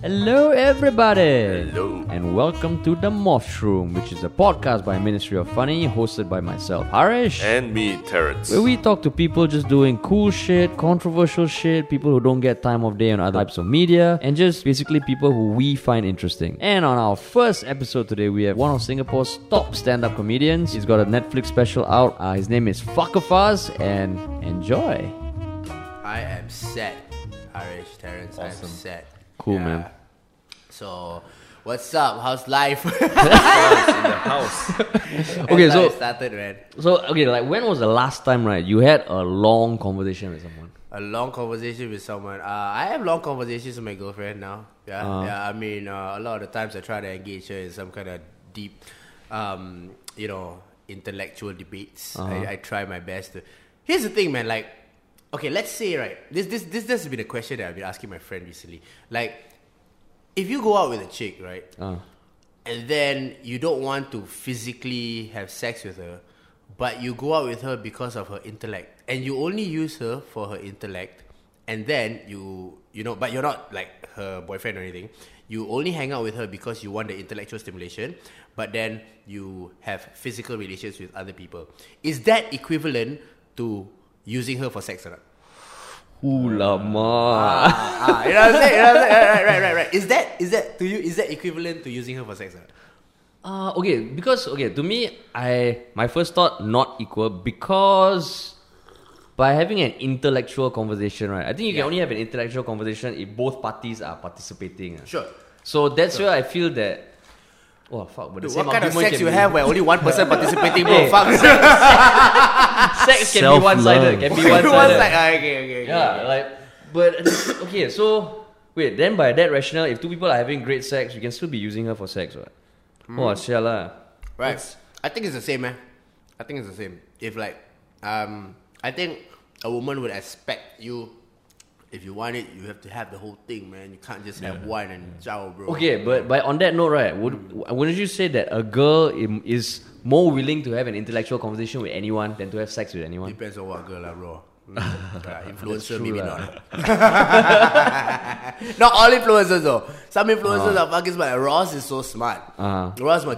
Hello, everybody. Hello. And welcome to The MOFShroom, which is a podcast by Ministry of Funny, hosted by myself, Haresh. And me, Terence. where we talk to people just doing cool shit, controversial shit, people who don't get time of day on other types of media, and just basically people who we find interesting. And on our first episode today, we have one of Singapore's top stand up comedians. He's got a Netflix special out. Uh, his name is Fakkah Fuzz, and enjoy. I am set, Haresh, Terence. I'm set. Cool, man. So, what's up? How's life? in the house. Okay, so- started, man. So, okay, like when was the last time, right, you had a long conversation with someone? A long conversation with someone. Uh, I have long conversations with my girlfriend now. Yeah, Uh-huh. yeah. I mean, uh, a lot of the times I try to engage her in some kind of deep, um, you know, intellectual debates. Uh-huh. I, I try my best to. Here's the thing, man. Like, okay, let's say right. This this this, this has been a question that I've been asking my friend recently. Like, if you go out with a chick, right? Uh, and then you don't want to physically have sex with her, but you go out with her because of her intellect, and you only use her for her intellect, and then you you know, but you're not like her boyfriend or anything. You only hang out with her because you want the intellectual stimulation, but then you have physical relations with other people. Is that equivalent to using her for sex or not? Ooh la ma. ah, you know what I'm saying? You know what I'm saying? Right, right, right, right. Is that is that to you? Is that equivalent to using her for sex or not? Uh, okay, because okay, to me, I my first thought not equal because by having an intellectual conversation, right? I think you can only have an intellectual conversation if both parties are participating. ah. Sure. So that's where I feel that. Oh fuck! But the Dude, same what kind of sex you be- have where only one person participating, bro? Hey. Fuck. Sex can be one-sided. Can be one-sided. One's like, ah, okay, okay, okay. Yeah, okay. like, but okay, so wait, then by that rationale, if two people are having great sex, you can still be using her for sex, right? Hmm. Oh, lah. right. I think it's the same, man. I think it's the same. If like, um, I think a woman would expect you. If you want it, you have to have the whole thing, man. You can't just have one and ciao, bro. Okay, but but on that note, right? Would wouldn't you say that a girl is more willing to have an intellectual conversation with anyone than to have sex with anyone? Depends on what girl, lah, bro. Mm. Influencer, maybe not. not all influencers though. Some influencers are fucking smart. Ross is so smart. Uh-huh. Ross, my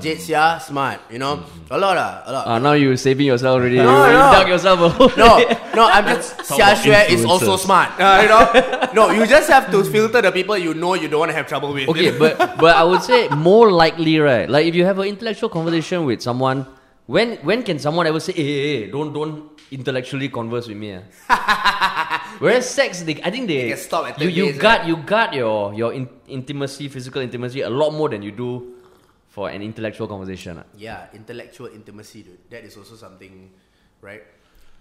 smart. You know, a lot, ah, a lot. Ah, now you're saving yourself already. No, you, no. dug yourself a. No, no, I'm just Xia Xue is also smart. Uh, you know, no, you just have to filter the people you know you don't want to have trouble with. Okay, but but I would say more likely, right? Like if you have an intellectual conversation with someone, when when can someone ever say, "Hey, hey, hey don't don't intellectually converse with me"? ah?" Whereas sex, they, I think they, They can stop at you you days, got right? you got your your in, intimacy, physical intimacy, a lot more than you do for an intellectual conversation. ah. yeah, intellectual intimacy, dude. That is also something, right?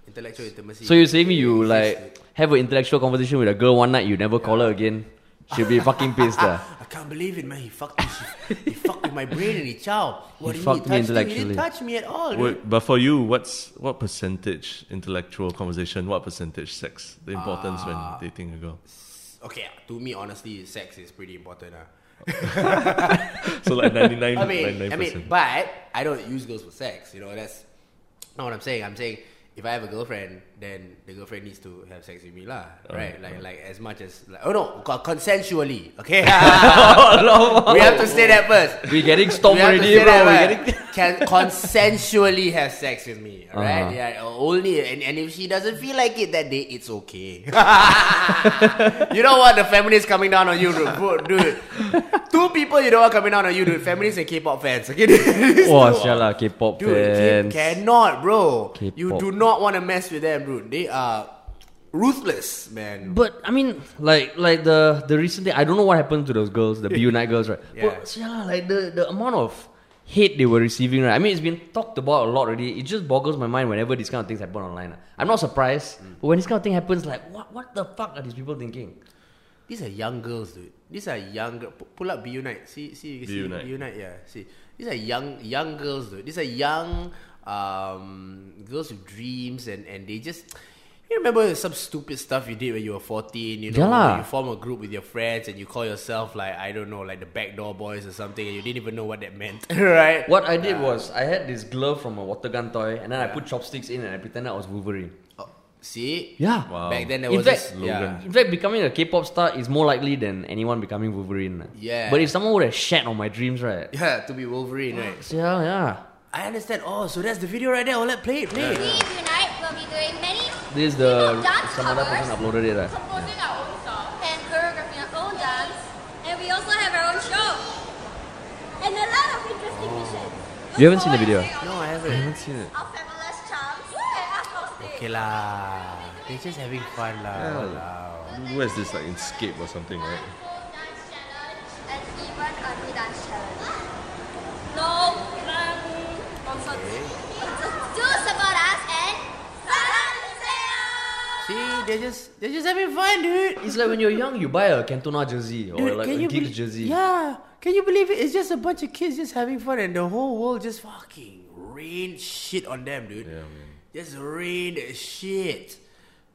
Intellectual intimacy. So you're saying you like have an intellectual conversation with a girl one night, you never call her again. She'll be fucking pissed. ah. I can't believe it, man. He fucked me. he fucked with my brain and he chow. What He do you fucked mean? me Touched him? He didn't touch me at all. Wait, but for you, what's what percentage intellectual conversation? What percentage sex? The importance when dating a girl. Okay, to me, honestly, sex is pretty important. Uh. So like 99, I mean, 99%. I mean, but I don't use girls for sex. You know, that's not what I'm saying. I'm saying if I have a girlfriend, then the girlfriend needs to have sex with me, lah. Right? Like, like as much as like, oh no, consensually. Okay. we have to say that first. We're getting stopped We already, bro. that, getting Can consensually have sex with me, right? Uh-huh. Yeah, only and, and if she doesn't feel like it that day, it's okay. you know what? The feminists coming down on you, dude. Dude. Two people you know are coming down on you, dude. Feminists and K-pop fans. Okay. Oh, K-pop Dude, fans. cannot, bro. You K-pop. do not want to mess with them, dude. They are ruthless, man. But I mean, like like the the recent thing, I don't know what happened to those girls, the Be Unite girls, right? Yeah. But yeah, like the the amount of hate they were receiving, right? I mean, it's been talked about a lot already. It just boggles my mind whenever these kind of things happen online. ah. I'm not surprised, Mm. but when this kind of thing happens, like what what the fuck are these people thinking? These are young girls, dude. These are young. gir- Pull up Be Unite. See, see, you see Be Unite. Be Unite. Yeah, see. These are young, young girls, dude. These are young um, girls with dreams, and and they just. You remember some stupid stuff you did when you were 14, you know, Yeah you form a group with your friends and you call yourself like, I don't know, like the Backdoor Boys or something and you didn't even know what that meant, right? What I did was I had this glove from a water gun toy, and then I put chopsticks in, and I pretended I was Wolverine. Oh, See? Yeah. Wow. Back then there In was fact- this, yeah. In fact, becoming a K-pop star is more likely than anyone becoming Wolverine. Yeah. But if someone would have shat on my dreams, right? Yeah, to be Wolverine, right? Yeah, yeah. I understand. Oh, so that's the video right there. Oh, let's play it, play it. We Unite will be doing many This is the People dance some other person uploaded it. Right? composing our own song and choreographing our own dance. And we also have our own show. And a lot of interesting oh. missions. You haven't seen the video? No, I haven't. haven't seen it. Our fabulous charms and us on. Okay lah. They're just having fun lah. Walao. Where's this like Escape or something, right? Dance challenge and even a dance challenge. No, concert. Do support us and See, they're just they're just having fun, dude. It's like when you're young, you buy a Cantona jersey or Dude, like a can you Giggs bel- jersey. Yeah. Can you believe it? It's just a bunch of kids just having fun and the whole world just fucking rain shit on them, dude. Yeah, man. Just rain the shit.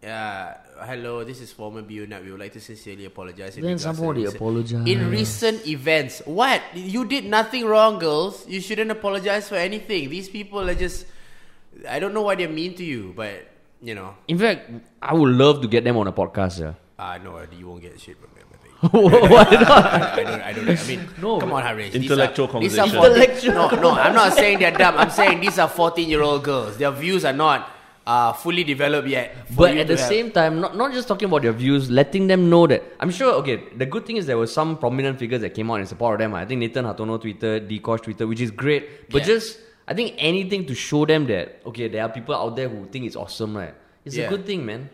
Yeah. Hello, this is former Be Unite. We would like to sincerely apologize. in Then somebody recent- apologize. In recent events. What? You did nothing wrong, girls. You shouldn't apologize for anything. These people are just. I don't know why they're mean to you, but, you know. In fact, I would love to get them on a podcast. Yeah. Uh, no, you won't get shit from them, I. Why not? I don't, I don't, I mean, No, come on, Haresh. Intellectual these are, these are conversation. 14 No, no, I'm not saying they're dumb. I'm saying these are 14 year old girls. Their views are not uh, fully developed yet. But at the have- same time, not, not just talking about their views, letting them know that I'm sure. Okay, the good thing is there were some prominent figures that came out in support of them. I think Nathan Hartono tweeted, Dee Kosh tweeted, which is great. But Yeah. just I think anything to show them that okay, there are people out there who think it's awesome, right? It's a good thing, man.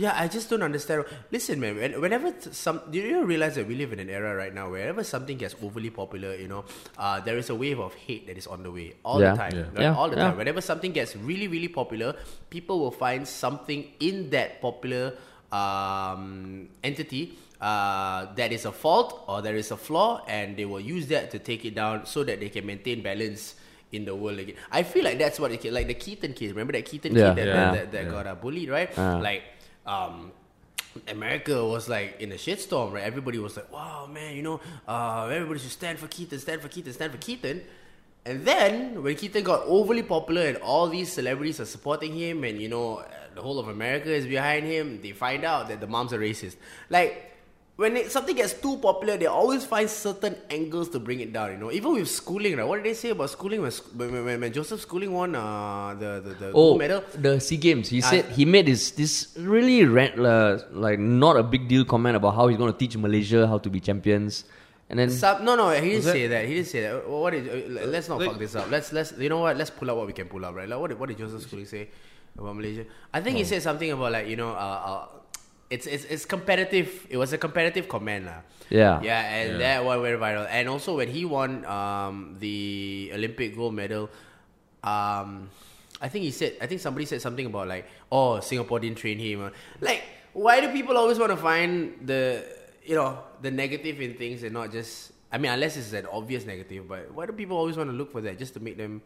Yeah, I just don't understand. Listen, man. when- Whenever some, do you realize that we live in an era right now wherever something gets overly popular, you know, uh, there is a wave of hate that is on the way all Yeah. the time. Yeah. right? Yeah, All the yeah. time. Whenever something gets really, really popular, people will find something in that popular um, entity uh, that is a fault or there is a flaw, and they will use that to take it down so that they can maintain balance in the world again. I feel like that's what it like the Keaton case. Remember that Keaton Yeah. kid that, Yeah. that, that, that Yeah. got uh, bullied, right? Ah. Like, um, America was like in a shitstorm, right? Everybody was like, "Wow, man, you know, uh, everybody should stand for Keaton, stand for Keaton, stand for Keaton." And then when Keaton got overly popular and all these celebrities are supporting him, and you know, the whole of America is behind him, they find out that the moms are racist. Like. When it, something gets too popular, they always find certain angles to bring it down. You know, even with schooling, right? What did they say about schooling when when, when, when Joseph Schooling won uh, the the, the Oh, gold medal? the Sea Games. He Ah. said he made this this really rant, uh, like not a big deal comment about how he's going to teach Malaysia how to be champions, and then Some, no, no, he didn't that- say that. He didn't say that. What did? Uh, let's not Like- fuck this up. Let's let's. You know what? Let's pull out what we can pull out, right? Like what did what did Joseph Schooling say about Malaysia? I think he said something about like you know, uh, uh, it's it's it's competitive. It was a competitive comment, lah. Yeah. Yeah, and Yeah. that one went viral. And also when he won um, the Olympic gold medal, um, I think he said. I think somebody said something about like, oh, Singapore didn't train him. Like, why do people always want to find the you know the negative in things and not just? I mean, unless it's an obvious negative, but why do people always want to look for that just to make them?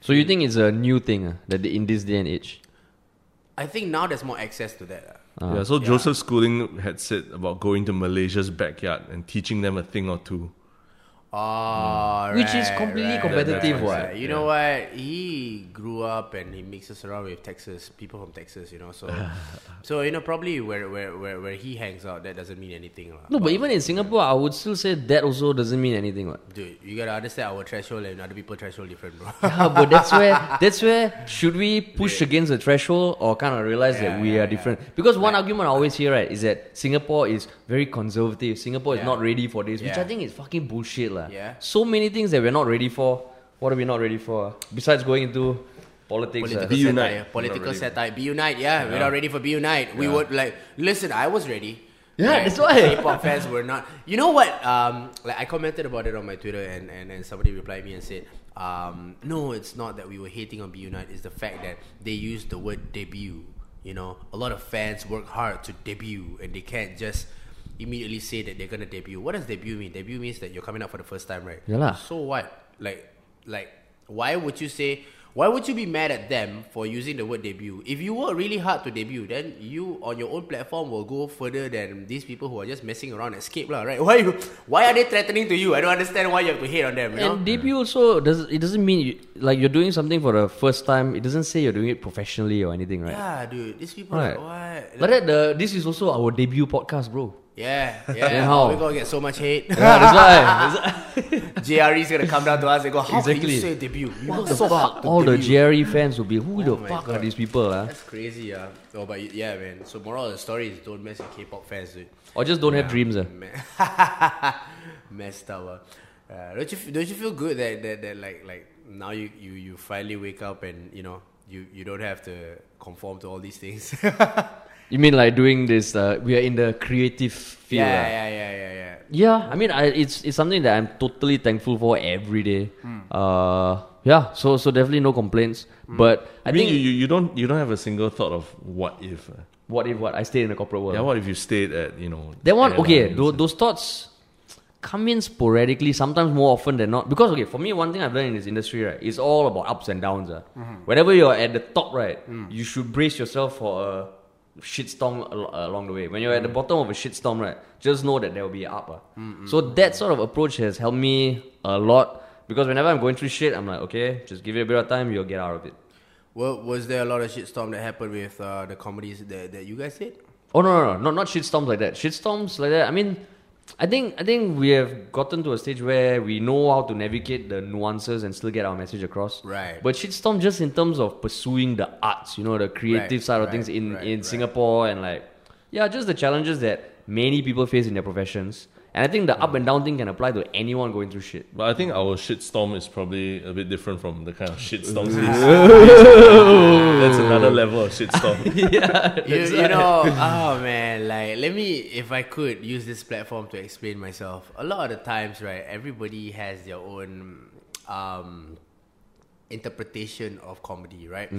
so you think it's a new thing uh, that they, in this day and age? I think now there's more access to that. uh. Uh, yeah, so Joseph Schooling had said about going to Malaysia's backyard and teaching them a thing or two. Oh, Which is completely right, competitive, what? You know what? He grew up and he mixes around with Texas people from Texas. You know, so so you know probably where where where, where he hangs out that doesn't mean anything, lah. No, but even in Singapore, I would still say that also doesn't mean anything. What? Dude, you gotta understand our threshold and other people threshold different, bro. Yeah, but that's where that's where should we push against the threshold or kind of realize Yeah, that we yeah, are different? Because one argument I always hear right is that Singapore is very conservative. Singapore is Yeah. not ready for this, which I think is fucking bullshit, lah. Yeah. So many things that we're not ready for. What are we not ready for? Besides going into politics. Political. Be satire. unite. Political Not ready. satire. Be unite. Yeah, we're not ready for be unite. We would like listen. I was ready. Yeah, that's why. K-pop fans were not. You know what? Um, like I commented about it on my Twitter, and and, and somebody replied me and said, um, no, it's not that we were hating on Be Unite. It's the fact that they used the word debut. You know, a lot of fans work hard to debut, and they can't just immediately say that they're gonna debut. What does debut mean? Debut means that you're coming out for the first time, right? Yeah. So what? Like, like, why would you say? Why would you be mad at them for using the word debut? If you work really hard to debut, then you on your own platform will go further than these people who are just messing around escape lah, right? Why you, why are they threatening to you? I don't understand why you have to hate on them. You know? And debut also does it doesn't mean you, like you're doing something for the first time. It doesn't say you're doing it professionally or anything, right? yeah, dude, these people Right. like what? But that the this is also our debut podcast, bro. Yeah, yeah. how? We're gonna get so much hate. Yeah, that's why. JRE is gonna come down to us and go, How can Exactly. you say debut? You what look the so fuck? All the debut." Jerry fans will be who the Oh my fuck are God. these people, ah? That's crazy, yeah. Oh, but y- yeah, man. So moral of the story is don't mess with K-pop fans, dude. Or just don't have dreams, ah. Me- Messed up. Uh. Uh, don't you f- don't you feel good that, that, that like like now you, you, you finally wake up and you know you, you don't have to conform to all these things. Yeah, You mean like doing this? Uh, we are in the creative field. ah? yeah, yeah, yeah, yeah. Yeah, I mean, I, it's it's something that I'm totally thankful for every day. Uh, yeah, so so definitely no complaints. But I, I mean, think you, you, you don't you don't have a single thought of what if. uh, what if what I stayed in the corporate world? Yeah, what if you stayed at you know? That one, okay, airlines those thoughts come in sporadically, sometimes more often than not. Because, okay, for me, one thing I've learned in this industry, right, is all about ups and downs. Uh. Whenever you're at the top, right, you should brace yourself for a shitstorm al- along the way. When you're at the bottom of a shitstorm, right, just know that there will be a up. Uh. So that sort of approach has helped me a lot. Because whenever I'm going through shit, I'm like, okay, just give it a bit of time, you'll get out of it. Well, was there a lot of shitstorm that happened with uh, the comedies that, that you guys did? Oh no, no, no, not not shitstorms like that. Shitstorms like that. I mean, I think I think we have gotten to a stage where we know how to navigate the nuances and still get our message across. Right. But shitstorm just in terms of pursuing the arts, you know, the creative Right, side of right, things in right, in right. Singapore and like yeah, just the challenges that many people face in their professions. And I think the up and down thing can apply to anyone going through shit. But I think our shitstorm is probably a bit different from the kind of shitstorms. That's another level of shitstorm. you, you know, oh man, like let me, if I could use this platform to explain myself. A lot of the times, right, everybody has their own um, interpretation of comedy, right?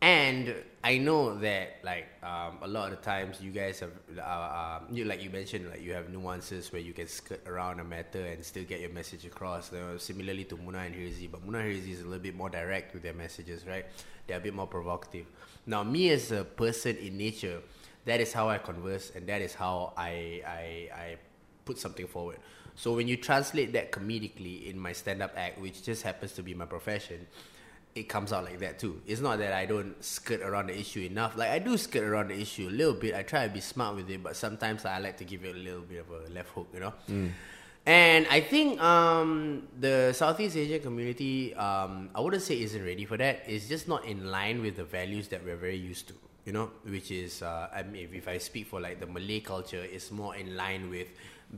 And I know that, like, um, a lot of times you guys have, uh, um, you like you mentioned, like you have nuances where you can skirt around a matter and still get your message across. Similarly to Munah and Hirzi, but Munah and Hirzi is a little bit more direct with their messages, right? They're a bit more provocative. Now, me as a person in nature, that is how I converse, and that is how I I, I put something forward. So when you translate that comedically in my stand-up act, which just happens to be my profession, it comes out like that too. It's not that I don't skirt around the issue enough. Like I do skirt around the issue a little bit. I try to be smart with it, but sometimes I like to give it a little bit of a left hook, you know. And I think um, the Southeast Asian community, um, I wouldn't say isn't ready for that. It's just not in line with the values that we're very used to, you know. Which is, uh, I mean, if I speak for like the Malay culture, it's more in line with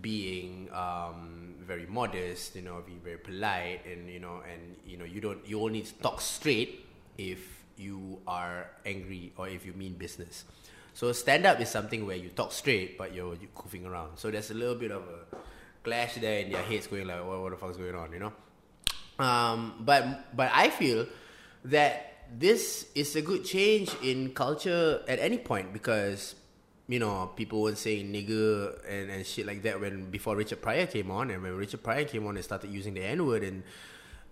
being um, very modest, you know, being very polite, and you know, and you know, you don't, you only talk straight if you are angry or if you mean business. So stand up is something where you talk straight, but you're, you're goofing around. So there's a little bit of a clash there in their heads, going like, "What, what the fuck's going on?" You know. Um, but but I feel that this is a good change in culture at any point because you know people were saying nigger and, and shit like that when before Richard Pryor came on. And when Richard Pryor came on and started using the N word and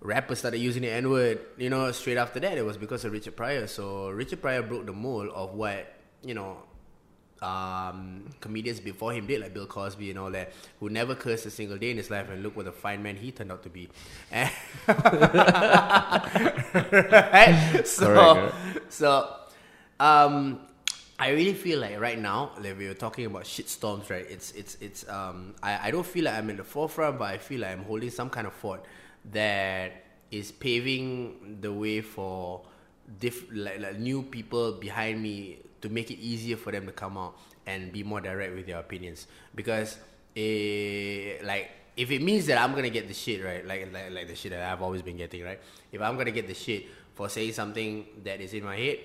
rappers started using the N word you know straight after that. It was because of Richard Pryor. So Richard Pryor broke the mold of what you know um, comedians before him did, like Bill Cosby and all that, who never cursed a single day in his life, and look what a fine man he turned out to be. Right? So, Correct, so um, I really feel like right now, like we were talking about shitstorms, right? It's it's it's um, I, I don't feel like I'm in the forefront, but I feel like I'm holding some kind of fort that is paving the way for diff- like, like new people behind me to make it easier for them to come out and be more direct with their opinions. Because eh, like if it means that I'm gonna get the shit right? Like, like like the shit that I've always been getting right? If I'm gonna get the shit for saying something that is in my head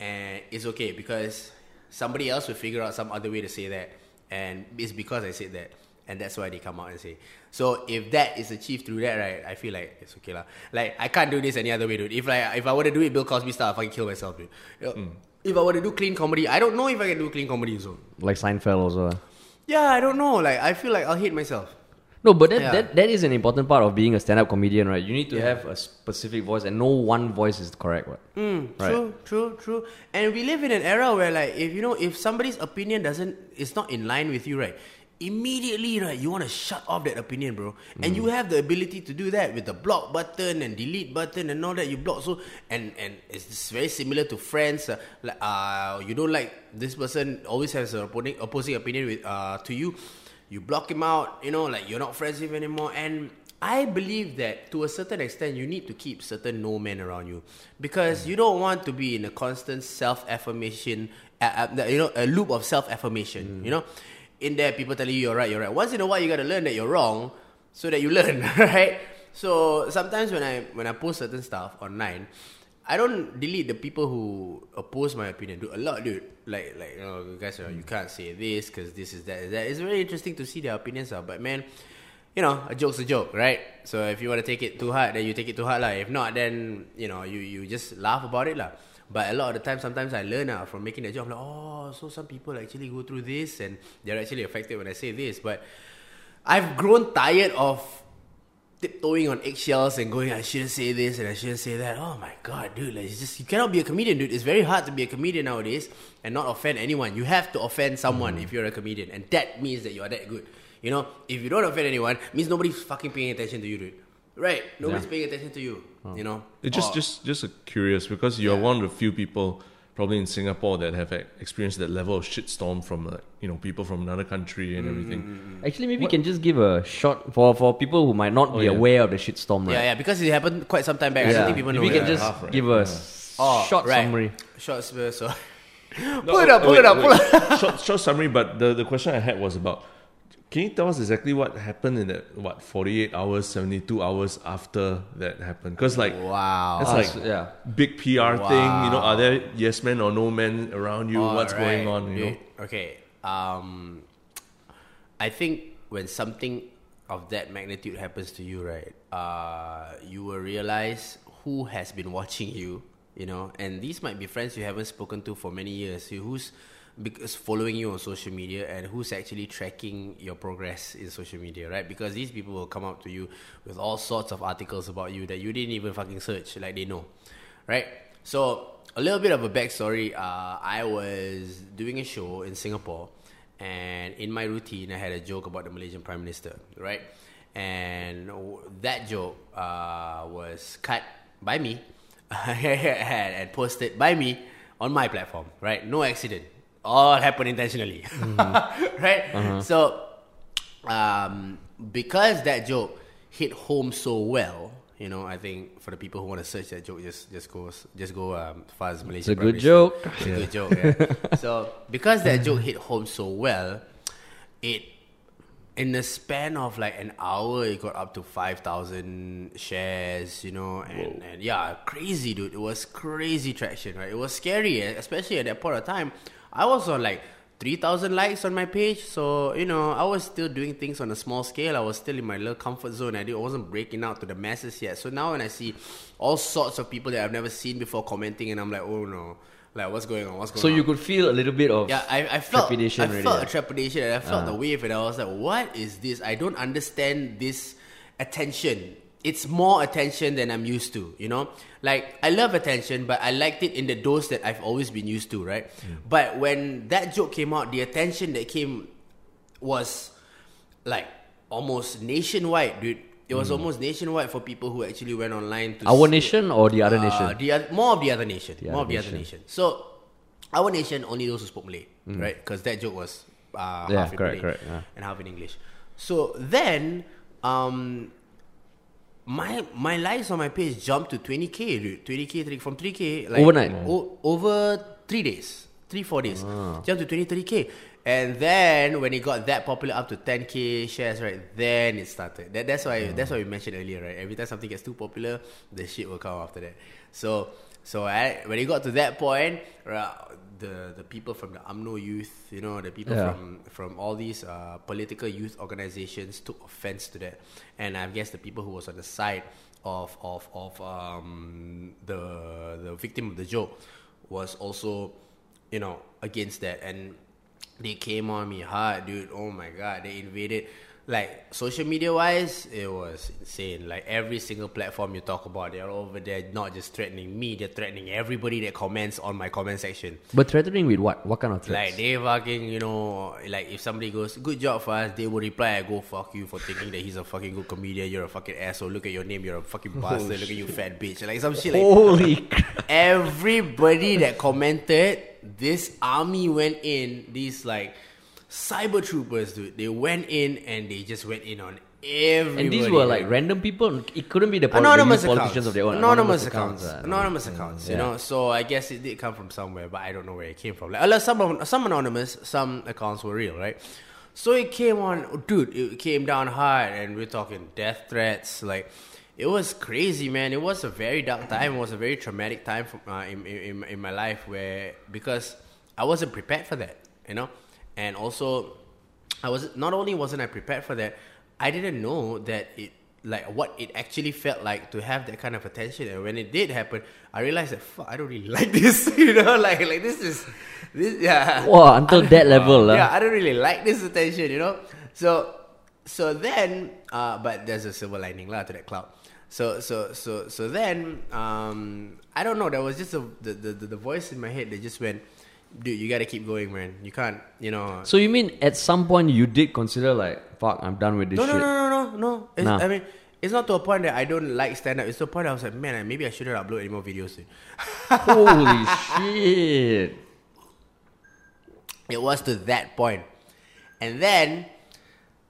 and it's okay because somebody else will figure out some other way to say that and it's because I said that and that's why they come out and say. So if that is achieved through that, right, I feel like it's okay lah. Like I can't do this any other way, dude. If like if I were to do it Bill Cosby style, I can kill myself, dude. You know, hmm. If I were to do clean comedy, I don't know if I can do clean comedy. So Like Seinfeld also. yeah, I don't know. Like I feel like I'll hate myself. No, but that, Yeah. that that is an important part of being a stand-up comedian, right? You need to have a specific voice, and no one voice is correct, right? Mm, Right. True, true, true. And we live in an era where, like, if you know, if somebody's opinion doesn't, it's not in line with you, right? Immediately, right, you want to shut off that opinion, bro. And you have the ability to do that with the block button and delete button and all that. You block so, and and it's very similar to friends. Uh, like, uh, you don't like this person always has an opposing opposing opinion with uh to you. You block him out. You know, like you're not friends with him anymore. And I believe that to a certain extent, you need to keep certain no men around you because you don't want to be in a constant self affirmation, uh, uh, you know, a loop of self affirmation. You know, in there, people telling you you're right, you're right. Once in a while, you got to learn that you're wrong so that you learn, right? So sometimes when I when I post certain stuff online, I don't delete the people who oppose my opinion. Do a lot, dude. Like like you know, guys, you, can't say this because this is that, that. It's very interesting to see their opinions out, but man you know, a joke's a joke, right? So if you want to take it too hard, then you take it too hard, lah. If not, then you know, you you just laugh about it, lah. But a lot of the time, sometimes I learn uh, from making a joke. I'm like, oh, so some people actually go through this, and they're actually affected when I say this. But I've grown tired of tiptoeing on eggshells and going, I shouldn't say this and I shouldn't say that. Oh my god, dude! Like, it's just you cannot be a comedian, dude. It's very hard to be a comedian nowadays and not offend anyone. You have to offend someone mm. if you're a comedian, and that means that you are that good. You know, if you don't offend anyone, means nobody's fucking paying attention to you, dude. Right? Nobody's Yeah. paying attention to you. Oh. You know. It's just, just, just curious because you're Yeah. one of the few people probably in Singapore that have experienced that level of shitstorm from like you know people from another country Mm, and everything. Actually, maybe we can just give a short for for people who might not Oh, be yeah. aware of the shitstorm, right? Yeah, yeah, because it happened quite some time back. I don't think people know. we can that. just Half, right? give a Oh, short right. summary. Short spur, so. No, pull it up, oh, pull wait, it up, wait. pull it up. short, short summary, but the, the question I had was about can you tell us exactly what happened in that what 48 hours 72 hours after that happened because like Wow. it's like yeah. big PR thing you know are there yes men or no men around you what's going on you know. Okay. Um, I think when something of that magnitude happens to you, right? Uh, you will realize who has been watching you. You know, and these might be friends you haven't spoken to for many years. Who's because following you on social media and who's actually tracking your progress in social media, right? Because these people will come up to you with all sorts of articles about you that you didn't even fucking search, like they know, right? So a little bit of a backstory. Uh, I was doing a show in Singapore, and in my routine, I had a joke about the Malaysian Prime Minister, right? And that joke uh, was cut by me and posted by me on my platform, right? No accident. All happened intentionally, right? So, um, because that joke hit home so well, you know, I think for the people who want to search that joke, just just go just go um, Fuzz Malaysia. It's a good joke. It's a good joke. Yeah. so because that joke hit home so well, it in the span of like an hour, it got up to five thousand shares. You know, and, and yeah, crazy dude. It was crazy traction, right? It was scary, eh, especially at that point of time. I was on like. 3000 likes on my page so you know i was still doing things on a small scale i was still in my little comfort zone i, wasn't breaking out to the masses yet so now when i see all sorts of people that i've never seen before commenting and i'm like oh no like what's going on what's going So on you could feel a little bit of yeah, I, I felt trepidation I already, felt yeah. a trepidation and I felt the ah. wave and I was like, what is this? I don't understand this attention. It's more attention than I'm used to, you know? Like I love attention, but I liked it in the dose that I've always been used to, right? But when that joke came out, the attention that came was like almost nationwide, dude. It was almost nationwide for people who actually went online to our see- nation or the other uh, nation. the more of the other nation. The more other of the other nation. nation. So, our nation only those who spoke Malay, right? Because that joke was uh, Mm. Yeah, half in correct, Malay correct, yeah. and half in English. So then, um, my my likes on my page jumped to 20k, dude. 20k three- from 3k like Overnight? o- over three days, three four days, Ah. jumped to 20 30k. And then when it got that popular up to 10k shares, right? Then it started. That, that's why that's why we mentioned earlier, right? Every time something gets too popular, the shit will come after that. So so I, when it got to that point, the the people from the UMNO youth, you know, the people Yeah. from from all these uh, political youth organizations took offense to that, and I guess the people who was on the side of of of um, the the victim of the joke was also, you know, against that, and they came on me hard, dude. Oh my god, they invaded like social media wise, it was insane. Like every single platform you talk about, they're over there not just threatening me, they're threatening everybody that comments on my comment section. But threatening with what? What kind of threats? Like they fucking, you know, like if somebody goes, "Good job for us," they will reply, "I "Go fuck you for thinking that he's a fucking good comedian. You're a fucking asshole. Look at your name. You're a fucking oh, bastard. Look at you, fat bitch." Like some shit like Holy everybody that commented, this army went in. These like cyber troopers, dude. They went in and they just went in on everybody. And these were like dude. random people. It couldn't be the poli- anonymous the accounts. politicians of their own. Anonymous, accounts. uh, anonymous accounts. You Yeah. know, so I guess it did come from somewhere, but I don't know where it came from. Like, unless some some anonymous, some accounts were real, right? So it came on, dude. It came down hard, and we're talking death threats. Like, it was crazy, man. It was a very dark time. It was a very traumatic time for, uh, in, in in my life where because I wasn't prepared for that, you know, and also I was not only wasn't I prepared for that, I didn't know that it like what it actually felt like to have that kind of attention. And when it did happen, I realized that fuck, I don't really like this. You know, like like this is this yeah. Wow, until that level, lah. Yeah, I don't really like this attention. You know, so so then, uh, but there's a silver lining lah to that cloud. So so so so then, um, I don't know. There was just a the the the voice in my head that just went, dude, you gotta keep going, man. You can't, you know. So you mean at some point you did consider like, fuck, I'm done with this No, no, shit. no, no, no, no. It's, Nah. I mean, it's not to a point that I don't like stand up. It's to a point I was like, man, maybe I shouldn't upload any more videos. Holy shit. It was to that. And then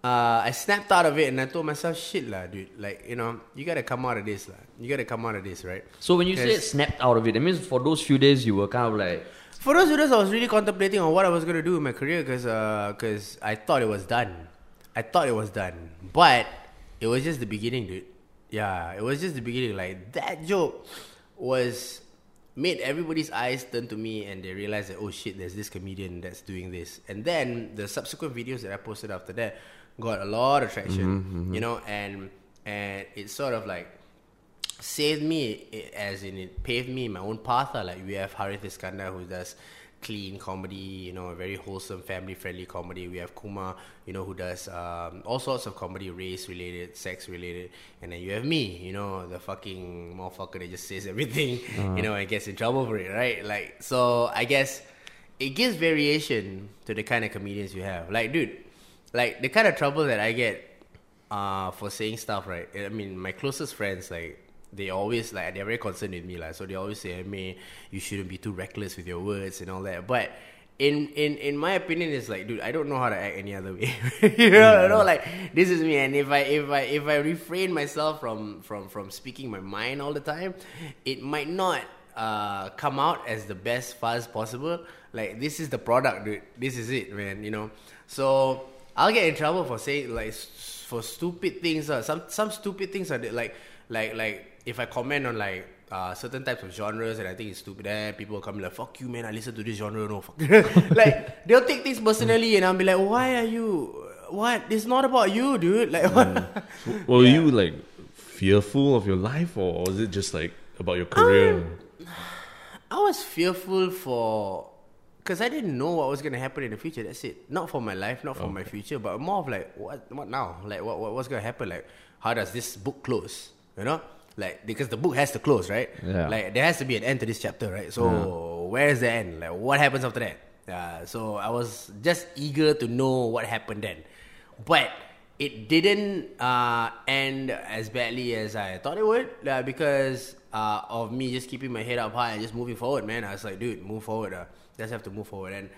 uh, I snapped out of it and I told myself, shit lah, dude. Like, you know, you gotta come out of this lah. You gotta come out of this, right? So when you say snapped out of it, that means for those few days you were kind of like, For those videos, I was really contemplating on what I was gonna do in my career because uh, cause I thought it was done. I thought it was done, but it was just the beginning, dude. Yeah, it was just the beginning. Like that joke was made everybody's eyes turn to me and they realized that oh shit, there's this comedian that's doing this. And then the subsequent videos that I posted after that got a lot of traction, mm-hmm, mm-hmm. you know, and and it sort of like saved me as in it paved me my own path like we have Harith Iskandar who does clean comedy you know very wholesome family friendly comedy. We have Kumar you know who does um, all sorts of comedy race related sex related and then you have me you know the fucking motherfucker that just says everything you know and gets in trouble for it right? Like so I guess it gives variation to the kind of comedians you have. Like dude like the kind of trouble that I get uh, for saying stuff, right? I mean, my closest friends, like, they always, like, they're very concerned with me, like, so they always say, me, you shouldn't be too reckless with your words and all that. But in, in, in my opinion, it's like, dude, I don't know how to act any other way. you know, you know, like, this is me. And if I, if I, if I refrain myself from, from, from speaking my mind all the time, it might not uh, come out as the best fuzz possible. Like this is the product, dude. This is it, man. You know. So I'll get in trouble for saying like for stupid things. Uh, some some stupid things are like like like if I comment on like uh, certain types of genres and I think it's stupid, then people will come like, "Fuck you, man! I listen to this genre, no fuck." like they'll take things personally, and I'll be like, "Why are you? What? It's not about you, dude. Like what?" Were you like fearful of your life, or was it just like about your career? I was fearful for because I didn't know what was gonna happen in the future. That's it. Not for my life, not for my future, but more of like what what now? Like what, what what's gonna happen? Like how does this book close? You know, like because the book has to close, right? Yeah. Like there has to be an end to this chapter, right? So where is the end? Like what happens after that? Yeah. So I was just eager to know what happened then, but it didn't uh, end as badly as I thought it would uh, because uh, of me just keeping my head up high and just moving forward, man. I was like, dude, move forward. Uh, just have to move forward. And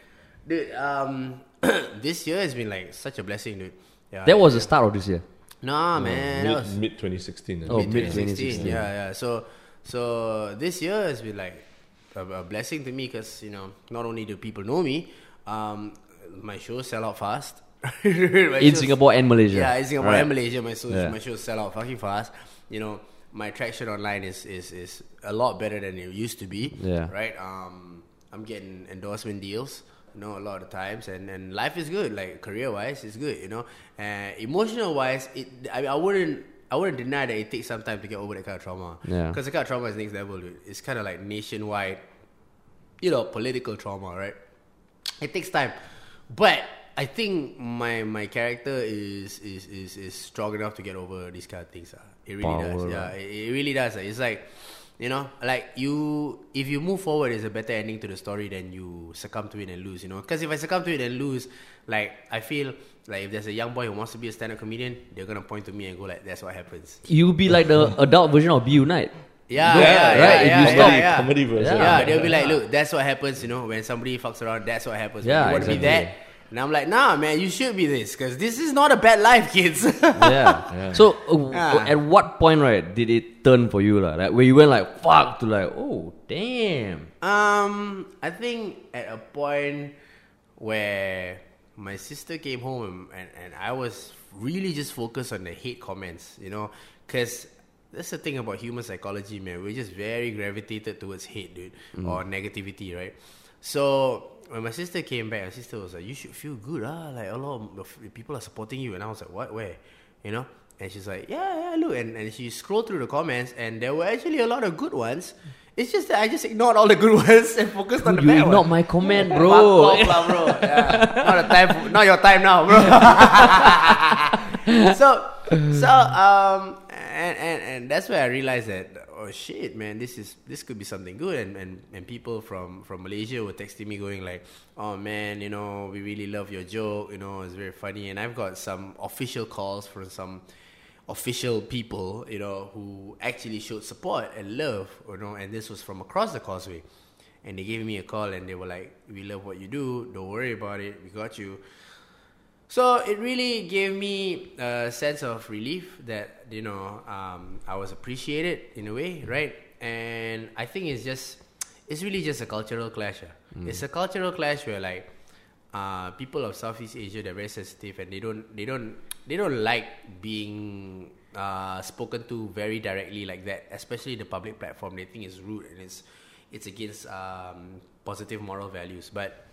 dude, um, this year has been like such a blessing, dude. Yeah, that was the start of this year. Nah, man. that mid was mid 2016. Oh, mid mid 2016. 2016. Yeah, yeah. So, so this year has been like a, a blessing to me because you know not only do people know me, um, my shows sell out fast. In shows- Singapore and Malaysia. Yeah, in Singapore Right. and Malaysia, my shows Yeah. my shows sell out fucking fast. You know, my traction online is is is a lot better than it used to be. Yeah. Right. Um, I'm getting endorsement deals. You know, a lot of times, and, and life is good. Like career wise, it's good. You know, and emotional wise, it. I, I wouldn't. I wouldn't deny that it takes some time to get over that kind of trauma. Yeah. Because the kind of trauma is next level, dude. It's kind of like nationwide, you know, political trauma, right? It takes time. But I think my my character is is is, is strong enough to get over these kind of things. ah. It really Power, does. Yeah, it, it really does. ah. It's like, you know, like you if you move forward, it's a better ending to the story than you succumb to it and lose. You know, because if I succumb to it and lose, like I feel like if there's a young boy who wants to be a stand-up comedian, they're gonna point to me and go like, "That's what happens." You'll be like the adult version of Be Unite. Yeah, Yeah, yeah, yeah, right, yeah, if yeah, you yeah, stop- yeah. comedy version. Yeah. Yeah, they'll be like, look, that's what happens, you know, when somebody fucks around, that's what happens. Yeah, you want to be that? And I'm like, nah, man, you should be this, because this is not a bad life, kids. yeah. So uh, Ah. at what point, right, did it turn for you, like, like where you went like fuck to like, oh damn. um, I think at a point where my sister came home and, and, and I was really just focused on the hate comments, you know, because that's the thing about human psychology, man. We're just very gravitated towards hate, dude, or negativity, right? So when my sister came back, my sister was like, "You should feel good, ah. Like a lot of people are supporting you." And I was like, "What? Where?" You know? And she's like, "Yeah, yeah, look." And and she scrolled through the comments, and there were actually a lot of good ones. It's just that I just ignored all the good ones and focused on the You bad ones. my comment, Fuck bro. off bro. Yeah. not the time. For, not your time now, bro. so, so um, and, and and that's where I realized that oh shit, man, this is this could be something good. And and and people from from Malaysia were texting me going like, oh man, you know, we really love your joke. You know, it's very funny. And I've got some official calls from some official people, you know, who actually showed support and love, you know, and this was from across the causeway. And they gave me a call and they were like, We love what you do, don't worry about it, we got you. So it really gave me a sense of relief that, you know, um, I was appreciated in a way, right? And I think it's just, it's really just a cultural clash. ah. It's a cultural clash where like, uh, people of Southeast Asia they're very sensitive and they don't they don't they don't like being uh, spoken to very directly like that, especially the public platform. They think it's rude and it's it's against um, positive moral values. But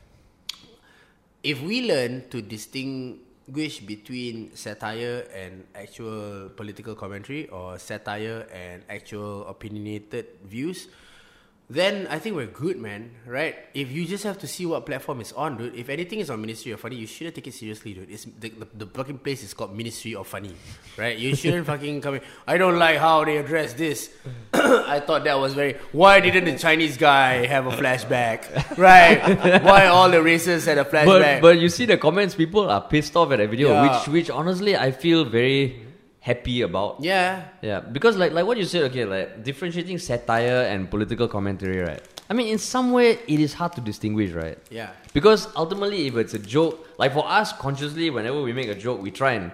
if we learn to distinguish between satire and actual political commentary or satire and actual opinionated views, then I think we're good, man. Right? If you just have to see what platform is on, dude. If anything is on Ministry of Funny, you shouldn't take it seriously, dude. It's the, the, the fucking place is called Ministry of Funny, right? You shouldn't fucking come in. I don't like how they address this. I thought that was very. Why didn't the Chinese guy have a flashback? Right? Why all the races had a flashback? But but you see the comments, people are pissed off at that video, Yeah. which which honestly I feel very happy about. yeah, Yeah, because like like what you said, okay, like differentiating satire and political commentary, right? I mean, in some way, it is hard to distinguish, right? yeah, Because ultimately, if it's a joke, like for us, consciously, whenever we make a joke, we try and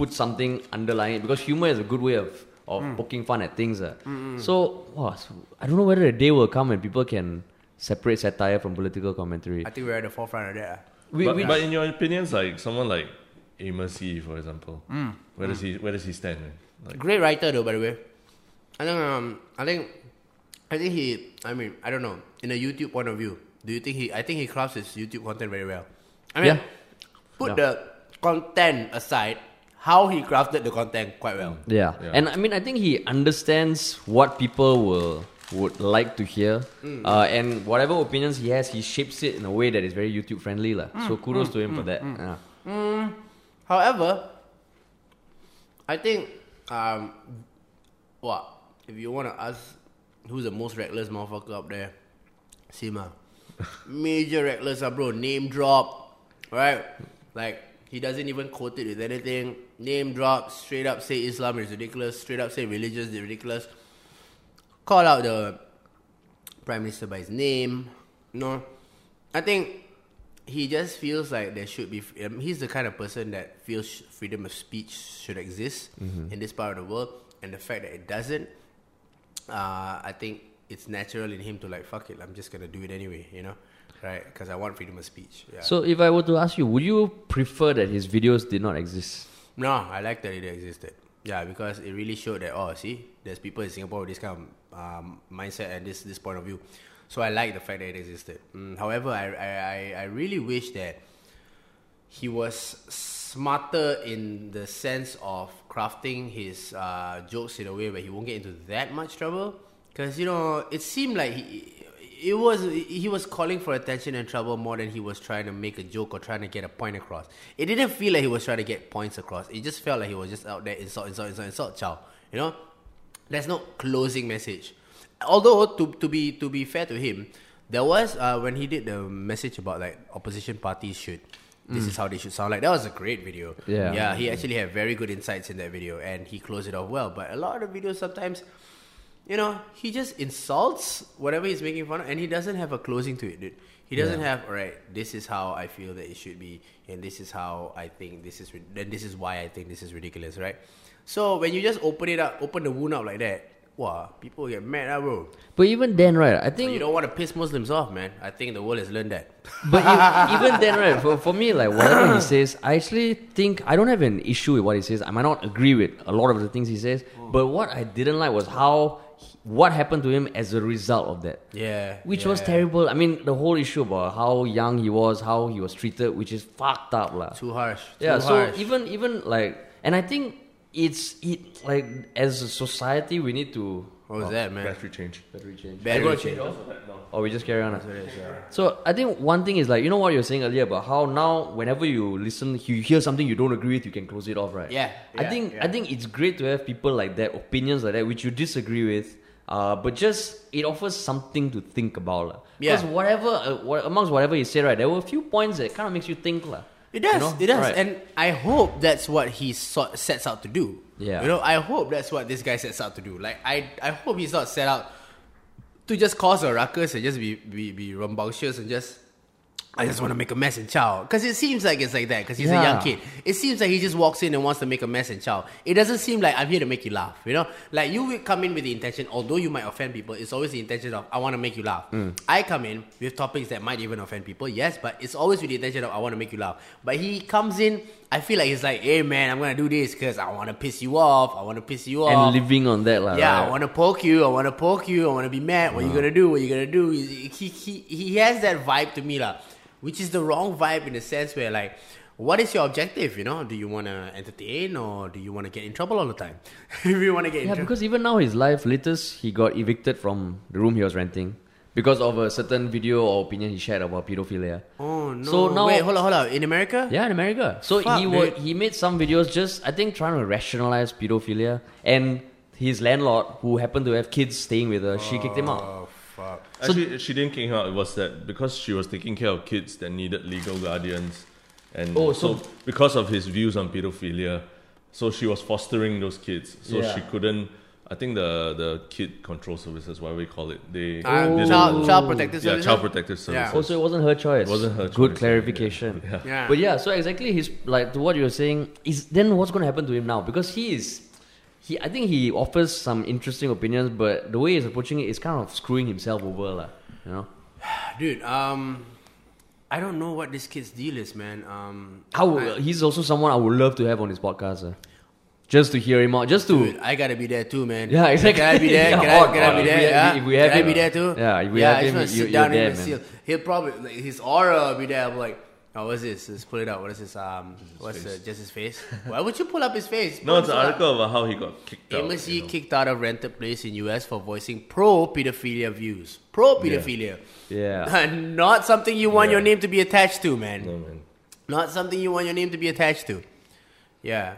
put something underlying it because humor is a good way of of Mm. poking fun at things. Uh. So, wow, so I don't know whether a day will come when people can separate satire from political commentary. I think we're at the forefront of that. ah. We, but, we, but in your opinions, like someone like Amos Yee, for example, Mm. where does he where does he stand? Man? Like, Great writer though, by the way. I think um, I think, I think he. I mean, I don't know. In a YouTube point of view, do you think he? I think he crafts his YouTube content very well. I mean, Yeah. put Yeah. the content aside, how he crafted the content quite well. Yeah. Yeah. and I mean, I think he understands what people will would like to hear, Mm. uh, and whatever opinions he has, he shapes it in a way that is very YouTube friendly, lah. Mm. So kudos to him for that. Yeah. However, I think um, what if you want to ask who's the most reckless motherfucker up there? Sima, major reckless, ah, bro. Name drop, right? Like he doesn't even quote it with anything. Name drop, straight up say Islam is ridiculous. Straight up say religious is ridiculous. Call out the prime minister by his name. No, I think he just feels like there should be. Um, he's the kind of person that feels freedom of speech should exist in this part of the world, and the fact that it doesn't, uh, I think it's natural in him to like fuck it. I'm just gonna do it anyway, you know, right? Because I want freedom of speech. Yeah. So if I were to ask you, would you prefer that his videos did not exist? No, I like that it existed. Yeah, because it really showed that oh, see, there's people in Singapore with this kind of um, mindset and this this point of view. So I like the fact that it existed. Mm, however, I, I I really wish that he was smarter in the sense of crafting his uh, jokes in a way where he won't get into that much trouble. Because you know, it seemed like he it was he was calling for attention and trouble more than he was trying to make a joke or trying to get a point across. It didn't feel like he was trying to get points across. It just felt like he was just out there insult, insult, insult, insult, chow. You know, there's no closing message. Although to to be to be fair to him, there was uh, when he did the message about like opposition parties should. This is how they should sound like. That was a great video. Yeah. yeah. He actually had very good insights in that video, and he closed it off well. But a lot of the videos sometimes you know, he just insults whatever he's making fun of, and he doesn't have a closing to it, dude. He doesn't have, all right, this is how I feel that it should be, and this is how I think this is, then this is why I think this is ridiculous, right? So when you just open it up, open the wound up like that, wow, people get mad, ah, bro. But even then, right? I think You don't want to piss Muslims off, man. I think the world has learned that. But even then, right, for, for me, like whatever he says, I actually think I don't have an issue with what he says. I might not agree with a lot of the things he says, but what I didn't like was how what happened to him as a result of that. Yeah. Which yeah. was terrible. I mean, the whole issue about how young he was, how he was treated, which is fucked up, lah. Too harsh. Too Yeah, so even even like, and I think it's it like as a society we need to. What was that, man? Battery change. Battery change. Battery change. Or we just carry on. That's what it is, yeah. So I think one thing is like you know what you're saying earlier about how now whenever you listen, you hear something you don't agree with, you can close it off, right? Yeah, I think yeah. I think it's great to have people like that, opinions like that, which you disagree with. Uh, but just it offers something to think about, lah. Because Yeah. whatever uh, what, amongst whatever you said, right, there were a few points that kind of makes you think, lah. It does. You know? It does. Right. And I hope that's what he sort, sets out to do. Yeah. You know, I hope that's what this guy sets out to do. Like, I, I hope he's not set out to just cause a ruckus and just be, be, be rambunctious and just, I just want to make a mess and chow. Because it seems like it's like that because he's a young kid. It seems like he just walks in and wants to make a mess and chow. It doesn't seem like I'm here to make you laugh. You know, like you will come in with the intention, although you might offend people, it's always the intention of I want to make you laugh. Mm. I come in with topics that might even offend people, yes, but it's always with the intention of I want to make you laugh. But he comes in, I feel like he's like, hey man, I'm gonna do this because I want to piss you off. I want to piss you And off. And living on that, lah. Yeah, right? I want to poke you. I want to poke you. I want to be mad. What you gonna do? What you gonna do? He, he, he, has that vibe to me, lah, which is the wrong vibe in the sense where, like, what is your objective? You know, do you want to entertain or do you want to get in trouble all the time? if you want to get in Yeah, trouble, because even now his life, latest he got evicted from the room he was renting because of a certain video or opinion he shared about pedophilia. oh no! So now- wait, hold on, hold on. In America, Yeah, in America. So Fuck, he wa- dude. he made some videos just I think trying to rationalize pedophilia and his landlord who happened to have kids staying with her, she kicked him out. Oh fuck! Actually, she didn't kick him out. It was that because she was taking care of kids that needed legal guardians, and Oh, so, so- because of his views on pedophilia, so she was fostering those kids. So Yeah. she couldn't. I think the the kid control services, whatever we call it, they didn't- child, child protective yeah, services. child protective services. Yeah. services. Also, it wasn't her choice. It wasn't her Good choice, clarification. yeah. Yeah. But yeah, so exactly he's like to what you were saying is then what's going to happen to him now because he is he I think he offers some interesting opinions, but the way he's approaching it is kind of screwing himself over, lah. You know dude. Um, I don't know what this kid's deal is, man. Um, how I- he's also someone I would love to have on his podcast, uh, just to hear him out, just to Dude, I gotta be there too, man. Yeah, exactly. Can I be there? Can, Yeah, I, can I be there? yeah? if we have can I be there too? Yeah, if we yeah, have I just him, you- sit you're down there, and man. see. He'll probably like, his aura will be there. I'm like, oh, what's this? Let's pull it out. What is this? Um, what's the, just his face? Why would you pull up his face? No, it's an Pull up. article about how he got kicked out. Amos you know. kicked out of rented place in US for voicing pro pedophilia views. Pro pedophilia. yeah. Not something you want Yeah. your name to be attached to, man. No man. Not something you want your name to be attached to. Yeah.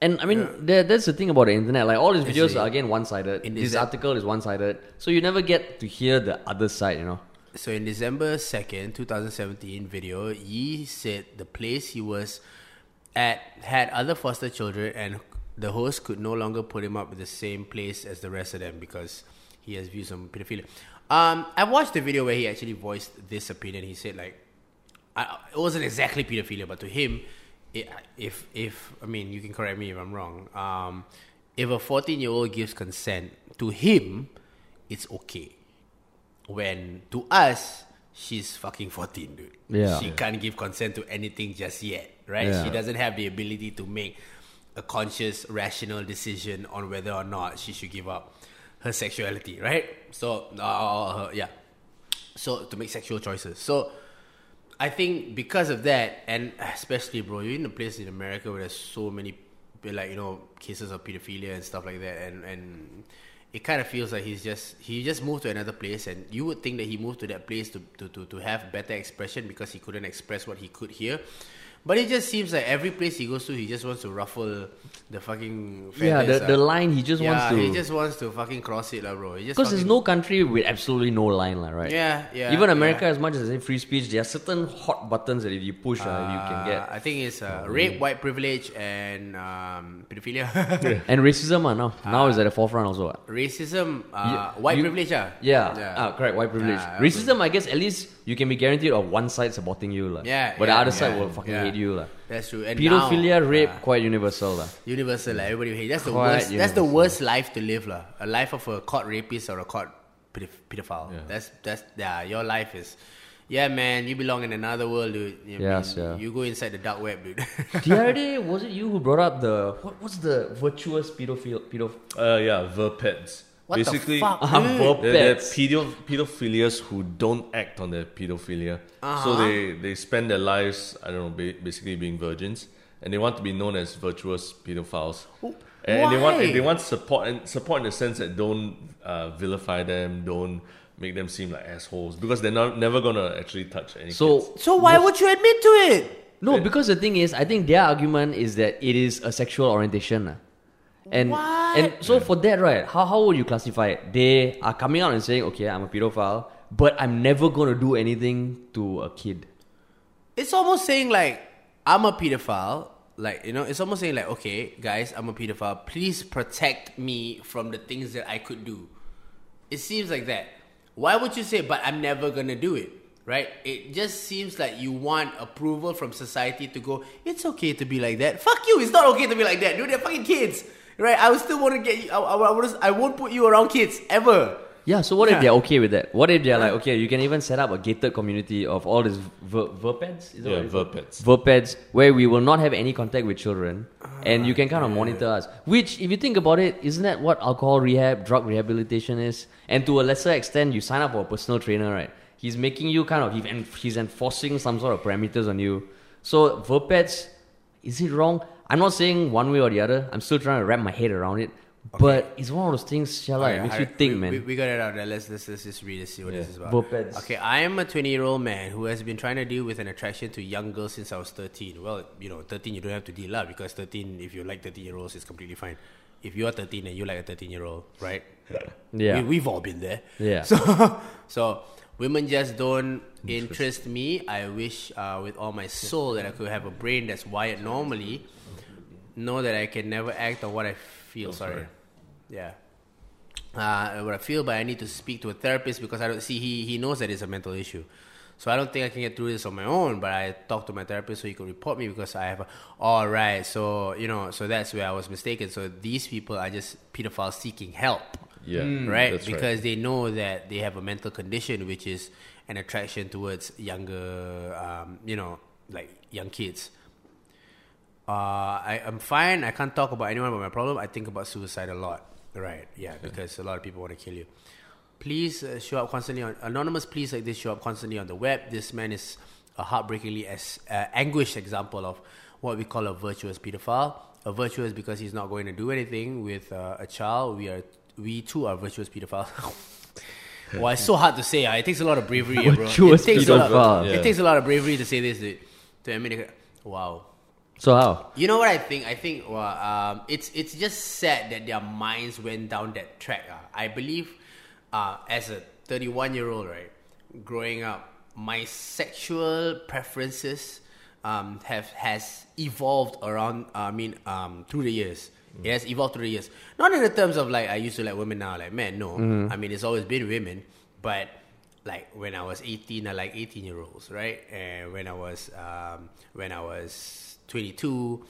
And I mean, there, that's the thing about the internet. Like all these videos are again one-sided. This Decem- article is one-sided, so you never get to hear the other side. You know. So in December 2nd, 2017 video, Yee said the place he was at had other foster children and the host could no longer put him up with the same place as the rest of them because he has views on pedophilia. Um, I watched the video where he actually voiced this opinion. He said like, I, it wasn't exactly pedophilia, but to him, if if I mean you can correct me if I'm wrong. Um, if a 14 year old gives consent to him, it's okay when to us she's fucking 14 dude Yeah. she can't give consent to anything just yet right Yeah. she doesn't have the ability to make a conscious rational decision on whether or not she should give up her sexuality right so uh, her- yeah so to make sexual choices so I think because of that, and especially, bro, you're in a place in America where there's so many, like you know, cases of pedophilia and stuff like that, and and it kind of feels like he's just he just moved to another place, and you would think that he moved to that place to to, to, to have better expression because he couldn't express what he could here. But it just seems like every place he goes to, he just wants to ruffle the fucking feathers, Yeah, the, the ah. line he just yeah, wants to. he just wants to fucking cross it, lah, bro. Because there's no country with absolutely no line, lah, right? Yeah, yeah. Even America, yeah. as much as they free speech, there are certain hot buttons that if you push, uh, you can Uh, get. I think it's uh, rape, white privilege, and um, pedophilia. And racism, uh, now now is at the forefront also. ah. Racism, uh, You- white you- privilege, ah. Yeah, Ah, correct. White privilege. Yeah, Racism, I guess, at least you can be guaranteed of one side supporting you, lah. Yeah, But yeah, the other side will fucking yeah. hate you, lah. That's true. And Pedophilia, now, rape, uh, quite universal, lah. universal. Like, everybody hate. That's the Quite worst. That's the worst life to live, lah. A life of a caught rapist or a caught pedoph- pedophile. Yeah. That's that's yeah. Your life is. Yeah, man, you belong in another world, dude. You know what I Yes, mean? yeah. You go inside the dark web, dude. the other day, was it you who brought up the what? What's the virtuous pedophile? Pedophile? Uh, yeah, verpeds. What the Basically, fuck, Ah, dude? They're, they're pedo- pedophilias who don't act on their pedophilia. So Uh-huh. they, they spend their lives, I don't know, ba- basically being virgins, and they want to be known as virtuous pedophiles. And they want why? they want support and support in the sense that don't uh, vilify them, don't make them seem like assholes because they're not never gonna actually touch any. So kids. so why would you admit to it? no, because the thing is, I think their argument is that it is a sexual orientation, lah. And What? and so for that, right? How how would you classify it? They are coming out and saying, okay, I'm a pedophile, but I'm never gonna do anything to a kid. It's almost saying like I'm a pedophile. Like you know, it's almost saying like, okay, guys, I'm a pedophile. Please protect me from the things that I could do. It seems like that. Why would you say, but I'm never gonna do it? Right? It just seems like you want approval from society to go. It's okay to be like that. Fuck you. It's not okay to be like that, dude. They're fucking kids, right? I would still want to get you. I, I, I, would, I won't put you around kids ever. Yeah, so what if they're okay with that? What if they're like, okay, you can even set up a gated community of all these ver- verpeds? Is that Yeah, what it's called? verpeds. Verpeds, where we will not have any contact with children, and you can kind of ah, monitor us. Which, if you think about it, isn't that what alcohol rehab, drug rehabilitation is? And to a lesser extent, you sign up for a personal trainer, right? He's making you kind of, he's enforcing some sort of parameters on you. So, verpeds, is it wrong? I'm not saying one way or the other. I'm still trying to wrap my head around it. But it's one of those things, Shala, Okay, it makes alright, you think, we, man. We, we got it out there. Let's, let's, let's just read and see what Yeah. this is about. Verpeds. Okay, I am a 20 year old man who has been trying to deal with an attraction to young girls since I was 13. Well, you know, 13 you don't have to deal lah because 13, if you like 13 year olds, it's completely fine. If you are 13 and you like a 13 year old, right? Yeah. We, we've all been there. Yeah. So, so women just don't interest me. I wish uh, with all my soul that I could have a brain that's wired normally. Know that I can never act on what I feel. sorry. sorry. Yeah. Uh, what I feel, but I need to speak to a therapist because I don't see he he knows that it's a mental issue. So I don't think I can get through this on my own. But I talked to my therapist so he could report me because I have a. All right, so you know, so that's where I was mistaken. So these people are just pedophiles seeking help yeah, right? that's because they know that they have a mental condition, which is an attraction towards younger, um, you know, like young kids. Uh, I, I'm fine. I can't talk about anyone about my problem. I think about suicide a lot. Right? Yeah, because a lot of people want to kill you. Please uh, show up constantly on anonymous. Please like this show up constantly on the web. This man is a heartbreakingly as, uh, anguished example of what we call a virtuous pedophile. A virtuous because he's not going to do anything with uh, a child. We are we too are virtuous pedophiles. well, it's so hard to say. Uh. It takes a lot of bravery, uh, bro. It takes a lot. pedophile. It takes a lot of bravery to say this, dude. To admit it. Wow. So how? You know what I think? I think well, um, it's it's just sad that their minds went down that track. Uh. I believe, uh, as a 31 year old, right, growing up, my sexual preferences um, have has evolved around. I mean, um, through the years. It has evolved through the years. Not in the terms of like I used to like women now, like men. No, I mean it's always been women, but like when I was 18, I like 18 year olds, right? And when I was um, when I was 22,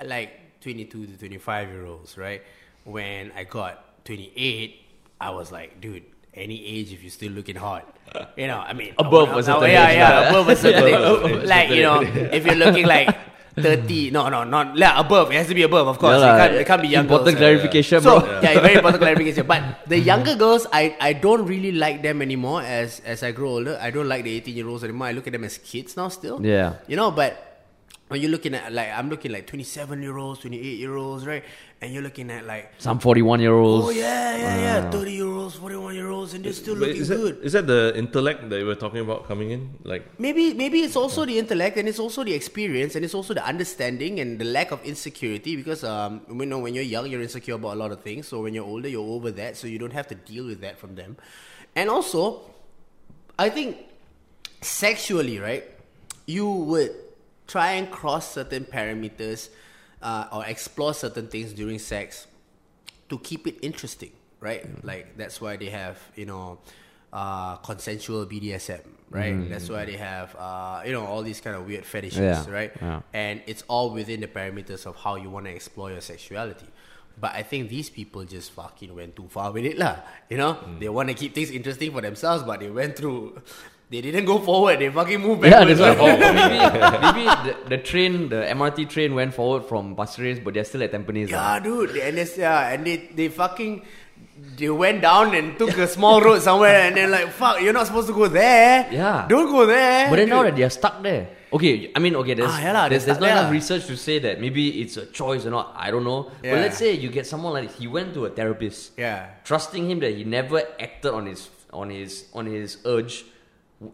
I like 22 to 25 year olds, right? When I got 28, I was like, dude, any age if you're still looking hot, you know. I mean, Above was certain yeah, yeah, above age. Like you know, if you're looking like 30, no, no, not yeah, above. It has to be above, of course. Yeah it, can't, it can't be young Important girls, uh, clarification, so, bro. yeah, very important clarification. But the younger girls, I, I don't really like them anymore as as I grow older. I don't like the 18 year olds anymore. I look at them as kids now still. Yeah. You know, but when you're looking at like I'm looking like 27 year olds, 28 year olds, right? And you're looking at like Some 41 year olds. oh yeah, yeah, yeah, 30 year olds, 41 year olds, and they're still But looking is that, good. is that the intellect that you were talking about coming in? Like, Maybe maybe it's also the intellect and it's also the experience and it's also the understanding and the lack of insecurity because um you know when you're young you're insecure about a lot of things so when you're older you're over that so you don't have to deal with that from them and also I think sexually right you would try and cross certain parameters uh, or explore certain things during sex to keep it interesting, right? Like that's why they have you know uh, consensual BDSM, right? That's why they have uh, you know all these kind of weird fetishes, Yeah, right? yeah. And it's all within the parameters of how you want to explore your sexuality. But I think these people just fucking went too far with it, lah. You know, they want to keep things interesting for themselves, but they went through. They didn't go forward. They fucking moved Yeah, that's why. lah. Or, or maybe, maybe the, the train, the MRT train went forward from Pasir Ris, but they're still at Tampines. Yeah, lah. dude. And it's, yeah, and they they fucking they went down and took a small road somewhere, and they're like, "Fuck, you're not supposed to go there. Yeah. don't go there." But then now that they're stuck there. Okay, I mean, okay, there's, Ah, yeah lah, there's, there's not there enough research to say that maybe it's a choice or not. I don't know. But let's say you get someone like he went to a therapist, yeah, trusting him that he never acted on his on his on his urge.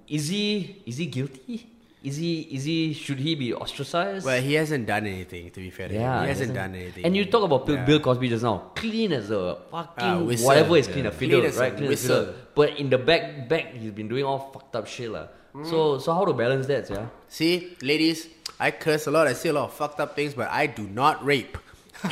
Is he is he guilty? Is he is he should he be ostracized? well, he hasn't done anything. To be fair, to him. yeah, he hasn't done anything. And you talk about Bill, Yeah. Bill Cosby just now, clean as a fucking Ah, whistle. whatever is clean, Yeah. a fiddle, Clean a right? Clean as a fiddle. But in the back, back he's been doing all fucked up shit, lah. So so how to balance that, yeah? See, ladies, I curse a lot. I say a lot of fucked up things, but I do not rape.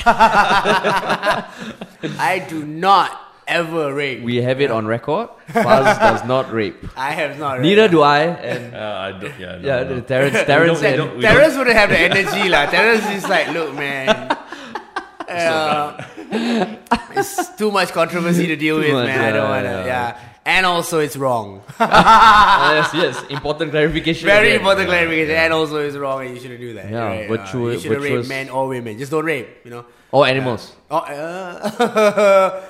I do not ever rape. We have it on record. Fuzz does not rape. I have not. Neither do I. And uh, I don't, yeah, no, yeah, no. Terence, Terence, we and don't- we Terence wouldn't have the energy, lah. Terence is like, look, man. uh, it's too much controversy to deal with, much, man. I don't wanna. yeah. Yeah. And also, it's wrong. yes, yes, important clarification. Very again. important clarification. And also, it's wrong, and you shouldn't do that. Yeah, right? virtue- Uh, you shouldn't rape men or women. Just don't rape. You know. Or animals. Oh, uh,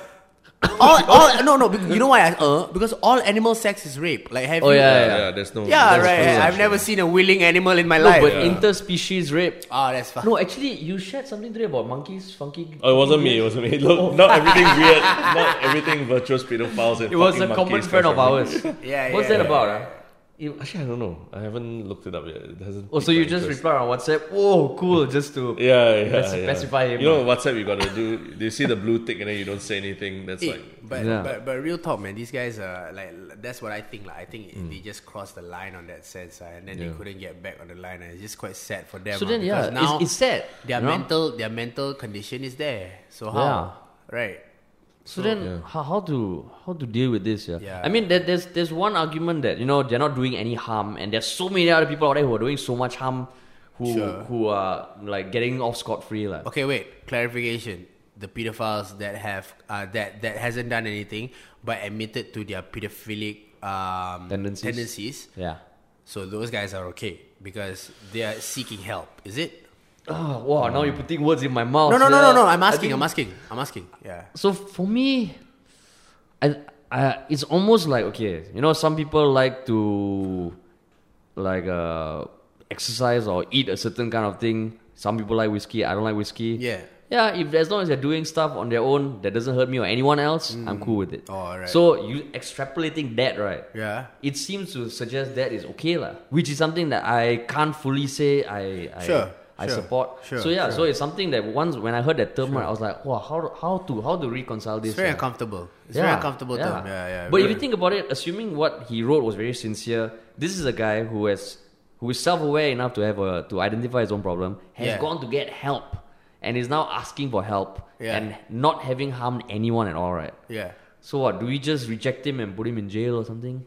all, all, no, no. You know why? I, uh, because all animal sex is rape. Like, have Oh, you? yeah, Yeah, yeah. yeah, there's no. Yeah, there's right. no I've never seen a willing animal in my No, life. but Yeah. interspecies rape. oh, that's fuck. No, actually, you shared something today about monkeys, funky. Oh, it wasn't me. It wasn't me. Look, not everything weird, not everything virtuous pedophiles and It was a common friend of ours. Yeah, What's yeah, that about? You- Actually, I don't know. I haven't looked it up yet. It hasn't. oh, so you just interest. reply on WhatsApp? Oh, cool, just to. Yeah, yeah, Spec- yeah. specify him, You know, ah. WhatsApp, you gotta do. You see the blue tick, and then you don't say anything. That's Eh, like. but, Yeah. but but real talk, man. These guys are like that's what I think. Like I think Mm. they just crossed the line on that sense, uh, and then Yeah. they couldn't get back on the line. And it's just quite sad for them. So uh, then, yeah, now it's, it's sad. their you know? mental their mental condition is there. So how? Yeah. Right. So then, Yeah. how, how to how to deal with this? Yeah, Yeah. I mean, there, there's there's one argument that you know they're not doing any harm, and there's so many other people out there who are doing so much harm, who Sure. who are like getting off scot free, like. Okay, wait. Clarification: the pedophiles that have uh, that that hasn't done anything but admitted to their pedophilic um, Tendencies. tendencies. Yeah. So those guys are okay because they are seeking help. Is it? Oh, wow! Now you're putting words in my mouth. No, no, no, yeah. no, no. I'm asking. think- I'm asking. I'm asking. Yeah. So for me, I, I, it's almost like okay, you know, some people like to like uh exercise or eat a certain kind of thing. Some people like whiskey. I don't like whiskey. Yeah. Yeah, if as long as they're doing stuff on their own that doesn't hurt me or anyone else, I'm cool with it. Oh, alright. So you extrapolating that, right? Yeah. It seems to suggest that is okay, lah. Which is something that I can't fully say I I, Sure, I sure, support. sure, so yeah, sure. so it's something that once when I heard that term, right, I was like, wow, how how to how to reconcile this? It's very yeah? uncomfortable. It's very uncomfortable term. Yeah, yeah. But if you think about it, assuming what he wrote was very sincere, this is a guy who has who is self-aware enough to have a to identify his own problem, has Yeah. gone to get help, and is now asking for help Yeah. and not having harmed anyone at all, right? yeah. So what? Do we just reject him and put him in jail or something?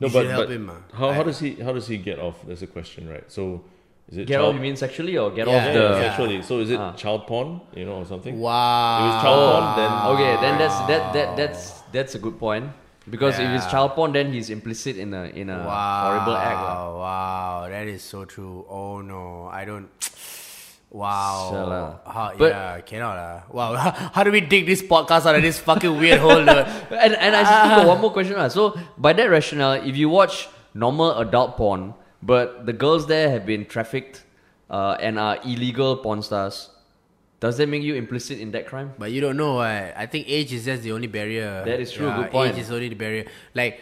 No, You but, help but him, ah. how, I- how does he how does he get off? That's a question, right? So, is it Get child, off? You mean sexually or get Yeah, off yeah, the? yeah. sexually? So is it Ah. child porn? You know, or something? Wow. If it's child porn, then Okay, then that's that that that's that's a good point because if it's child porn, then he's implicit in a in a Wow. horrible act. lah. Wow. That is so true. Oh no. I don't. Wow. So, lah. How, But- yeah, cannot. Uh. Wow. How do we dig this podcast out of this fucking weird hole? uh? And, and I still got one more question. lah. So, by that rationale, if you watch normal adult porn, but the girls there have been trafficked uh, and are illegal porn stars, does that make you implicit in that crime? But you don't know. Uh, I think age is just the only barrier. That is true, good point. Age is only the barrier. Like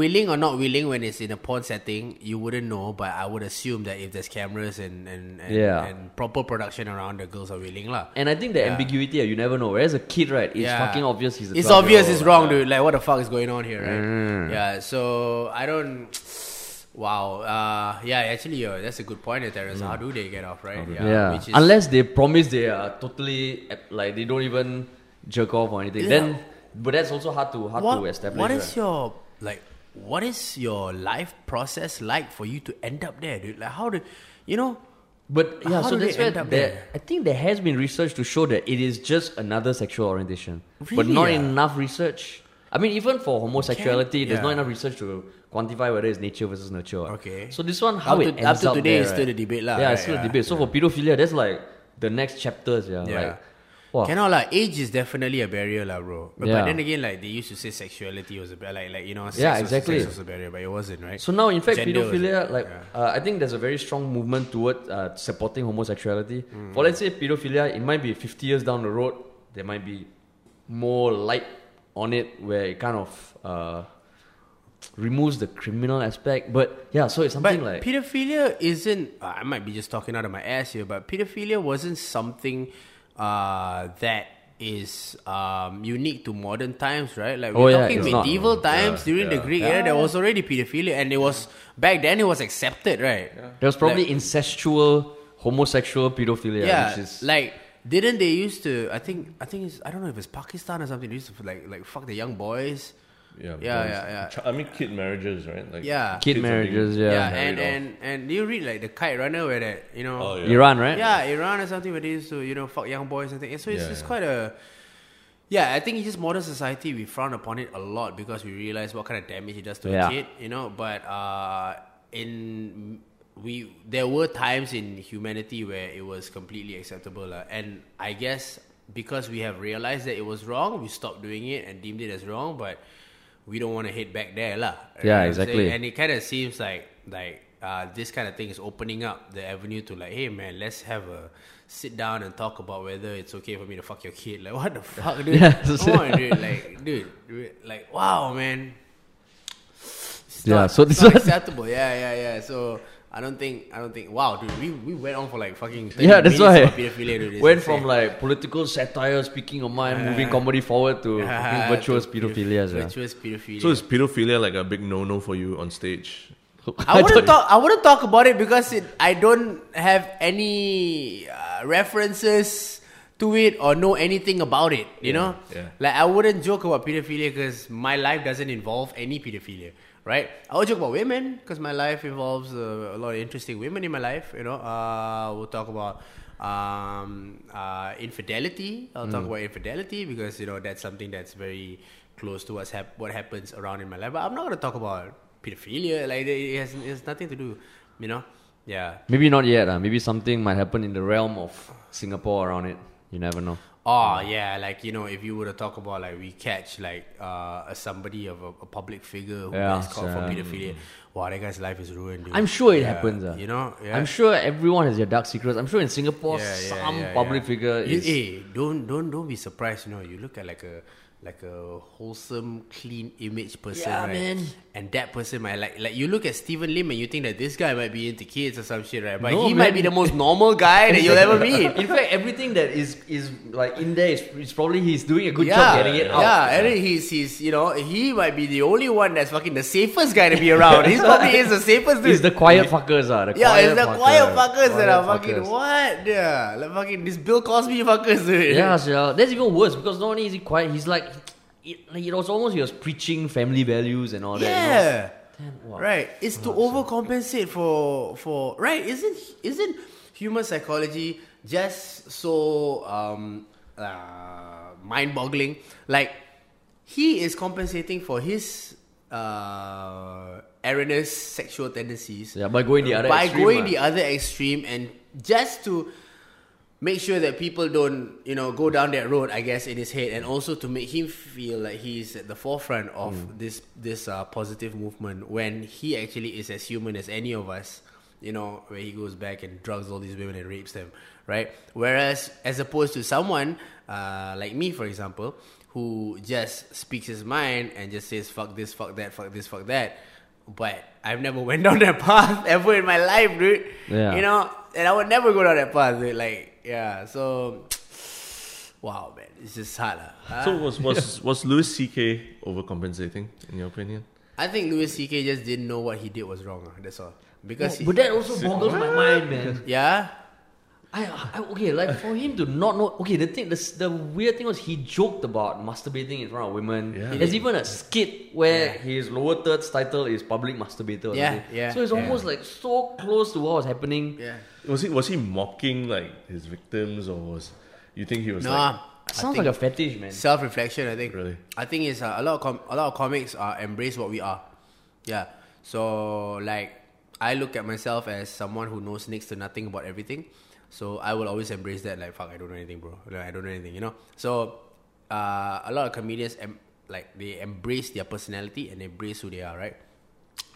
willing or not willing, when it's in a porn setting, you wouldn't know. But I would assume that if there's cameras and and, and, Yeah. and proper production around, the girls are willing lah. And I think the Yeah. ambiguity, uh, you never know. Whereas a kid, right, it's Yeah. fucking obvious he's a It's obvious it's wrong, dude. Like what the fuck is going on here, right? Mm. Yeah. So I don't. Wow. Uh, yeah. Actually, uh, that's a good point, Terence. How do they get off, right? Mm. Yeah, Which is, unless they promise they are totally eh, like they don't even jerk off or anything. Yeah. Then, but that's also hard to hard what, to establish. what right? your like what is your life process like for you to end up there dude like how do you know But yeah, How so that's where end up there? I think there has been research to show that it is just another sexual orientation, but not ah? enough research. I mean, even for homosexuality, there's not enough research to quantify whether it's nature versus nurture. Okay. So this one, how Up it to- ends up to up today there, is still right? the debate lah, Yeah, right, it's still a yeah, debate. So for pedophilia, that's like the next chapters. Yeah, Yeah. like wow. cannot like age is definitely a barrier lah bro but, Yeah. but then again like they used to say sexuality was a barrier like like you know sex Yeah, was, exactly. sex was a barrier but it wasn't right So now, in fact, Gender was pedophilia, it? like Yeah. uh, I think there's a very strong movement toward uh, supporting homosexuality. Mm. For let's say pedophilia, it might be 50 years down the road, there might be more light on it where it kind of uh, removes the criminal aspect. But yeah, so it's but something like pedophilia isn't uh, I might be just talking out of my ass here but pedophilia wasn't something uh, that is um, unique to modern times right like Oh, we're yeah, talking it's not. medieval times Yeah, during the yeah. greek era there was already pedophilia and it was back then it was accepted right there was probably like- incestual homosexual pedophilia, yeah, which is like didn't they used to? I think I think it's I don't know if it's Pakistan or something. They used to like like fuck the young boys. Yeah, Yeah, yeah, yeah. Ch- I mean, kid marriages, right? Like Yeah. kid kids being- marriages. Yeah, Yeah, and married and and you read like the Kite Runner where that you know? Oh, yeah. Iran, right? Yeah, Iran or something where they used to you know fuck young boys and things. So it's, Yeah, it's yeah. quite a. Yeah, I think it's just modern society we frown upon it a lot because we realize what kind of damage it does to Yeah. a kid, you know. But uh, in we there were times in humanity where it was completely acceptable, uh, and I guess because we have realized that it was wrong, we stopped doing it and deemed it as wrong. But we don't want to hit back there, lah. Yeah, You know what I'm exactly. And it kind of seems like like uh, this kind of thing is opening up the avenue to like, hey man, let's have a sit down and talk about whether it's okay for me to fuck your kid. Like, what the fuck, dude? Yeah. Come on, dude. Like, dude, like, wow, man. It's Yeah, not- so it's this not acceptable. Yeah, yeah, yeah. So. I don't think I don't think wow dude we, we went on for like fucking Yeah, that's why. about pedophilia, dude. Went insane. from like political satire, speaking of mind, moving comedy forward to fucking virtuous To pedophilia. yeah. virtuous pedophilia So is pedophilia like a big no-no for you on stage? I wouldn't talk. I wouldn't talk about it because it, I don't have any uh, references to it or know anything about it. You know, yeah. like I wouldn't joke about pedophilia because my life doesn't involve any pedophilia. Right? I would joke about women because my life involves uh, a lot of interesting women in my life. You know, uh, we'll talk about um, uh, infidelity. I'll talk about infidelity because you know that's something that's very close to what's hap- what happens around in my life. But I'm not gonna talk about pedophilia. Like it has, it has nothing to do. You know? Yeah. Maybe not yet. Uh. Maybe something might happen in the realm of Singapore around it. You never know. Oh yeah, like you know, if you were to talk about like we catch like uh, a somebody of a, a public figure who Yeah, gets caught for pedophilia, wow, that guy's life is ruined. Dude. I'm sure it Yeah, happens. Uh. You know, yeah. I'm sure everyone has their dark secrets. I'm sure in Singapore, some public figure You- is. hey, don't don't don't be surprised. You know, you look at like a like a wholesome, clean image person, Yeah, right? man. And that person might like like you look at Stephen Lim and you think that this guy might be into kids or some shit, right? But No, he might be the most normal guy that you'll ever meet. In fact, everything that is is like in there is, is probably he's doing a good yeah, job getting it out. Yeah, and he's he's you know he might be the only one that's fucking the safest guy to be around. he's probably is the safest dude. It's the quiet fuckers, uh, the yeah, quiet it's the fuckers. quiet fuckers that are fucking fuckers. what? Yeah, like fucking this Bill Cosby fuckers, dude. Yeah, so that's even worse because not only is he quiet, he's like, it, like, it was almost he was preaching family values and all that. Yeah. Damn, wow. Right. It's to overcompensate for for right. Isn't isn't human psychology just so um uh, mind-boggling? Like he is compensating for his uh erroneous sexual tendencies Yeah, by going the other by extreme, going ah. the other extreme and just to make sure that people don't you know go down that road i guess in his head and also to make him feel like he's at the forefront of Hmm. this this uh, positive movement when he actually is as human as any of us you know, where he goes back and drugs all these women and rapes them, right? Whereas, as opposed to someone uh, like me, for example, who just speaks his mind and just says fuck this, fuck that, fuck this, fuck that. But I've never went down that path ever in my life, dude. Yeah. You know, and I would never go down that path, dude. Like, yeah. So, wow, man, it's just hard, huh? So was was was Louis C.K. overcompensating in your opinion? I think Louis C.K. just didn't know what he did was wrong. ah, That's all. Because he, but that also boggles my mind, man. yeah, I, I okay, like for him to not know. Okay, the thing, the, the weird thing was he joked about masturbating in front of women. Yeah. There's even a skit where Yeah. his lower third's title is public masturbator. Yeah, yeah, So it's yeah. almost like so close to what was happening. yeah. Was he was he mocking like his victims or was you think he was Nah, like Sounds like a fetish, man. self-reflection. I think. Really? I think it's uh, a lot of com- a lot of comics are embrace what we are. Yeah. So like, I look at myself as someone who knows next to nothing about everything. So I will always embrace that. Like, fuck, I don't know anything, bro. Like, I don't know anything. You know. So uh, a lot of comedians em- like they embrace their personality and embrace who they are, right?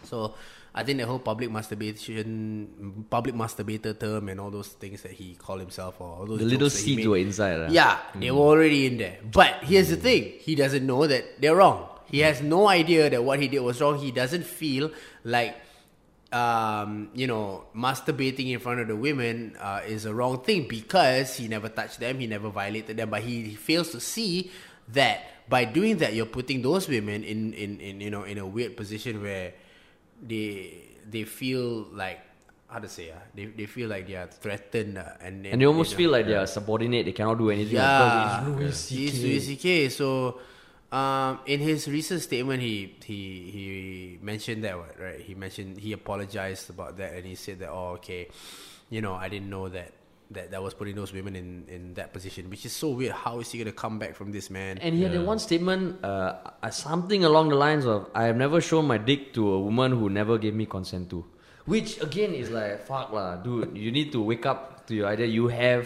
So I think the whole public masturbation, public masturbator term, and all those things that he called himself, or all those The little seeds were inside. ah. yeah, they were already in there. But here's the thing: he doesn't know that they're wrong. He has no idea that what he did was wrong. He doesn't feel like, um, you know, masturbating in front of the women uh, is a wrong thing because he never touched them, he never violated them. But he fails to see that by doing that, you're putting those women in, in, in you know in a weird position where they they feel like how to say uh, they they feel like they are threatened uh, and And they almost you know, feel like they are subordinate. They cannot do anything. yeah, because it's Louis C.K. So, um, in his recent statement, he he he mentioned that what, right? He mentioned he apologized about that, and he said that oh okay, you know I didn't know that that that was putting those women in in that position, which is so weird. How is he gonna come back from this, man? And he had that one statement, uh, uh, something along the lines of, "I have never shown my dick to a woman who never gave me consent to," which again is like, "Fuck lah, dude. You need to wake up to your idea. You have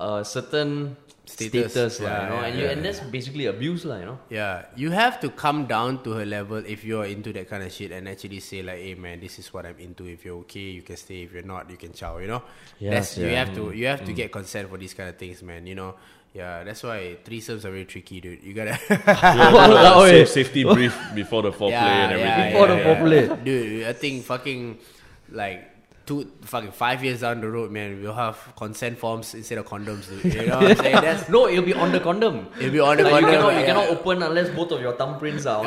a certain Status. status, lah, Yeah, you know, yeah, and you, yeah, and that's basically abuse, lah, you know." Yeah, you have to come down to her level if you're into that kind of shit and actually say like, "Hey man, this is what I'm into. If you're okay, you can stay. If you're not, you can chow." You know, Yes, that's you yeah. have to you have to mm. get consent for these kind of things, man. You know, yeah, that's why threesomes are very tricky, dude. You gotta yeah, Oh, yeah. safe, safety brief before the foreplay and everything. Before the foreplay. dude. I think fucking like. Two fucking five years down the road, man, we'll have consent forms instead of condoms, dude. You know what I'm saying? That's no, it'll be on the condom. it'll be on the Like, condom. you cannot, you yeah. cannot open unless both of your thumbprints are on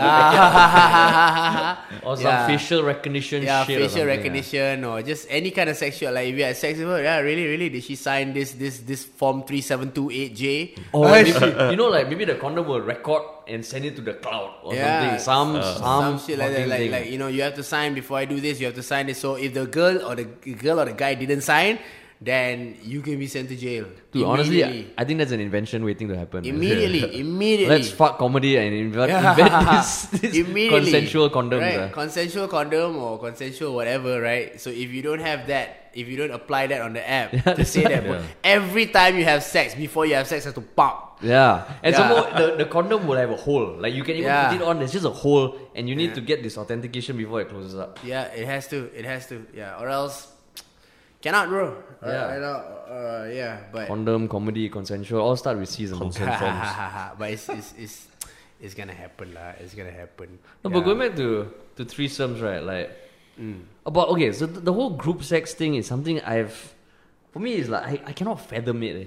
the or some Yeah. facial recognition yeah, shit. or facial something, ah. recognition or just any kind of sexual. Like if you had sex with her, yeah, really, really, did she sign this this this form three seven two eight J? Or maybe, you know, like maybe the condom will record and send it to the cloud or Yeah, something. Some, Uh. some, some shit like that. Like, thing. like you know, you have to sign before I do this. You have to sign this. So if the girl or the girl or the guy didn't sign, then you can be sent to jail. Dude, honestly, I think that's an invention waiting to happen. immediately, immediately. Let's fuck comedy and invent, invent this, this Immediately. consensual condom. Right? ah. Consensual condom or consensual whatever, right? So if you don't have that, if you don't apply that on the app to that's say that, Yeah. every time you have sex, before you have sex, has to pop. Yeah, and Yeah. more, the, the condom will have a hole. Like you can even Yeah. put it on. There's just a hole, and you need Yeah. to get this authentication before it closes up. Yeah, it has to. It has to. Yeah, or else cannot, bro. Uh, Yeah. I know, uh, yeah, but Condom, comedy, consensual, all start with C's and O's. Consent forms. but it's, it's it's it's gonna happen, lah. It's gonna happen. No, yeah. but going back to to threesomes, right? Like Mm. about okay, so the, the whole group sex thing is something I've. For me, it's like I, I cannot fathom it. eh.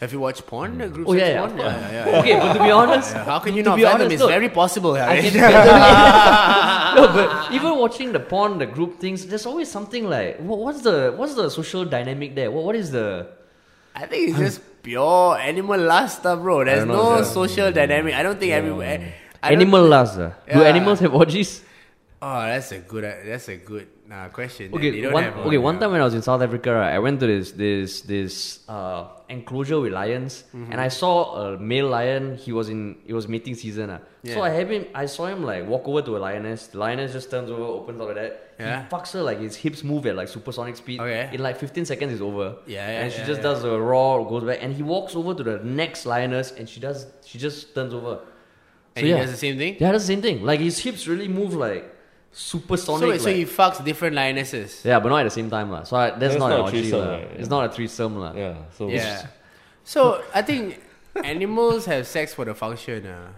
Have you watched porn? The group Oh yeah, yeah, porn? yeah, yeah, yeah. Okay, but to be honest, Yeah, How can you not be honest, It's no, very possible, Harry. no, but even watching the porn, the group things, there's always something like what, what's the what's the social dynamic there? What, what is the I think it's just pure animal lust stuff, bro. There's know, no yeah. social mm. dynamic. I don't think everywhere. I animal lust? ah? Do animals have orgies? Oh, that's a good. Uh, that's a good uh, question. Okay, don't one, have okay. One yeah. time when I was in South Africa, right, I went to this this this uh, enclosure with lions, Mm-hmm. and I saw a male lion. He was in it was mating season, uh. so I have him. I saw him like walk over to a lioness. The lioness just turns over, opens up like that. Yeah. He fucks her like his hips move at like supersonic speed. Okay. In like 15 seconds, it's over. Yeah, yeah, And she yeah, just yeah. does a raw, goes back, and he walks over to the next lioness, and she does. She just turns over. And he does the same thing. Yeah, that's the same thing. Like his hips really move like supersonic. So, wait, so he fucks different lionesses. yeah, but not at the same time, lah. So I, that's, That's not, not an a orgy, threesome, lah. right? It's not a threesome, lah. Yeah. So Yeah. So I think animals have sex for the function. Uh,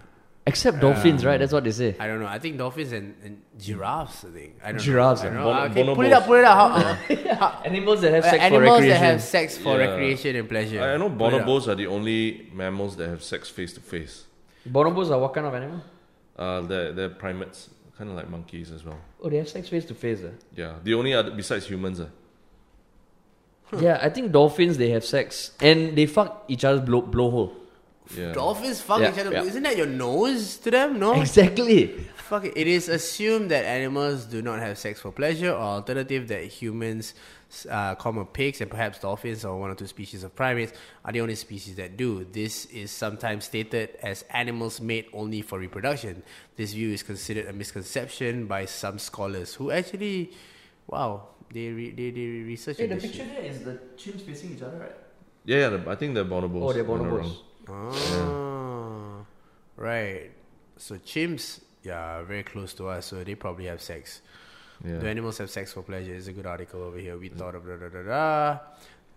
Except dolphins, right? That's what they say. I don't know. I think dolphins and, and giraffes. I think. I don't Giraffes, Know. I don't know. Bon- okay, pull it up. Pull it up. How, how, Animals that have uh, sex for animals recreation. that have sex for Yeah. recreation and pleasure. I I know Pull it up. bonobos are the only mammals that have sex face to face. Bonobos are what kind of animal? Uh, they're, they're primates, kind of like monkeys as well. Oh, they have sex face to face. eh? Yeah, the only other besides humans. Uh. Yeah, I think dolphins they have sex and they fuck each other's blow blowhole. Yeah. Dolphins fuck Yeah, each other. yeah. Isn't that your nose to them? No. Exactly. Fuck it. It is assumed that animals do not have sex for pleasure, or alternative that humans, uh, common pigs, and perhaps dolphins or one or two species of primates are the only species that do. This is sometimes stated as animals made only for reproduction. This view is considered a misconception by some scholars who actually, wow, they re- they, they research Hey, the this picture shit. there is the chimps facing each other, right? Yeah, yeah. the- I think they're bonobos. Oh, they're if bonobos. wrong. Ah, right. So chimps, yeah, very close to us, so they probably have sex. Yeah. Do animals have sex for pleasure? It's a good article over here. We thought of da da da da.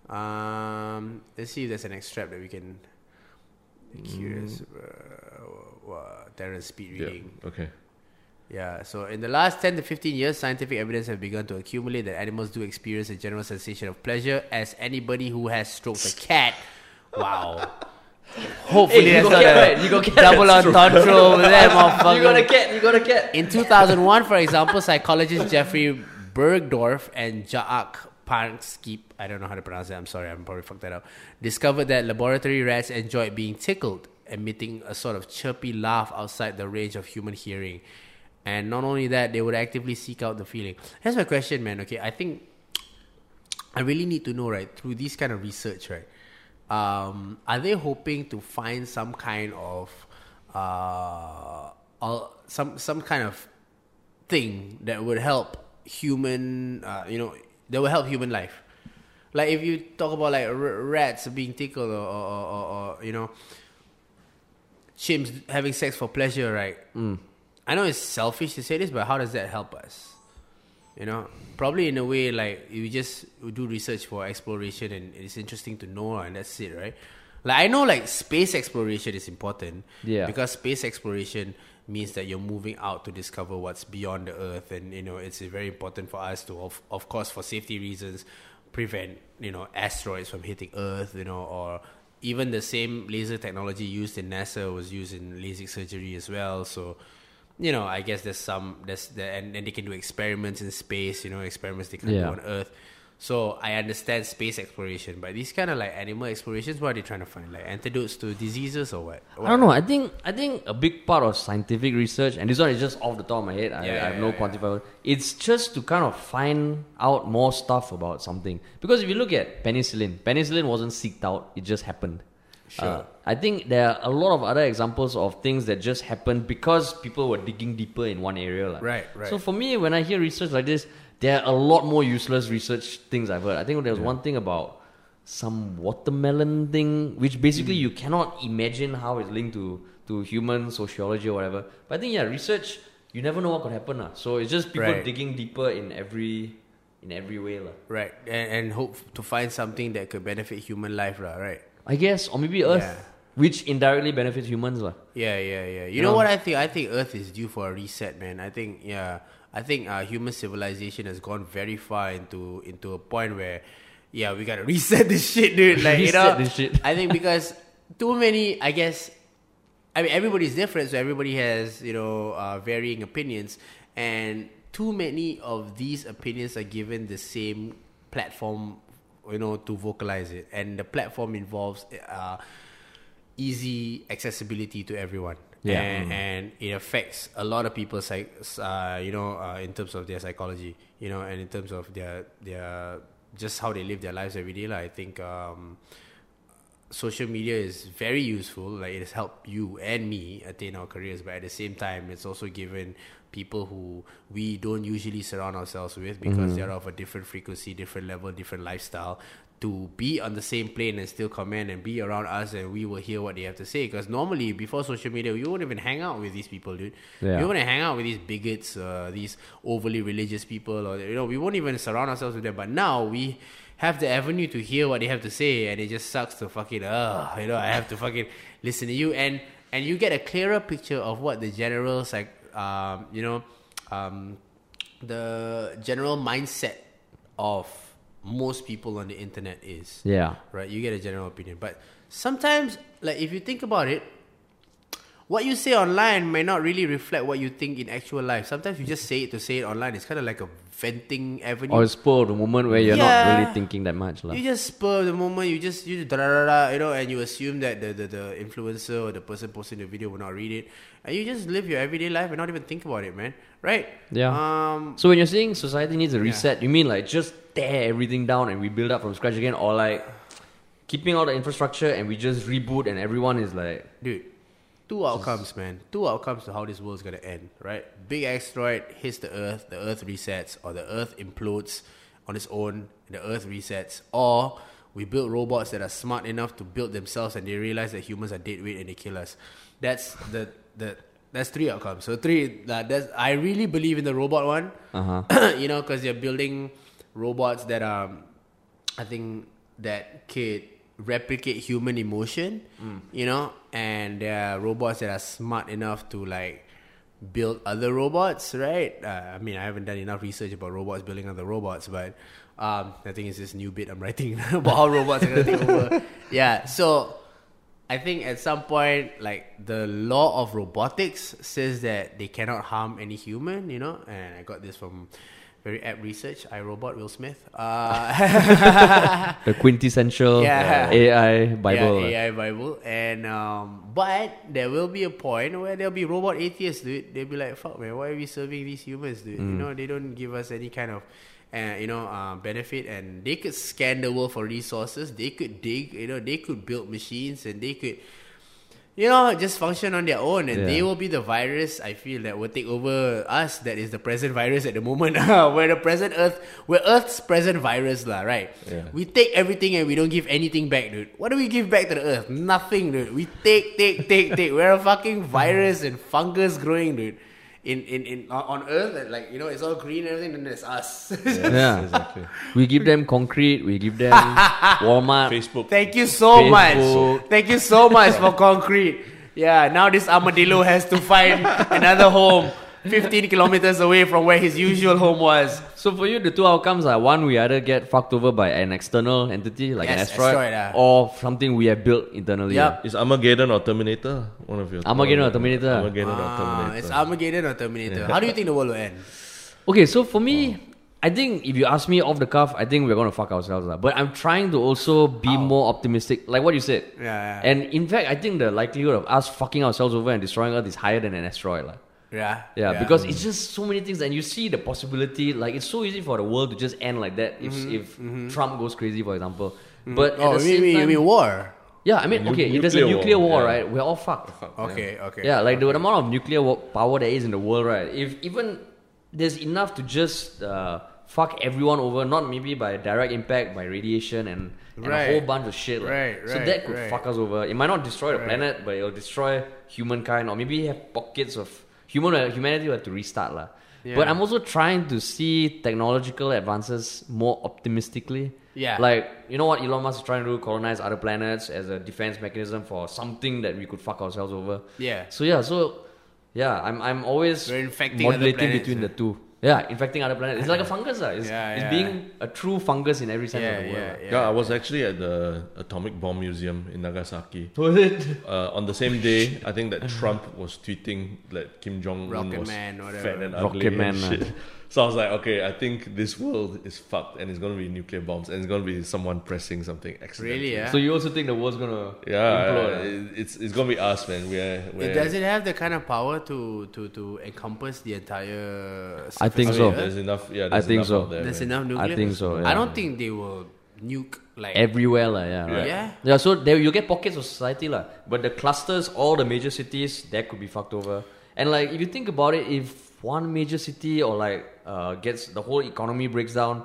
Um, let's see if there's an extract that we can. Curious. Uh, uh, Terence speed Mm. Yeah. reading. Okay. Yeah, so in the last 10 to 15 years, scientific evidence have begun to accumulate that animals do experience a general sensation of pleasure as anybody who has stroked a cat. Wow. Hopefully Hey, you that's not cat, right? You got cat. double entendre over there, motherfucker. You got a cat. You got a cat. In 2001, for example, psychologist Jeffrey Burgdorf and Jaak Panskip, I don't know how to pronounce that, I'm sorry, I'm probably fucked that up, discovered that laboratory rats enjoyed being tickled, emitting a sort of chirpy laugh outside the range of human hearing. And not only that, they would actively seek out the feeling. Here's my question, man. Okay, I think I really need to know, right, through this kind of research, right? Um, are they hoping to find some kind of uh, some some kind of thing that would help human, uh, you know, that will help human life? Like if you talk about like r- rats being tickled or, or, or, or, or you know, chimps having sex for pleasure, right? I know it's selfish to say this, but how does that help us? You know, probably in a way like you just do research for exploration, and it's interesting to know, and that's it, right? Like I know, like space exploration is important, Yeah. because space exploration means that you're moving out to discover what's beyond the Earth, and you know it's very important for us to, of, of course, for safety reasons, prevent you know asteroids from hitting Earth, you know, or even the same laser technology used in NASA was used in LASIK surgery as well. So, you know, I guess there's some there's the, and, and they can do experiments in space, you know, experiments they can Yeah. do on Earth. So I understand space exploration, but these kind of like animal explorations, what are they trying to find? Like antidotes to diseases or what? I don't know. I think I think a big part of scientific research, and this one is just off the top of my head. I, Yeah, I have yeah, no yeah, quantifier. It's just to kind of find out more stuff about something. Because if you look at penicillin, penicillin wasn't seeked out; it just happened. Uh, I think there are a lot of other examples of things that just happened because people were digging deeper in one area. lah. Right, right. So for me, when I hear research like this, there are a lot more useless research things I've heard. I think there was one thing about some watermelon thing, which basically Hmm. you cannot imagine how it's linked to, to human sociology or whatever. But I think yeah, research you never know what could happen. lah. So it's just people Right. digging deeper in every in every way. lah. Right, and, and hope to find something that could benefit human life, lah. Right. I guess, or maybe Earth, Yeah. Which indirectly benefits humans. lah. Yeah, yeah, yeah. You You know know? what I think? I think Earth is due for a reset, man. I think, yeah, I think uh, human civilization has gone very far into into a point where, yeah, we gotta reset this shit, dude. Like you know, this shit. I think because too many, I guess. I mean, everybody's different, so everybody has you know uh, varying opinions, and too many of these opinions are given the same platform, you know, to vocalize it, and the platform involves. Uh, easy accessibility to everyone. Yeah. And, and it affects a lot of people's psych, uh, you know, uh, in terms of their psychology, you know, and in terms of their their just how they live their lives every day. Like, I think um, social media is very useful. Like it has helped you and me attain our careers, but at the same time, it's also given people who we don't usually surround ourselves with because they're of a different frequency, different level, different lifestyle to be on the same plane and still comment and be around us and we will hear what they have to say. Because normally before social media, we won't even hang out with these people, dude. Yeah. We won't hang out with these bigots, uh, these overly religious people, or you know, we won't even surround ourselves with them. But now we have the avenue to hear what they have to say, and it just sucks to fucking, uh, you know, I have to fucking listen to you, and and you get a clearer picture of what the general like, um, you know, um, the general mindset of most people on the internet is Yeah. right? You get a general opinion. But sometimes, like if you think about it, what you say online may not really reflect what you think in actual life. Sometimes you just say it to say it online. It's kind of like a venting avenue. Or spur of the moment where you're Yeah. not really thinking that much. you just spur the moment. You just you da da da you know, and you assume that the, the the influencer or the person posting the video will not read it, and you just live your everyday life and not even think about it, man. Right? Yeah. Um. So when you're saying society needs a reset, you mean like just tear everything down and we build up from scratch again, or like keeping all the infrastructure and we just reboot and everyone is like, Dude, two outcomes, man. Two outcomes to how this world's gonna end, right? Big asteroid hits the Earth, the Earth resets, or the Earth implodes on its own, and the Earth resets, or we build robots that are smart enough to build themselves, and they realize that humans are dead weight and they kill us. That's the the that's three outcomes. So three. Uh, that's I really believe in the robot one. uh huh. you know, because they're building robots that are, I think that could replicate human emotion, you know, and there are robots that are smart enough to like build other robots, right? Uh, I mean, I haven't done enough research about robots building other robots, but um, I think it's this new bit I'm writing about how robots are gonna take over. Yeah, so I think at some point, like the law of robotics says that they cannot harm any human, you know. And I got this from very apt research. I robot Will Smith. Uh, The quintessential Yeah. AI Bible. yeah, AI Bible. And um, but there will be a point where there'll be robot atheists, dude. They'll be like, "Fuck, man, why are we serving these humans, dude? Mm. You know, they don't give us any kind of." Uh, you know, uh, benefit, and they could scan the world for resources. They could dig, you know, they could build machines, and they could, you know, just function on their own, and they will be the virus. I feel that will take over us. That is the present virus at the moment. we're the present Earth. We're Earth's present virus, lah. Right? Yeah. We take everything and we don't give anything back, dude. What do we give back to the Earth? Nothing, dude. We take, take, take, take. We're a fucking virus and fungus growing, dude. In in in on on Earth, and like you know, it's all green and everything. Then there's us. Yeah. exactly. We give them concrete, we give them Walmart. Facebook. Thank you so much. Thank you so much for concrete. Yeah, now this armadillo has to find another home 15 kilometers away from where his usual home was. So for you, the two outcomes are one, we either get fucked over by an external entity like an asteroid, asteroid, ah. or something we have built internally. Yup. Is Armageddon or Terminator one of your? Armageddon or Terminator? Armageddon or Ah, Terminator. it's Armageddon or Terminator. How do you think the world will end? Okay, so for me, I think if you ask me off the cuff, I think we're gonna fuck ourselves up. But I'm trying to also be more optimistic, like what you said. Yeah, yeah. And in fact, I think the likelihood of us fucking ourselves over and destroying Earth is higher than an asteroid, lah. Yeah. Yeah, because it's mm. just so many things, and you see the possibility. Like it's so easy for the world to just end like that if mm-hmm, if mm-hmm. Trump goes crazy, for example. Mm-hmm. But at oh, the you same mean, you time, mean war? yeah, I mean, Nu- okay, if there's a nuclear nuclear war, war, yeah. right, we're all fucked. Okay, okay. Yeah, like the amount of nuclear wo- power there is in the world, right? If even there's enough to just uh, fuck everyone over, not maybe by direct impact, by radiation and, and a whole bunch of shit. like. Right, So right, that could right. fuck us over. It might not destroy the Right. planet, but it'll destroy humankind, or maybe have pockets of human humanity will have to restart, lah. But I'm also trying to see technological advances more optimistically. Yeah. Like, you know what Elon Musk is trying to do? Colonize other planets as a defense mechanism for something that we could fuck ourselves over. Yeah. So yeah, so yeah, I'm I'm always modulating planets, between yeah. the two. Yeah, infecting other planets. It's like a fungus. Uh. It's, Yeah, it's yeah. being a true fungus in every sense Yeah, of the word. yeah, Yeah, I was actually at the Atomic Bomb Museum in Nagasaki. Was it? Uh, on the same day, I think that Trump was tweeting that Kim Jong Un Rocket was Man, whatever. fat and Rocket ugly and Man, uh. shit. So I was like, okay, I think this world is fucked, and it's gonna be nuclear bombs, and it's gonna be someone pressing something accidentally. Really, yeah? So you also think the world's gonna Yeah, implode? it- it's it's gonna be us, man. We're, we're It, does it have the kind of power to, to, to encompass the entire? I think surface so. the Earth? There's enough. Yeah, I there's think enough so. out there, There's man. enough nuclear. think so, I yeah. don't think they will nuke like Everywhere, la, yeah, right. Yeah? Yeah, so there you get pockets of society, la. But the clusters, all the major cities, that could be fucked over. And like, if you think about it, if one major city or like uh, gets the whole economy breaks down,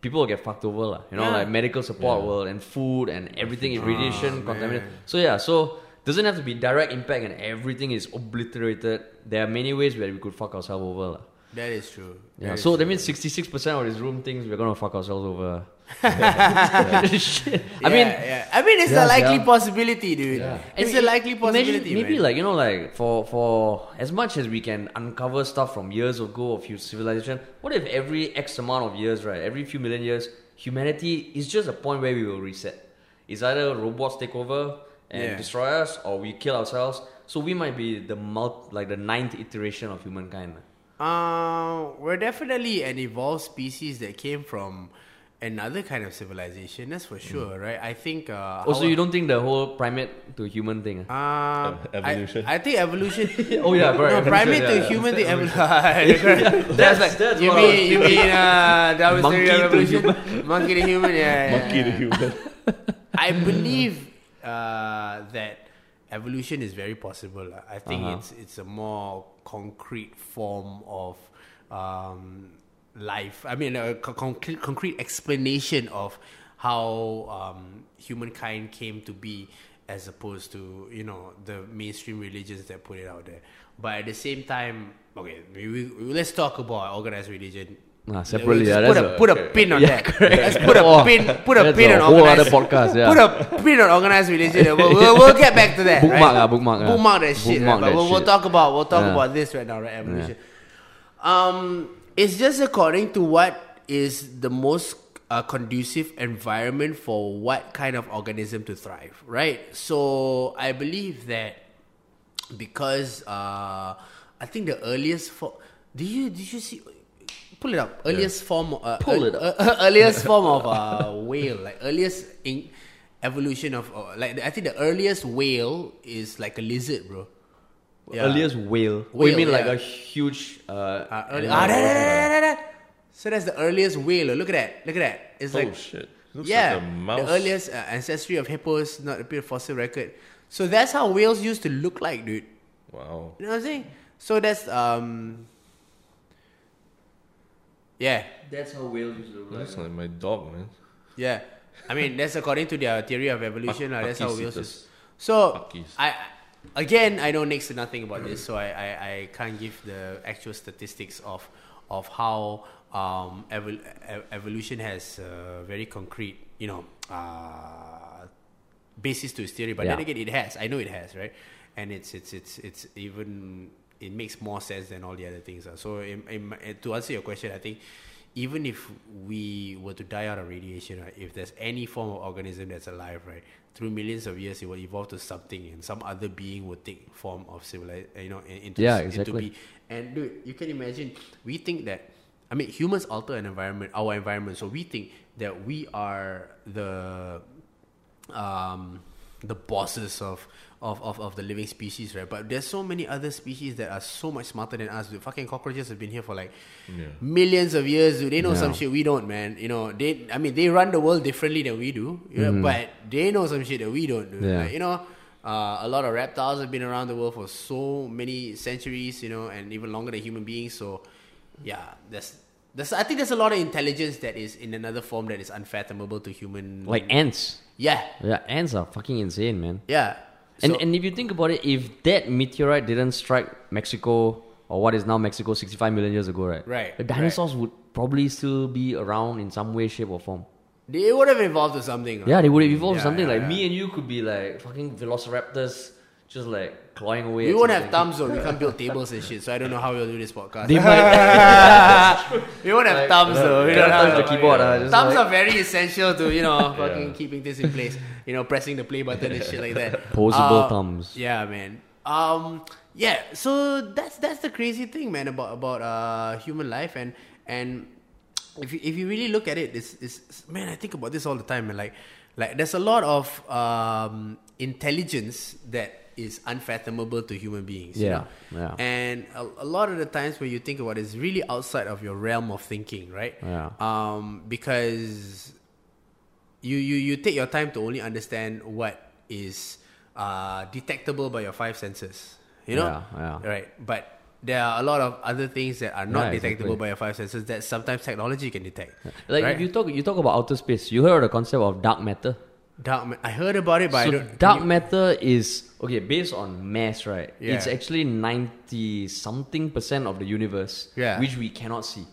people will get fucked over, lah. You know, Yeah. like medical support will and food and everything is radiation man. contaminated. So yeah, so doesn't have to be direct impact and everything is obliterated. There are many ways where we could fuck ourselves over, lah. That is true. Yeah, is so that true. means sixty six percent of this room thinks we're gonna fuck ourselves over. Shit. I mean, yeah. I mean, it's Yeah, a likely yeah. possibility, dude. Yeah. It's And a likely imagine possibility. maybe man. like you know, like for for as much as we can uncover stuff from years ago of hu- civilization, what if every X amount of years, right, every few million years, humanity is just a point where we will reset. It's either robots take over and Yeah. destroy us, or we kill ourselves. So we might be the mul- like the ninth iteration of humankind. Uh, we're definitely an evolved species that came from another kind of civilization. That's for sure, right? I think. Uh, Also, you don't think the whole primate to human thing? ah? Uh, Ev- evolution. I, I think evolution. Oh, yeah, No, evolution, primate yeah, to yeah. human thing. Evol- that's like that's you mean you mean uh, Darwin's Monkey theory of to evolution? Monkey to human. Yeah, yeah, Monkey to human. I believe uh, that evolution is very possible. I think Uh-huh. it's it's a more concrete form of um, life. I mean, a concrete, concrete explanation of how um, humankind came to be, as opposed to you know the mainstream religions that put it out there. But at the same time, okay, we, we, let's talk about organized religion. Ah, separately, Let's yeah, put a, a- put a pin on Yeah, that. correct. Let's put a Oh, pin, put a pin a on organized podcast, yeah. Put a pin on organized religion. we'll, we'll, we'll get back to that. Bookmark right? bookmark. Bookmark that shit. Bookmark right? But that we'll, we'll talk about we'll talk about this right now, right? Evolution. Um, it's just according to what is the most uh, conducive environment for what kind of organism to thrive, right? So I believe that because uh, I think the earliest form. Did you did you see? Pull it up. Earliest form. Uh, Pull it uh, uh, earliest form of uh, whale, like earliest in evolution of uh, like I think the earliest whale is like a lizard, bro. Yeah. Earliest whale. Whale, you mean like a huge uh, Uh, early, ah, da, da, da, da, da, da. So that's the earliest whale. Look at that. Look at that. It's oh like shit! Looks yeah, like a mouse. the earliest uh, ancestry of hippos, not a appear fossil record. So that's how whales used to look like, dude. Wow. You know what I'm saying? So that's um, yeah, That's how whales used to look That's like my dog, man. yeah. I mean that's according to their theory of evolution. lah. that's how whales. Pakicetus. Is. So Pachy's. I again I know next to nothing about this, so I, I, I can't give the actual statistics of of how um evol- evolution has uh, very concrete you know uh, basis to its theory. But then again, it has. I know it has, right? And it's it's it's it's even it makes more sense than all the other things. So to answer your question, I think even if we were to die out of radiation, right, if there's any form of organism that's alive, right, through millions of years, it will evolve to something, and some other being will take form of civilized, you know, into Yeah, into exactly. be. And dude, you can imagine. We think that. I mean, humans alter an environment, our environment. So we think that we are the um, the bosses of, of, of, of the living species, right? But there's so many other species that are so much smarter than us. Dude. Fucking cockroaches have been here for like Yeah. millions of years. Dude. They know some shit we don't, man. You know, they. I mean, they run the world differently than we do. You know, but they know some shit that we don't do. Yeah. Like, you know. Uh, a lot of reptiles have been around the world for so many centuries, you know, and even longer than human beings. So, yeah, that's that's. I think there's a lot of intelligence that is in another form that is unfathomable to human. Like ants. yeah, Yeah, ants are fucking insane, man. yeah. And So- and if you think about it, if that meteorite didn't strike Mexico or what is now Mexico 65 million years ago, right? Right, The dinosaurs would probably still be around in some way, shape, or form. They would have evolved to something. Yeah, they would have evolved Yeah, something yeah, like yeah. me and you could be like fucking velociraptors, just like clawing away. We won't have thumbs though. We can't build tables and shit. So I don't know how we'll do this podcast. They might. we won't have Like, thumbs though. We don't thumbs have the keyboard. Uh, just Thumbs like, are very essential to you know fucking keeping this in place. You know, pressing the play button and shit like that. Posable Uh, thumbs. Yeah, man. Um, yeah. So that's that's the crazy thing, man, about about uh human life and and if you, if you really look at it, it's, it's man, I think about this all the time, and like like there's a lot of um intelligence that is unfathomable to human beings. you Yeah, know? yeah. And a, a lot of the times when you think about it, it's really outside of your realm of thinking, right? Yeah. Um, because you, you, you take your time to only understand what is uh, detectable by your five senses. You know? Yeah, yeah. Right. But there are a lot of other things that are not Yeah, detectable exactly. by your five senses that sometimes technology can detect. Like right? if you talk you talk about outer space, you heard of the concept of dark matter. Dark, ma- I heard about it, but I so don't. dark matter is okay based on mass, right? Yeah. It's actually ninety something percent of the universe, Yeah. which we cannot see.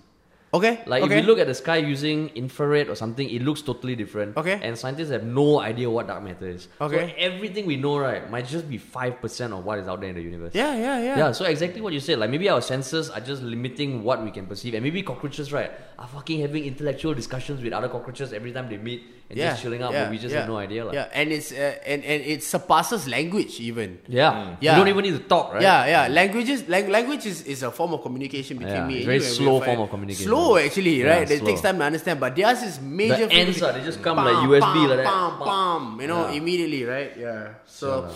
Okay. Like okay. if you look at the sky using infrared or something, it looks totally different. Okay. And scientists have no idea what dark matter is. Okay. So everything we know, right, might just be five percent of what is out there in the universe. Yeah, yeah, yeah. Yeah, so exactly what you said. Like maybe our senses are just limiting what we can perceive, and maybe cockroaches, right, are fucking having intellectual discussions with other cockroaches every time they meet and just chilling out, but we just have no idea. Like. Yeah, and it's uh, and and it surpasses language even. Yeah. Yeah. You don't even need to talk, right? Yeah, yeah. Languages, lang- language is, is a form of communication between Yeah, me it's and very you. slow form of communication. Slow actually, Yeah, right? It takes time to understand, but theirs is major. The ends are, they just come Bam, like USB bam, like that. Bam, Bam. you know, Yeah. immediately, right? Yeah. So Sure.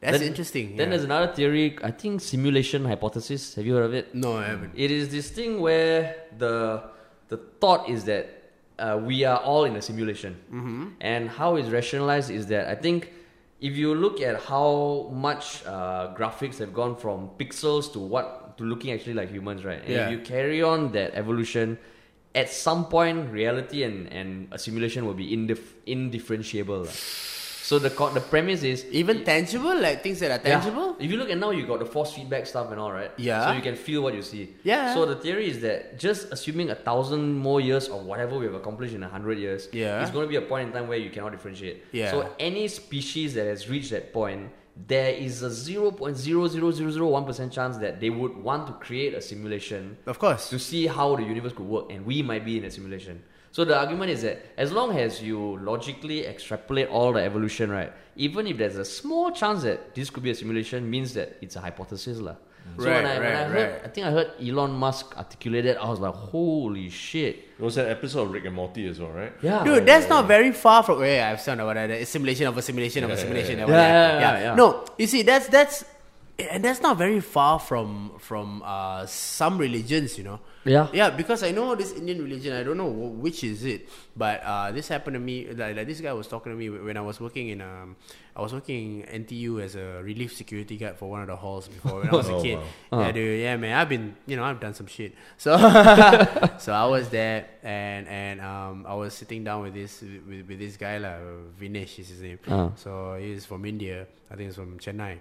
that's Then- interesting. Then yeah. there's another theory, I think simulation hypothesis. Have you heard of it? no, I haven't. It is this thing where the the thought is that uh, we are all in a simulation, mm-hmm. and how it's rationalized is that I think if you look at how much uh, graphics have gone from pixels to what to looking actually like humans, right? And Yeah. if you carry on that evolution, at some point, reality and, and a simulation will be indif- indifferentiable. lah. So the co- the premise is Even tangible, like things that are yeah. tangible. If you look at now, you got the force feedback stuff and all, right? Yeah. So you can feel what you see. Yeah. So the theory is that just assuming a thousand more years of whatever we have accomplished in a hundred years, Yeah. it's going to be a point in time where you cannot differentiate. Yeah. So any species that has reached that point, there is a zero point zero zero zero zero one percent chance that they would want to create a simulation Of course. to see how the universe could work, and we might be in a simulation. So the argument is that as long as you logically extrapolate all the evolution, right, even if there's a small chance that this could be a simulation, means that it's a hypothesis, lah. Mm. So Right, when I, when I heard, right. I think I heard Elon Musk articulate it, I was like, holy shit. It was an episode of Rick and Morty as well, right? Yeah. Dude, that's not very far from. Yeah, I've seen about that. It's simulation of a simulation of a Yeah, simulation. yeah, of yeah. Yeah, yeah, yeah. No, you see, that's that's, and that's not very far from from uh, some religions, you know. Yeah. Yeah, because I know this Indian religion. I don't know which is it, but uh, this happened to me. Like, like this guy was talking to me when I was working in um, I was working in NTU as a relief security guard for one of the halls before when I was a Oh, kid. wow. Yeah, dude. Yeah, man. I've been, you know, I've done some shit. So, so I was there, and and um, I was sitting down with this with, with this guy lah. Vinesh is his name. Uh. So he's from India. I think he's from Chennai.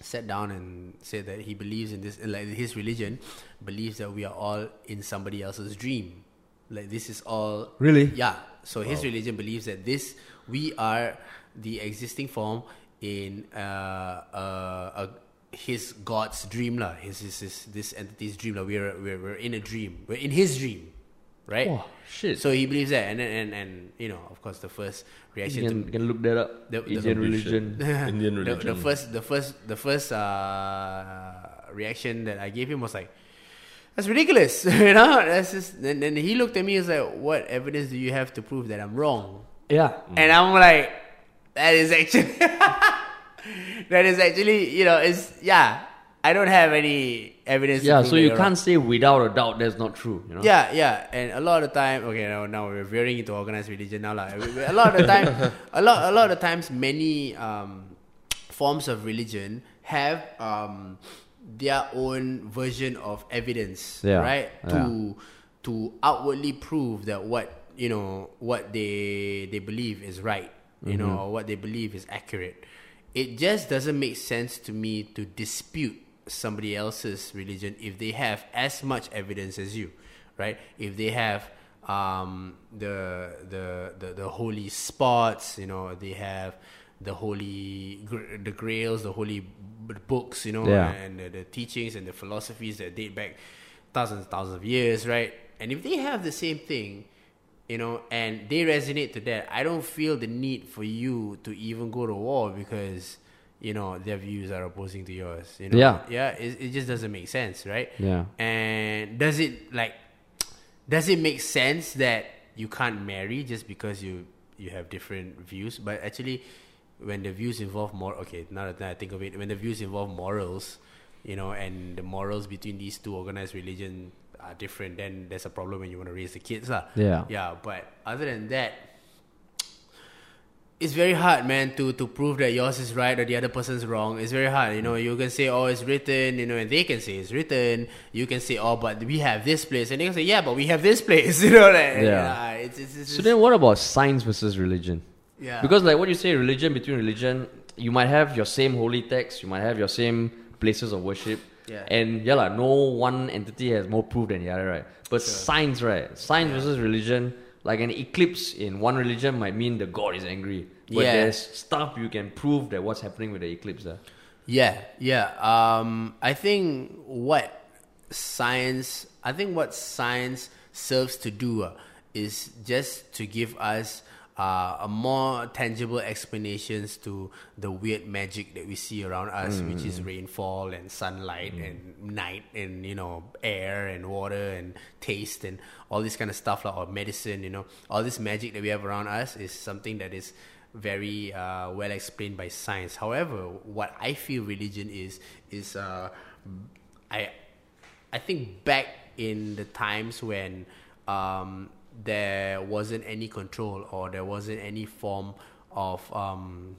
Sat down and said that he believes in this, like his religion, believes that we are all in somebody else's dream. Like this is all Really? yeah. So his religion believes that this we are the existing form in uh, uh, a, his God's dream lah. His, his, his this entity's dream lah. We're, we're we're in a dream. We're in his dream, right? Oh, shit. So he believes that, and then and, and you know, of course, the first you reaction can, to can look that up. The- the- Indian Holy religion. Indian religion. the first the first the first uh, reaction that I gave him was like, "That's ridiculous," you know. That's just. Then, then he looked at me and was like, "What evidence do you have to prove that I'm wrong?" Yeah. And I'm like, "That is actually, that is actually, you know, it's yeah. I don't have any evidence. Yeah, so you you're wrong." can't say without a doubt that's not true, you know? Yeah, yeah, and a lot of the time, okay, now, now we're veering into organized religion now, like a lot of the time, a lot, a lot of the times, many um, forms of religion have um, their own version of evidence, Yeah, right? yeah. To to outwardly prove that what you know what they they believe is right, you know, Mm-hmm. or what they believe is accurate. It just doesn't make sense to me to dispute somebody else's religion if they have as much evidence as you, right? If they have um, the, the the the holy spots, you know, they have the holy the grails, the holy books, you know, Yeah. and the, the teachings and the philosophies that date back thousands and thousands of years, right? And if they have the same thing, you know, and they resonate to that, I don't feel the need for you to even go to war because you know their views are opposing to yours. You know, Yeah. yeah, it, it just doesn't make sense, right? Yeah. And does it like does it make sense that you can't marry just because you you have different views? But actually, when the views involve more, okay, now that I think of it, when the views involve morals, you know, and the morals between these two organized religion are different, then there's a problem when you want to raise the kids, lah. Yeah. Yeah, but other than that, it's very hard, man, to to prove that yours is right or the other person's wrong. It's very hard. You know, you can say, oh, it's written, you know, and they can say it's written. You can say, oh, but we have this place, and they can say, yeah, but we have this place. You know, like, Yeah. yeah, it's, it's, it's So then, what about science versus religion? yeah. Because like what you say, religion between religion, you might have your same holy text, you might have your same places of worship, Yeah. and yeah, like, no one entity has more proof than the other, right? But science, right? Science versus religion, like an eclipse in one religion might mean the god is angry, but Yeah. there's stuff you can prove that what's happening with the eclipse. There. Yeah, yeah. Um, I think what science, I think what science serves to do uh, is just to give us uh, a more tangible explanations to the weird magic that we see around us, which is rainfall and sunlight and night and you know air and water and taste and all this kind of stuff, like, or medicine. You know, all this magic that we have around us is something that is very uh, well explained by science. However, what I feel religion is is uh, I I think back in the times when um, there wasn't any control or there wasn't any form of um,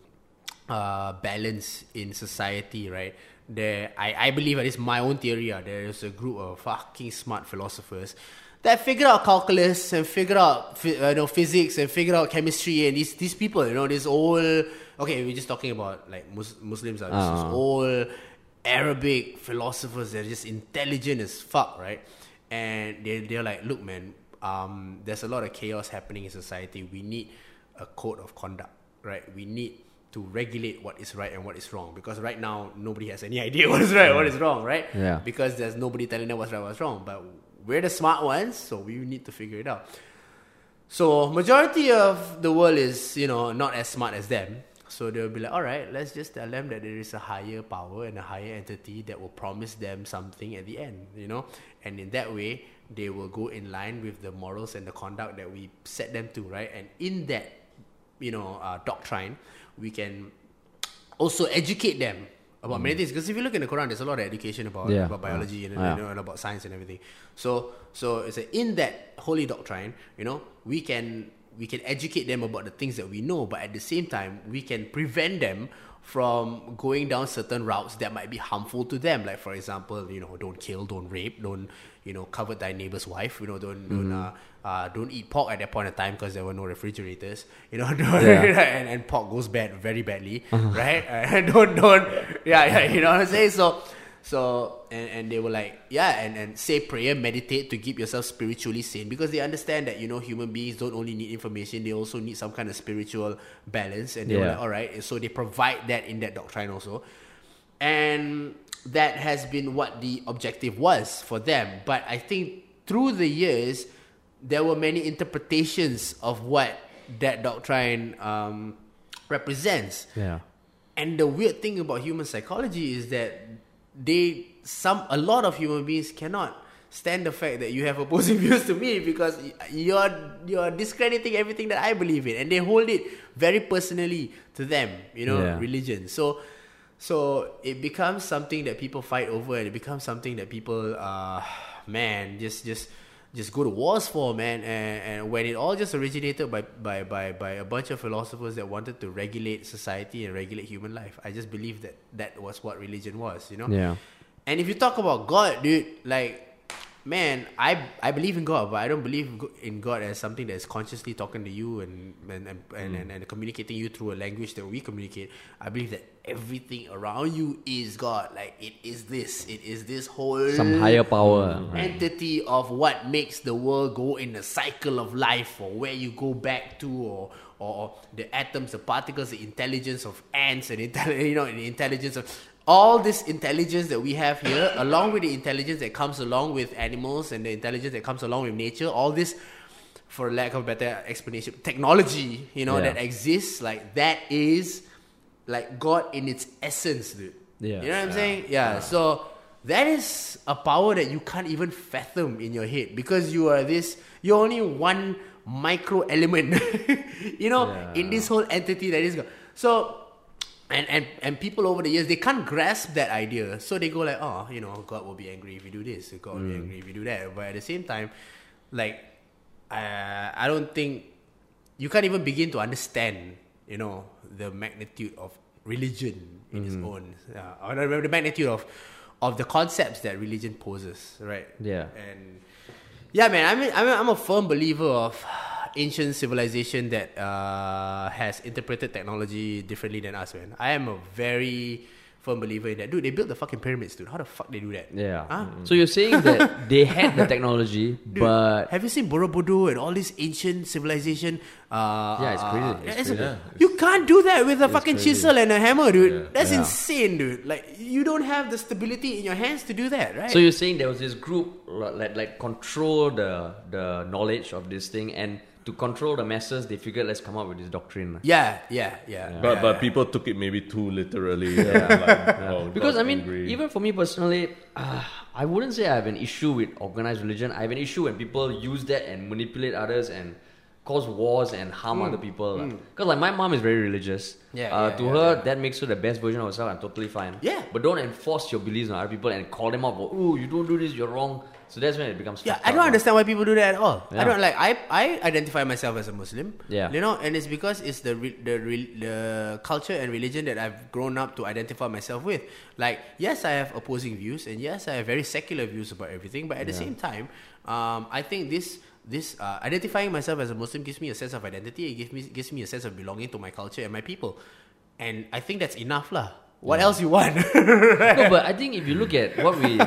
uh, balance in society, right? There, I, I believe, at least my own theory, uh, there is a group of fucking smart philosophers that figure out calculus and figure out uh, you know, physics and figure out chemistry and these these people, you know, this old. Okay, we're just talking about like Mus- Muslims are just Ah. old Arabic philosophers. They're just intelligent as fuck, right? And they they're like, look, man, um, there's a lot of chaos happening in society. We need a code of conduct, right? We need to regulate what is right and what is wrong because right now nobody has any idea what is right, what is wrong, right? Yeah. Because there's nobody telling them what's right, what's wrong. But we're the smart ones, so we need to figure it out. So majority of the world is, you know, not as smart as them. So they'll be like, all right, let's just tell them that there is a higher power and a higher entity that will promise them something at the end, you know? And in that way, they will go in line with the morals and the conduct that we set them to, right? And in that, you know, uh, doctrine, we can also educate them about many things. Because if you look in the Quran, there's a lot of education about, Yeah. about biology and, Yeah. you know, and about science and everything. So, so it's a, in that holy doctrine, you know, we can we can educate them about the things that we know, but at the same time, we can prevent them from going down certain routes that might be harmful to them. Like for example, you know, don't kill, don't rape, don't you know, covet thy neighbor's wife. You know, don't don't uh, uh, don't eat pork at that point in time because there were no refrigerators. You know, Yeah. and, and pork goes bad very badly, right? Uh, don't don't yeah yeah you know what I'm saying. So so and, and they were like yeah and, and say prayer meditate to keep yourself spiritually sane because they understand that you know human beings don't only need information they also need some kind of spiritual balance and they were like all right and so they provide that in that doctrine also and that has been what the objective was for them but i think through the years there were many interpretations of what that doctrine um, represents Yeah. and the weird thing about human psychology is that they some a lot of human beings cannot stand the fact that you have opposing views to me because you're you're discrediting everything that I believe in and they hold it very personally to them, you know, Yeah. religion. So so it becomes something that people fight over and it becomes something that people uh man just just just go to wars for man and, and when it all just originated by, by by by a bunch of philosophers that wanted to regulate society and regulate human life i just believe that that was what religion was you know Yeah. and if you talk about god dude like man i i believe in god but i don't believe in god as something that is consciously talking to you and and and, and, and, and communicating you through a language that we communicate i believe that everything around you is god like it is this it is this whole Some higher power. Right? entity of what makes the world go in a cycle of life or where you go back to or or the atoms the particles the intelligence of ants and you know the intelligence of all this intelligence that we have here along with the intelligence that comes along with animals and the intelligence that comes along with nature all this for lack of a better explanation technology you know Yeah. that exists like that is like god in its essence dude Yeah. you know what i'm saying yeah. so that is a power that you can't even fathom in your head because you are this you're only one micro element you know in this whole entity that is God. so and, and and people over the years they can't grasp that idea so they go like oh you know god will be angry if you do this god will be angry if you do that but at the same time like uh, i don't think you can't even begin to understand you know, the magnitude of religion in its Mm-hmm. own, uh, or the, the magnitude of of the concepts that religion poses, right? Yeah. And yeah, man, I'm a, I'm a, I'm a firm believer of ancient civilization that uh, has interpreted technology differently than us, man. I am a very firm believer in that. Dude, they built the fucking pyramids, dude. How the fuck they do that? Yeah. Huh? So you're saying that they had the technology, Dude, but have you seen Borobudur and all this ancient civilization? Uh, Yeah, it's crazy. uh, It's it's- crazy. You can't do that with a fucking crazy. chisel and a hammer, dude. Yeah. That's Yeah. insane, dude. Like you don't have the stability in your hands to do that, right? So you're saying there was this group li- like like control the the knowledge of this thing and to control the masses they figured let's come up with this doctrine. yeah, yeah, yeah. But yeah, but yeah. people took it maybe too literally. Yeah. like, oh, Because got I mean, angry. even for me personally, uh, I wouldn't say I have an issue with organized religion. I have an issue when people use that and manipulate others and cause wars and harm other people. Because like my mom is very religious. Yeah, Uh, yeah, to yeah, her, yeah. that makes her the best version of herself. I'm totally fine. Yeah. But don't enforce your beliefs on other people and call them out. Oh, you don't do this. You're wrong. So that's when it becomes. Yeah, I don't understand why people do that at all. I don't like. I I identify myself as a Muslim. Yeah. you know, and it's because it's the re, the re, the culture and religion that I've grown up to identify myself with. Like, yes, I have opposing views, and yes, I have very secular views about everything. But at the same time, um, I think this this uh, identifying myself as a Muslim gives me a sense of identity. It gives me gives me a sense of belonging to my culture and my people, and I think that's enough, lah. What else you want? no, but I think if you look at what we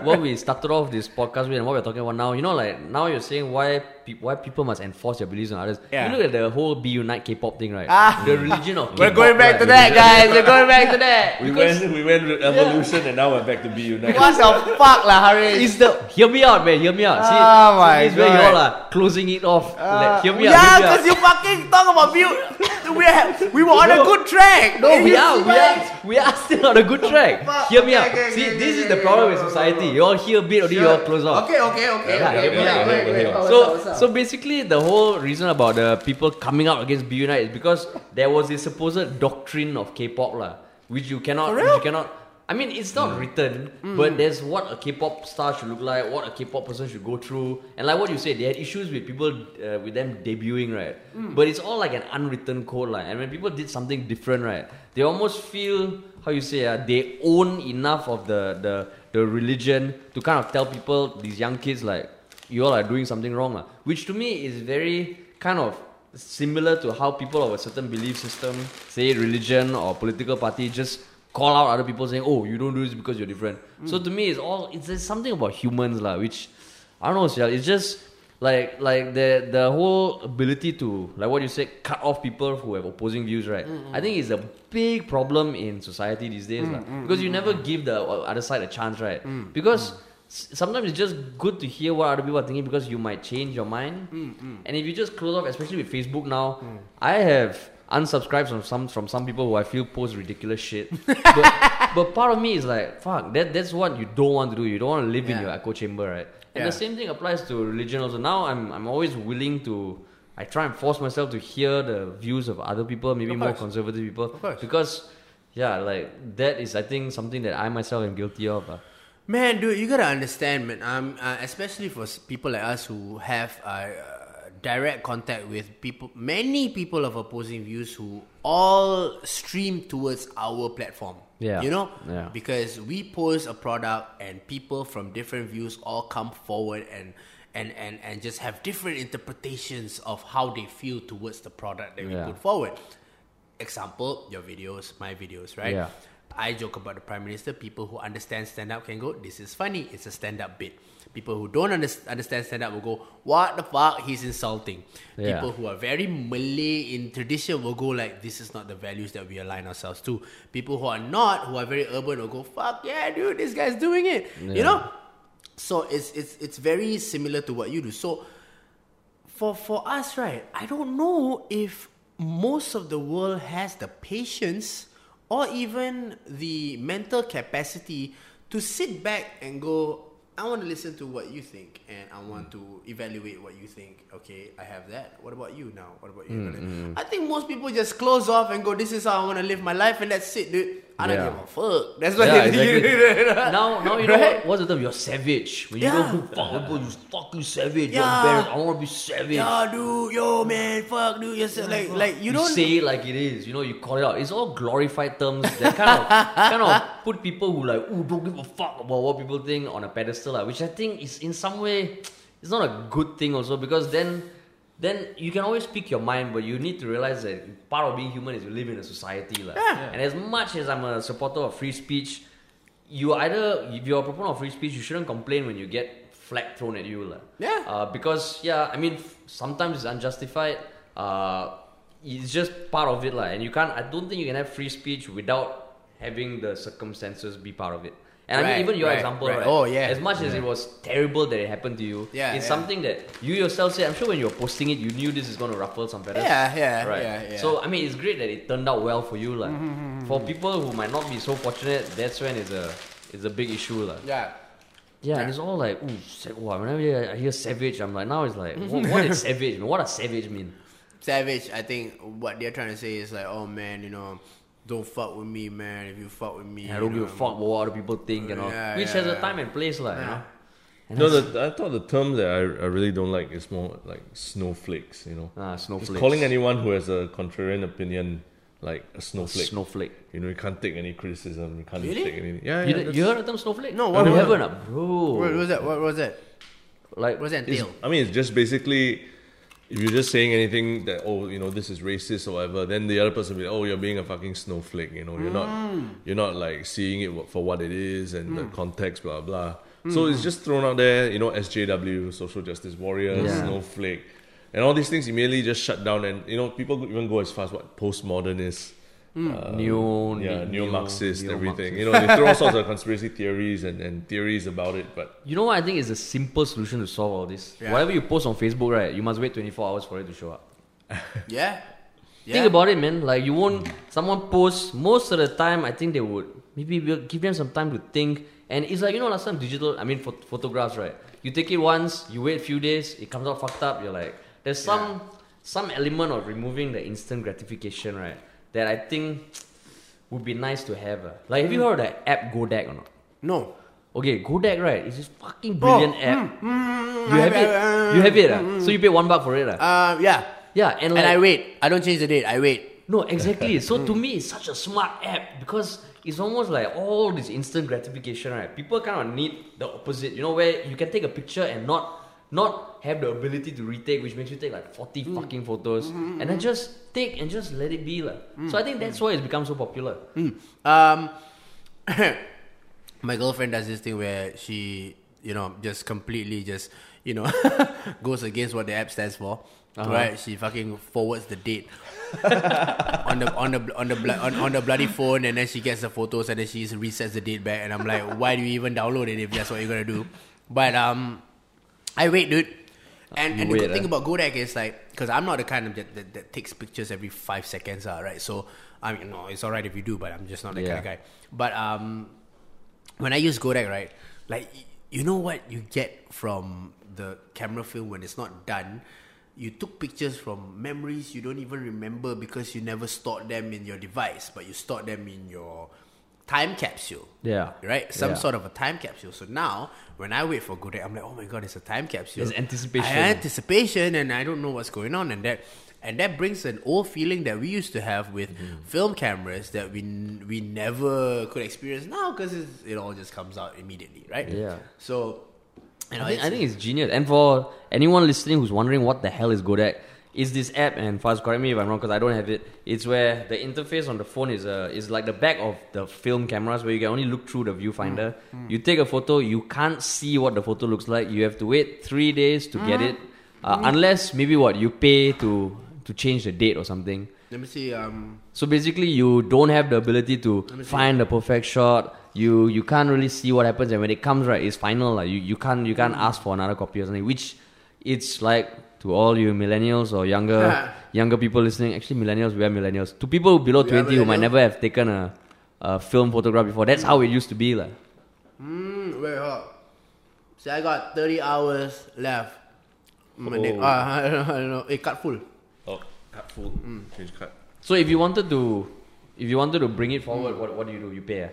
what we started off this podcast with and what we're talking about now, you know, like now you're saying why pe- why people must enforce their beliefs on others. Yeah. You look at the whole Be Unite K-pop thing, right? Ah. The religion of We're going back right? to that, guys. We're going back to that. we went we went with evolution and now we're back to be united. What the fuck, lah, Haresh? Is the hear me out, man? Hear me out. See, Oh my see, this where God. you all are closing it off. like, hear me yeah, out. hear me because out. you fucking talk about mute. we have, we were on a good track. No, we are, we are, we are still on a good track. Fuck, hear me okay, out. okay, See, okay, this okay, is the problem with society. You all hear a bit, only you all close off. Okay, okay, okay. Yeah, okay, hear me okay, okay, okay, okay. So, so basically, the whole reason about the people coming out against Be Unite is because there was a supposed doctrine of K-pop, lah, which you cannot, which you cannot. I mean, it's not written, but there's what a K-pop star should look like, what a K-pop person should go through, and like what you said, they had issues with people, uh, with them debuting, right? But it's all like an unwritten code, like, and when people did something different, right, they almost feel how you say, uh, they own enough of the the the religion to kind of tell people, these young kids, like, you all are doing something wrong, which to me is very kind of similar to how people of a certain belief system, say religion or political party, just call out other people saying, "Oh, you don't do this because you're different." So mm. to me, it's all it's there's something about humans, lah, which I don't know, Sial, it's just like like the the whole ability to like what you said, cut off people who have opposing views, right? I think it's a big problem in society these days, mm, lah, mm, because you never give the other side a chance, right? Because sometimes it's just good to hear what other people are thinking because you might change your mind. Mm, mm. And if you just close off, especially with Facebook now, mm. I have unsubscribed from some from some people who I feel post ridiculous shit. but, but part of me is like, fuck, that that's what you don't want to do. You don't want to live in your echo chamber, right? And Yeah. the same thing applies to religion also. Now I'm I'm always willing to I try and force myself to hear the views of other people, maybe more conservative people. Of course. Because yeah, like that is I think something that I myself am guilty of. ah. Man, dude, you gotta understand, man. Um, uh, especially for people like us who have uh, uh, direct contact with people, many people of opposing views who all stream towards our platform. Yeah. you know, Yeah. because we post a product and people from different views all come forward and. And, and, and just have different interpretations of how they feel towards the product that we Yeah. put forward. Example, your videos, my videos, right? Yeah. I joke about the prime minister. People who understand stand up can go, "This is funny. It's a stand up bit." People who don't under- understand stand up will go, "What the fuck? He's insulting." Yeah. People who are very Malay in tradition will go like, "This is not the values that we align ourselves to." People who are not, who are very urban, will go, "Fuck yeah, dude, this guy's doing it." You know. So it's it's it's very similar to what you do. So for for us, right? I don't know if most of the world has the patience or even the mental capacity to sit back and go. I want to listen to what you think, and I want mm. to evaluate what you think. Okay, I have that. What about you now? What about you? Mm, mm. I think most people just close off and go, "This is how I want to live my life," and that's it, dude. I don't Yeah. give a fuck. That's what Yeah, they exactly. now, now you know Right? what, what's the term? You're savage. When you Yeah. go, fuck, bro, you fucking savage. Yeah. You're. I want to be savage. Yeah, dude, yo, man, fuck, dude, you're so, like, like you You don't. say it like it is, you know, you call it out. It's all glorified terms that kind of kind of put people who like, oh, don't give a fuck about what people think on a pedestal, like, which I think is in some way it's not a good thing also because then then you can always speak your mind, but you need to realize that part of being human is you live in a society. like. Yeah. And as much as I'm a supporter of free speech, you either if you're a proponent of free speech, you shouldn't complain when you get flag thrown at you. lah. Yeah. Uh, because yeah, I mean f- sometimes it's unjustified. Uh, it's just part of it, lah. And you can't. I don't think you can have free speech without having the circumstances be part of it. And I mean, even your right, example, right. right? Oh, yeah. As much as it was terrible that it happened to you, Yeah, it's yeah. something that you yourself say. I'm sure when you were posting it, you knew this is going to ruffle some feathers. Yeah, yeah, Right. yeah, yeah. So I mean, it's great that it turned out well for you, like. Mm-hmm, For people who might not be so fortunate, that's when it's a it's a big issue, like. yeah. Yeah, and it's all like, ooh, sa- wow, whenever I hear savage, I'm like, now it's like, what, what is savage mean? What does savage mean? Savage, I think what they're trying to say is like, oh man, you know, don't fuck with me, man. If you fuck with me, I don't give a fuck what other people think and all. Yeah, Which yeah, has a time and place, like, you know. And No, the, I thought the term that I, I really don't like is more like snowflakes. You know, ah, Just calling anyone who has a contrarian opinion like a snowflake. snowflake. you know, you can't take any criticism. You can't Really? take any. Yeah, You, yeah. you heard the term snowflake? No, what you was haven't, ah, bro. What was that? What was that? Like, What does that It's- entail? I mean, it's just basically if you're just saying anything that oh, you know, this is racist or whatever, then the other person will be oh, you're being a fucking snowflake. You know, you're not mm. you're not like seeing it for what it is and the mm. context, blah blah. Mm. So it's just thrown out there. You know, SJW, social justice warriors, Yeah. snowflake, and all these things immediately just shut down. And you know, people even go as far as what postmodernist. Uh, Neo, yeah, ne- neo Marxist, neo- everything. neo-Marxist. You know, they throw all sorts of conspiracy theories and, and theories about it, but You know what I think is a simple solution to solve all this? Yeah. Whatever you post on Facebook, right, you must wait 24 hours for it to show up. Yeah. yeah. Think about it, man. Like you won't. Someone posts most of the time. I think they would maybe we'll give them some time to think. And it's like you know last time digital. I mean pho- photographs, right? You take it once, you wait a few days, it comes out fucked up. You're like, there's some some element of removing the instant gratification, right? That I think would be nice to have. uh. Like have you heard of the app Gudak or not? No. Okay, Gudak, right? It's this fucking brilliant Oh, app. mm, you have it. You have it. ah? So you pay one buck for it. ah? Uh, yeah. yeah, and like And I wait. I don't change the date. I wait. no, exactly. So to me, it's such a smart app because it's almost like all this instant gratification, right? People kind of need the opposite, you know, where you can take a picture and not not have the ability to retake, which makes you take like 40 fucking photos, and then just take and just let it be. lah. So I think that's why it's become so popular. Um, my girlfriend does this thing where she, you know, just completely just, you know, goes against what the app stands for. Uh-huh. Right? She fucking forwards the date on the on the on the on, on the bloody phone, and then she gets the photos, and then she resets the date back. And I'm like, why do you even download it if that's what you're gonna do? But um, I wait, dude. And, You and the good thing eh? about Kodak is like, because I'm not the kind of that, that, that takes pictures every five seconds, uh, right? So I mean, no, it's alright if you do, but I'm just not that kind of guy. But um, when I use Kodak, right, like you know what you get from the camera film when it's not done. You took pictures from memories you don't even remember because you never stored them in your device, but you stored them in your time capsule Yeah. right? Some Yeah. sort of a time capsule. So now, when I wait for Gudak, I'm like, oh my god, it's a time capsule. There's anticipation. I anticipation, and I don't know what's going on, and that and that brings an old feeling that we used to have with Mm-hmm. film cameras that we we never could experience now because it all just comes out immediately, right? Yeah. So. You know, I think, I it's- think it's genius. And for anyone listening who's wondering what the hell is Gudak, is this app, and Fuzz, correct me if I'm wrong because I don't have it. It's where the interface on the phone is uh, is like the back of the film cameras where you can only look through the viewfinder. Mm, You take a photo, you can't see what the photo looks like. You have to wait three days to Mm. get it, uh, unless maybe what you pay to to change the date or something. let me see. Um, So basically, you don't have the ability to find the perfect shot. You you can't really see what happens, and when it comes right, it's final. Like you, you can't you can't Mm. ask for another copy or something. Which it's like to all you millennials or younger younger people listening. Actually, millennials we are millennials. To people below We twenty who might never have taken a, a film photograph before, that's how it used to be. Like. mm, wait, hold. up. See, I got 30 hours left. My neck- Oh. uh, I don't know. I don't know. It cut full. oh, cut full, change cut. So if you wanted to If you wanted to bring it forward, what, what do you do? You pay. ah?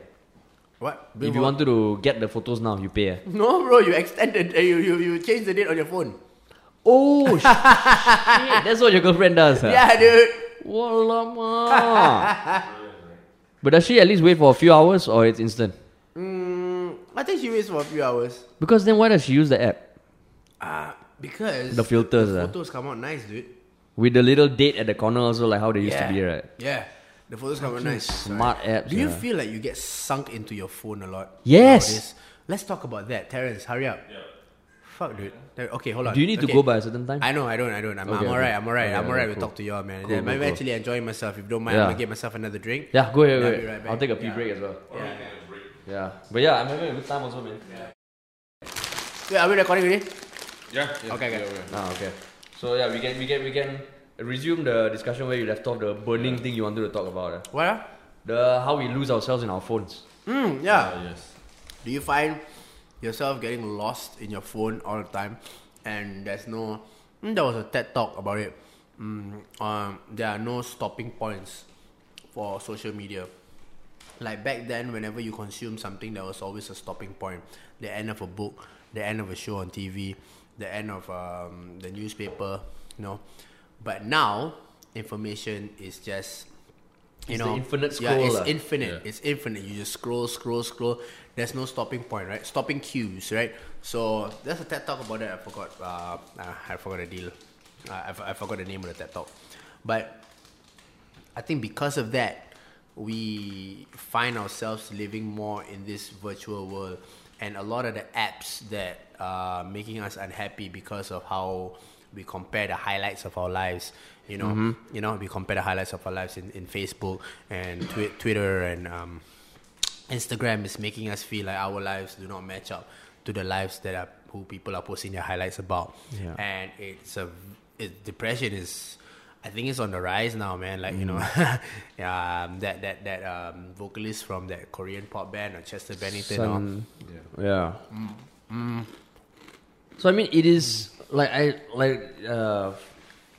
What? If you wanted to get the photos now, you pay. ah? No, bro, you extended. Uh, you, you you change the date on your phone. Oh shit! That's what your girlfriend does. ah? Yeah, dude. Walama. but does she at least wait for a few hours or it's instant? Mm, I think she waits for a few hours. Because then why does she use the app Uh, because The filters, the ah. photos come out nice, dude. with the little date at the corner also like how they used yeah. to be, right? Yeah. The photos come out nice. smart apps, Do you yeah. feel like you get sunk into your phone a lot? Yes. nowadays? Let's talk about that. Terence, hurry up. Fuck, dude. Okay, hold on. Do you need to go by a certain time? I know, I don't, I don't. I'm, Okay, I'm alright. I'm alright, Okay, I'm okay, alright. cool. We'll talk to y'all, man. Cool, I'm cool, cool. actually enjoying myself. If you don't mind, Yeah. I'm gonna get myself another drink. Yeah, go ahead. I'll Go ahead. right. I'll take a pee Yeah. break as well. Yeah. Yeah, but yeah, I'm having a good time also, man. Wait, are we recording already? Yeah. yeah, Okay, okay. yeah, yeah. Ah, okay. So yeah, we can we can we can resume the discussion where you left off the burning thing you wanted to talk about. ah. What? ah? The how we lose ourselves in our phones. Mm, yeah. Ah, yes. Do you find yourself getting lost in your phone all the time, and there's no? Mm, there was a TED talk about it. Mm, um, there are no stopping points for social media. Like back then, whenever you consume something, there was always a stopping point. The end of a book, the end of a show on TV, the end of um, the newspaper. You know, but now information is just you It's know infinite yeah, it's infinite. Yeah. It's infinite. You just scroll, scroll, scroll. There's no stopping point, right? Stopping cues, right? So there's a TED talk about that. I forgot. Uh, uh, I forgot the deal. Uh, I, f- I forgot the name of the TED talk. But I think because of that, we find ourselves living more in this virtual world, and a lot of the apps that are making us unhappy because of how we compare the highlights of our lives. You know, you know, we compare the highlights of our lives in, in Facebook and twi- Twitter and um, Instagram is making us feel like our lives do not match up to the lives that are who people are posting their highlights about. Yeah. And it's a it, depression is I think it's on the rise now, man. Like you know, Mm. yeah, um, that that that um, vocalist from that Korean pop band or Chester Bennington. or, Sun- Yeah. So I mean, it is like I like uh,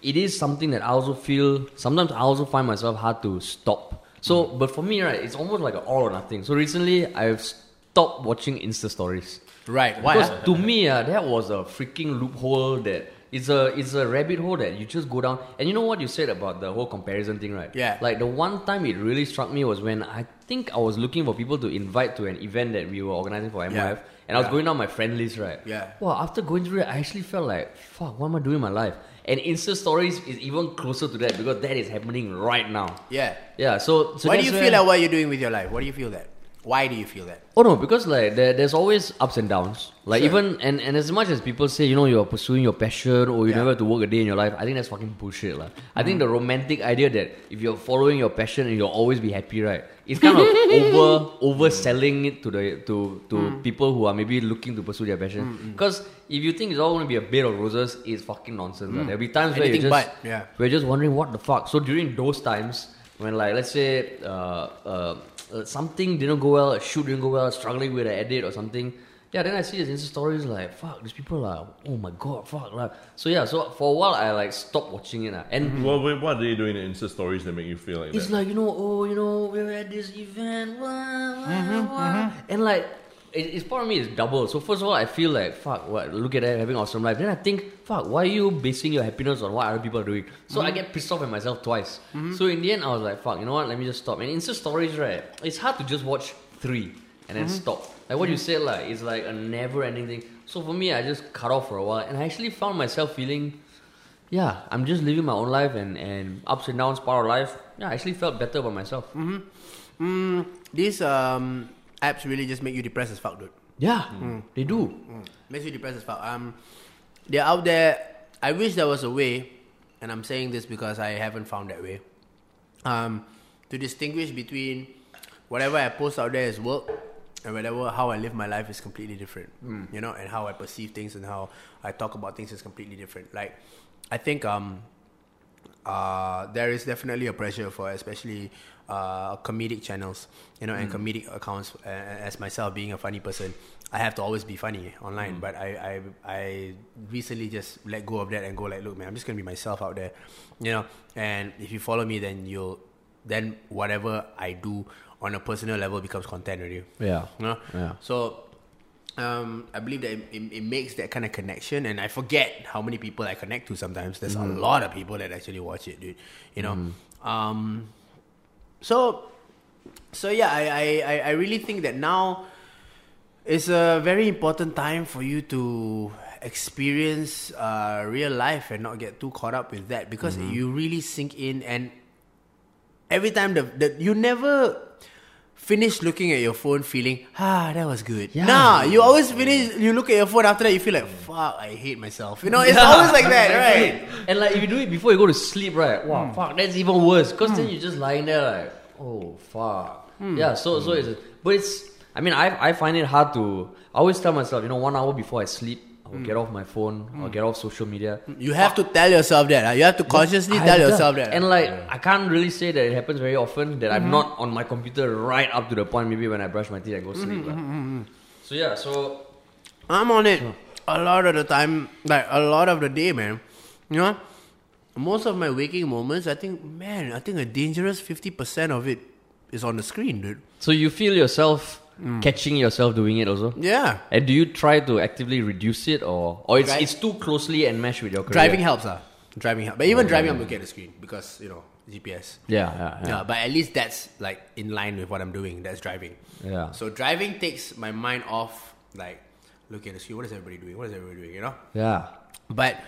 it is something that I also feel. Sometimes I also find myself hard to stop. So, but for me, right, it's almost like an all or nothing. So recently, I've stopped watching Insta stories. right? Why? Because to me, uh, that was a freaking loophole that it's a it's a rabbit hole that you just go down. And you know what you said about the whole comparison thing, right? Yeah. Like the one time it really struck me was when I think I was looking for people to invite to an event that we were organizing for MOF, Yeah. And I was going down my friend list, right? Yeah. Wow. After going through it, I actually felt like, fuck, what am I doing in my life? And Insta stories is even closer to that because that is happening right now. yeah. Yeah. So, so Why do you feel like what you're doing with your life? What do you feel that? Why do you feel that? Oh no, because like there, there's always ups and downs. Like Sure. even and, and as much as people say, you know, you're pursuing your passion or you Yeah. never have to work a day in your life, I think that's fucking bullshit. lah. I think mm. the romantic idea that if you're following your passion and you'll always be happy, right? It's kind of over overselling it to the to to Mm. people who are maybe looking to pursue their passion. Because if you think it's all gonna be a bed of roses, it's fucking nonsense. lah. There'll be times where you Mm. Just but, yeah. we're just wondering what the fuck. So during those times, when like let's say uh, uh, uh, something didn't go well, a shoot didn't go well, struggling with an edit or something, yeah, then I see these Insta stories like fuck, these people are oh my god, fuck like so yeah. So for a while I like stopped watching it, ah. and Well, wait, what are they doing in Insta stories that make you feel like it's that? like you know, oh, you know, we're at this event, wah, wah, mm-hmm, wah. Mm-hmm. and like it, it's part of me is double. So first of all, I feel like fuck, what? Look at that having awesome life. Then I think, fuck, why are you basing your happiness on what other people are doing? So I mm-hmm. get pissed off at myself twice. So in the end, I was like, fuck, you know what? Let me just stop. And Insta stories, right? It's hard to just watch three and then stop. Like what you said, like it's like a never-ending thing. So for me, I just cut off for a while, and I actually found myself feeling yeah, I'm just living my own life and, and ups and downs part of life. Yeah, I actually felt better about myself. Mm, these um, apps really just make you depressed as fuck, dude. Yeah, they do. Mm. Makes you depressed as fuck. Um, they're out there. I wish there was a way, and I'm saying this because I haven't found that way. Um, to distinguish between whatever I post out there is work, and whatever how I live my life is completely different. You know, and how I perceive things and how I talk about things is completely different. Like, I think um, uh, there is definitely a pressure for especially uh, comedic channels, you know, and comedic accounts. Uh, as myself being a funny person, I have to always be funny online. But I, I, I recently just let go of that and go like, look, man, I'm just gonna be myself out there, you know. And if you follow me, then you'll then whatever I do on a personal level becomes content already. Yeah. You know? Yeah. So um, I believe that it, it, it makes that kind of connection, and I forget how many people I connect to. Sometimes there's Mm-hmm. a lot of people that actually watch it, dude. You know, um, so so yeah, I, I I I really think that now is a very important time for you to experience uh, real life and not get too caught up with that because Mm-hmm. you really sink in and every time the, the you never finish looking at your phone feeling ah that was good Yeah. nah you always finish you look at your phone after that you feel like fuck I hate myself you know it's always like that right And like if you do it before you go to sleep, right? Wow, hmm. fuck, that's even worse. Cause then hmm. you're just lying there like, oh fuck. Hmm. Yeah, so so it's but it's I mean I I find it hard to I always tell myself, you know, one hour before I sleep, I'll get hmm. off my phone, I'll hmm. get off social media. you have to tell yourself that huh? you have to consciously I- tell yeah. yourself that And ah. like I can't really say that it happens very often that I'm mm-hmm. not on my computer right up to the point maybe when I brush my teeth I go mm-hmm, sleep. lah. So yeah, so I'm on it a lot of the time, like a lot of the day, man. You know, most of my waking moments, I think, man, I think a dangerous fifty percent of it is on the screen, dude. so you feel yourself catching yourself doing it also? Yeah, And do you try to actively reduce it or or it's Dri- it's too closely enmeshed with your career? driving helps, ah. Driving helps, but even driving, I'm looking at the screen because you know GPS. Yeah, yeah, yeah. Yeah, but at least that's like in line with what I'm doing. That's driving. Yeah. So driving takes my mind off, like looking at the screen. What is everybody doing? What is everybody doing? You know. Yeah. But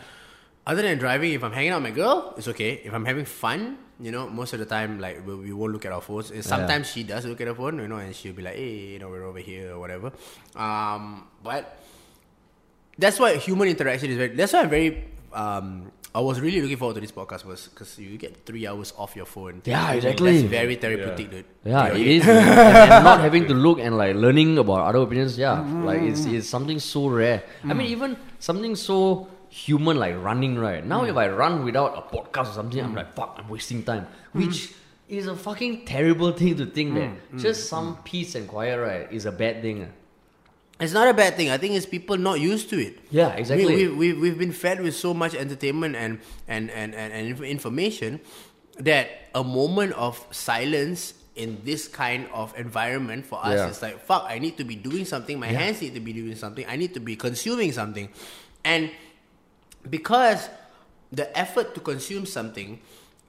other than driving, if I'm hanging out with my girl, it's okay. If I'm having fun, you know, most of the time, like we, we won't look at our phones. And sometimes she does look at her phone, you know, and she'll be like, "Hey, you know, we're over here or whatever." Um, but that's why human interaction is very. That's why I'm very. Um, I was really looking forward to this podcast was because you get three hours off your phone. Yeah, exactly. That's very therapeutic, dude. Yeah, You it know, is. man. and, and not having to look and like learning about other opinions, yeah. Like it's, it's something so rare. I Mm. mean, even something so human like running, right? Now, Mm. if I run without a podcast or something, I'm like, fuck, I'm wasting time. Mm. Which is a fucking terrible thing to think that Mm. just some peace and quiet, right, is a bad thing. ah. It's not a bad thing. I think it's people not used to it. Yeah, exactly. We, we, we, we've been fed with so much entertainment and, and, and, and, and information that a moment of silence in this kind of environment for us Yeah. is like, fuck, I need to be doing something. My hands need to be doing something. I need to be consuming something. And because the effort to consume something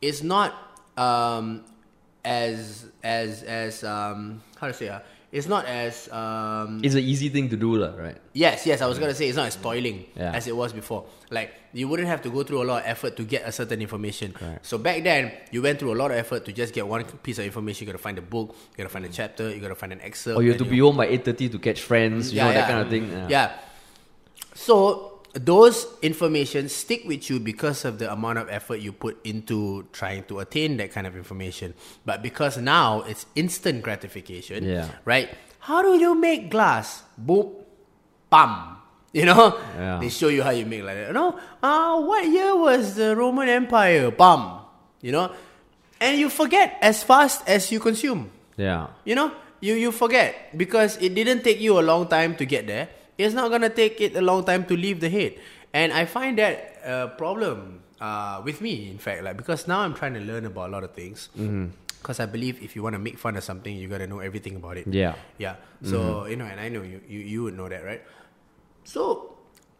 is not um, as, as, as um, how to say, uh, it's not as um, It's an easy thing to do, lah, right? Yes, yes, I was gonna say it's not as spoiling Yeah. as it was before. Like you wouldn't have to go through a lot of effort to get a certain information. Correct. So back then, you went through a lot of effort to just get one piece of information. You gotta find a book, you gotta find a chapter, you gotta find an excerpt. Or you have to be home by 8.30 to catch friends, you know, that kind of thing. Yeah. So those information stick with you because of the amount of effort you put into trying to attain that kind of information. But because now it's instant gratification, Yeah. right? How do you make glass? Boop, bam. You know, Yeah. they show you how you make like that. You know, uh, what year was the Roman Empire? Bam. You know, and you forget as fast as you consume. Yeah. You know, you, you forget because it didn't take you a long time to get there. It's not gonna take it a long time to leave the head, and I find that a problem uh, with me. In fact, like because now I'm trying to learn about a lot of things. Because I believe if you want to make fun of something, you gotta know everything about it. Yeah. Yeah. So you know, and I know you, you you would know that, right? So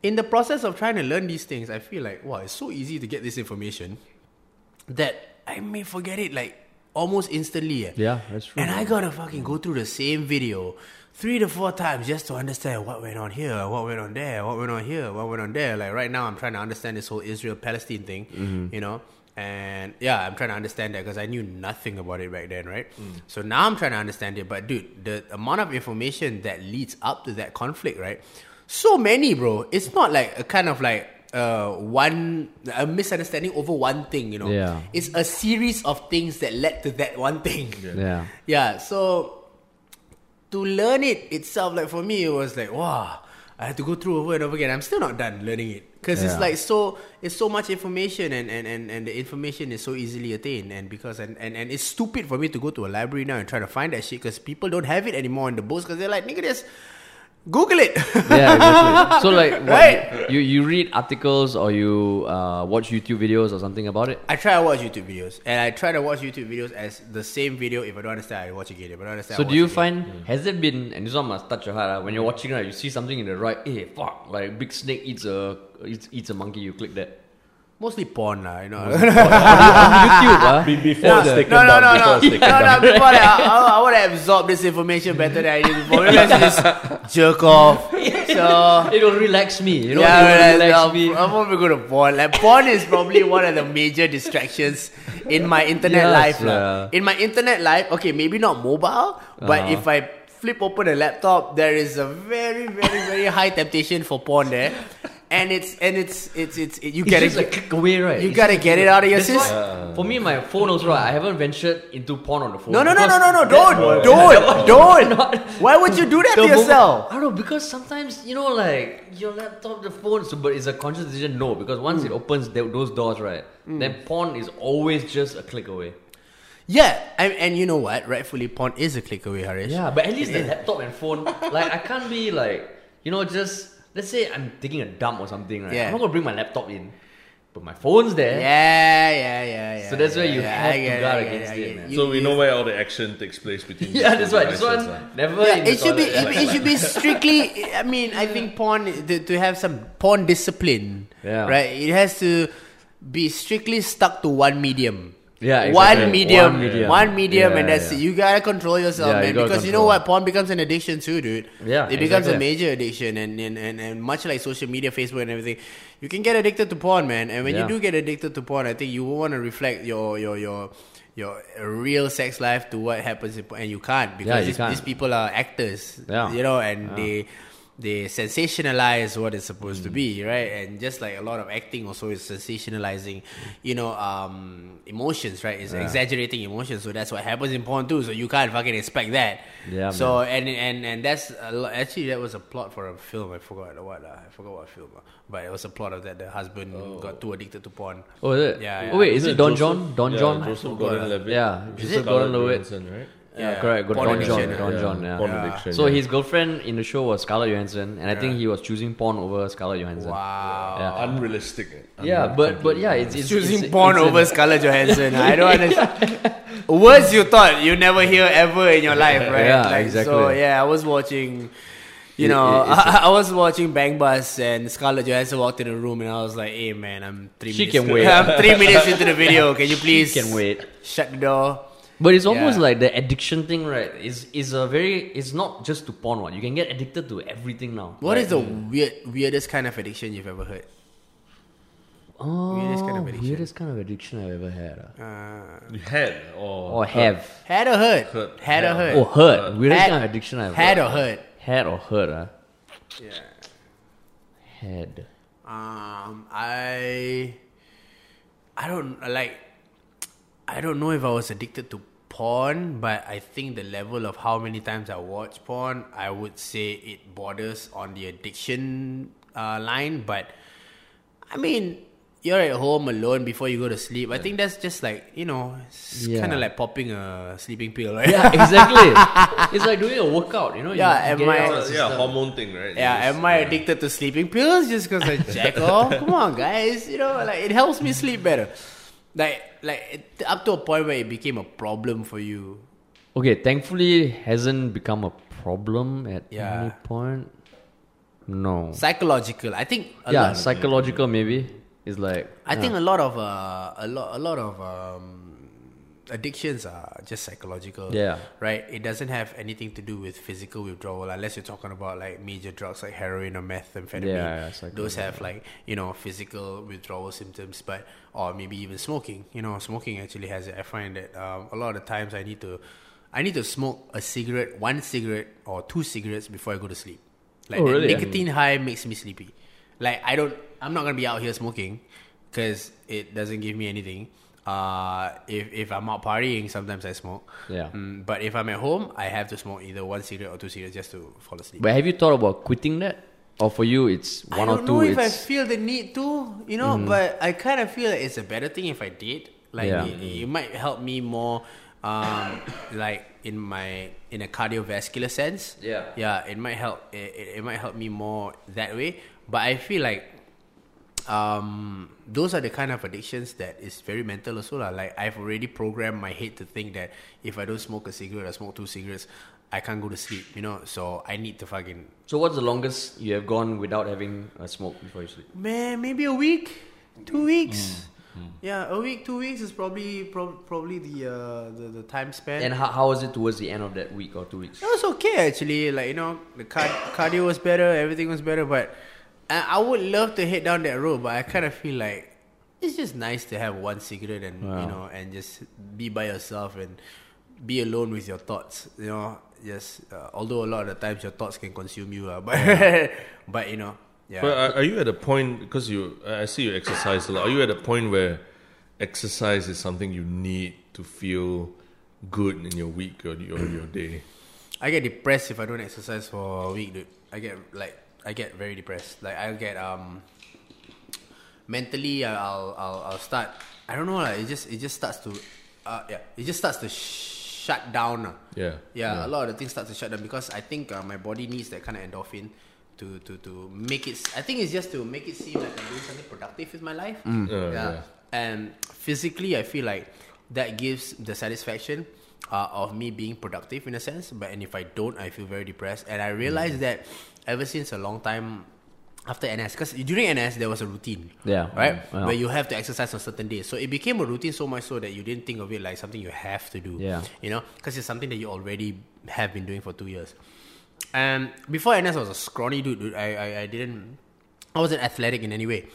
in the process of trying to learn these things, I feel like wow, it's so easy to get this information that I may forget it like almost instantly. eh. Yeah, that's true. And I gotta fucking go through the same video three to four times just to understand what went on here, what went on there, what went on here, what went on there. Like right now, I'm trying to understand this whole Israel Palestine thing, Mm-hmm. you know. And yeah, I'm trying to understand that because I knew nothing about it back then, right? So now I'm trying to understand it. But dude, the amount of information that leads up to that conflict, right? So many, bro. It's not like a kind of like uh one a misunderstanding over one thing, you know. Yeah. It's a series of things that led to that one thing. Yeah. Yeah, so to learn it itself, like for me, it was like, wow, I had to go through over and over again. I'm still not done learning it because it's like so, it's so much information, and, and, and, and the information is so easily attained. And because and, and, and it's stupid for me to go to a library now and try to find that shit because people don't have it anymore in the books because they're like, nigga, there's Google it. yeah, exactly. So like, what, Right? You you read articles or you uh, watch YouTube videos or something about it. I try to watch YouTube videos, and I try to watch YouTube videos as the same video. If I don't understand, I watch again. If I don't understand, So I do you again. find has it been and this one must touch your heart ah, when you're watching right you see something in the right hey fuck like big snake eats a eats, eats a monkey you click that mostly porn, lah? You know. on YouTube ah Be- before No, it's taken no, no, down. no, before no, it's no, no. Before that, I, I, I would have absorbed this information better than I did before. Maybe I should just jerk off. So it will relax me you know yeah, it will well, relax I'll, me I'm probably going to porn. Like porn is probably one of the major distractions in my internet Yes, life. lah. yeah. In my internet life, okay, maybe not mobile, but Uh-huh. if I flip open a laptop, there is a very, very, very high temptation for porn there, and it's and it's it's it's it, you get it's gotta like click away right you It's gotta get it out of your That's why, system. for me my phone also right, I haven't ventured into porn on the phone No, no, no, no, because no, no! that- Don't, don't, don't! Why would you do that the to moment- yourself? I don't know because sometimes you know like your laptop, the phone, so, but it's a conscious decision. No, because once Hmm. it opens th- those doors, right, then porn is always just a click away. Yeah, and, and you know what? Rightfully, porn is a click away, Haresh. Yeah, but at least the laptop and phone, like I can't be like you know just let's say I'm taking a dump or something, right? Yeah. I'm not gonna bring my laptop in, but my phone's there. Yeah, yeah, yeah, yeah. So that's where you yeah, have I to get guard I get against I it, get man. You- So we you- know where all the action takes place between. Yeah, that's two right. This devices, one ah. never. Yeah, in the it should be. It, it should be strictly. I mean, I think porn to, to have some porn discipline. Yeah. Right. It has to be strictly stuck to one medium. Yeah, One medium, One medium. one medium, Yeah, and that's yeah. it. You gotta control yourself, Yeah, man. gotta Because you know what, porn becomes an addiction too, dude. Yeah, it becomes a major addiction, and, and and and much like social media, Facebook, and everything, you can get addicted to porn, man. And when you do get addicted to porn, I think you want to reflect your your your your real sex life to what happens, in, and you can't because you these, can't. these people are actors, Yeah. you know, and they they sensationalize what it's supposed Mm. to be, right? And just like a lot of acting also is sensationalizing, you know, um, emotions, right? It's Yeah. exaggerating emotions. So that's what happens in porn too. So you can't fucking expect that. Yeah, So and and and that's a lo- actually that was a plot for a film. I forgot what uh, I forgot what film, uh, but it was a plot of that the husband got too addicted to porn. Oh, is it? Yeah, Oh, wait, is Isn't it Don Joseph- John? Don yeah, John? Joseph forgot. Gordon-Levitt. Yeah, Is Joseph it Gordon-Levitt. Right? Yeah, Yeah, correct. Got porn Don John. addiction, Don yeah. John. Yeah. Porn Yeah. addiction. So yeah. his girlfriend in the show was Scarlett Johansson, and I think he was choosing porn over Scarlett Johansson. Wow. Yeah. unrealistic. Yeah, but but yeah, it's, it's Choosing it's, porn it's an- over Scarlett Johansson. I don't understand. Words you thought you never hear ever in your life, right? Yeah, So exactly. So yeah, I was watching. You know, it- it's I, I was watching Bang Bus and Scarlett Johansson walked in the room and I was like, "Hey man, I'm three She minutes. can wait. I'm three minutes into the video. Can you please can wait. shut the door?" But it's almost Yeah. like the addiction thing, right? Is is a very. It's not just to porn. One, you can get addicted to everything now. What Like, is the weird, weirdest kind of addiction you've ever heard? oh, weirdest kind of addiction? weirdest kind of addiction I've ever had? ah? Uh, You had or Or have? had or heard? Hurt. Had or Yeah. heard? Oh, hurt. weirdest Had- kind of addiction I've Had had. or heard? Had or hurt? Ah, Yeah. had. Um, I, I don't like. I don't know if I was addicted to porn, but I think the level of how many times I watch porn, I would say it borders on the addiction uh, line. But I mean, you're at home alone before you go to sleep. I think that's just like you know, it's Yeah. kind of like popping a sleeping pill, right? Yeah, exactly. it's like doing a workout. You know. You- Yeah, you and get it my- out of the Uh, yeah, system. hormone thing, right? Yeah, just- am I addicted to sleeping pills just because I jack off? Come on, guys. You know, like it helps me sleep better. Like, like up to a point where it became a problem for you. Okay, thankfully hasn't become a problem at Yeah. any point. No. Psychological. I think. A yeah, psychological maybe is like. I yeah. think a lot of uh, a lot a lot of um, addictions are just psychological. Yeah. Right. It doesn't have anything to do with physical withdrawal unless you're talking about like major drugs like heroin or methamphetamine. Yeah, yeah, Those have like you know physical withdrawal symptoms, but or maybe even smoking. You know, smoking actually has it. I find that um, a lot of times I need to. I need to smoke a cigarette, one cigarette or two cigarettes before I go to sleep. Like Oh, really? nicotine high makes me sleepy. Like I don't, I'm not gonna be out here smoking because it doesn't give me anything. Uh, if if I'm out partying, sometimes I smoke. Yeah. Mm, but if I'm at home, I have to smoke either one cigarette or two cigarettes just to fall asleep. But have you thought about quitting that? Or for you, it's one or two. I don't know if I feel the need to, you know, but I kind of feel that it's a better thing if I did. Like Yeah. it, it might help me more um, like in my in a cardiovascular sense. Yeah. yeah, it might help. It, it, it might help me more that way. But I feel like um, those are the kind of addictions that is very mental also lah. Like I've already programmed my head to think that if I don't smoke a cigarette or smoke two cigarettes, I can't go to sleep. You know, so I need to fucking So what's the longest you have gone without having a smoke before you sleep? man maybe a week, two weeks. Yeah, a week, two weeks is probably prob- probably the, uh, the the time span. And how, how was it towards the end of that week or two weeks? It was okay actually. Like you know, the card- cardio was better, everything was better. But I, I would love to head down that road, but I kind of feel like it's just nice to have one cigarette and Wow. you know, and just be by yourself and be alone with your thoughts. You know, just uh, although a lot of the times your thoughts can consume you, uh, but but you know, yeah. But are, are you at a point because you? I see you exercise a lot. Are you at a point where exercise is something you need to feel good in your week or your your day? I get depressed if I don't exercise for a week, dude. I get like I get very depressed. Like I get um mentally I'll I'll I'll start I don't know like it just it just starts to uh yeah it just starts to sh- shut down. ah. Yeah. yeah, a lot of the things start to shut down because I think uh, my body needs that kind of endorphin to to to make it. I think it's just to make it seem like I'm doing something productive with my life. Uh, yeah. yeah. and physically, I feel like that gives the satisfaction uh, of me being productive in a sense. But and if I don't, I feel very depressed. And I realized that ever since a long time. After NS, because during NS there was a routine, Yeah. right, Yeah. where you have to exercise on certain days. So it became a routine so much so that you didn't think of it like something you have to do. Yeah. You know, because it's something that you already have been doing for two years. And before NS, I was a scrawny dude. dude. I, I, I didn't, I wasn't athletic in any way.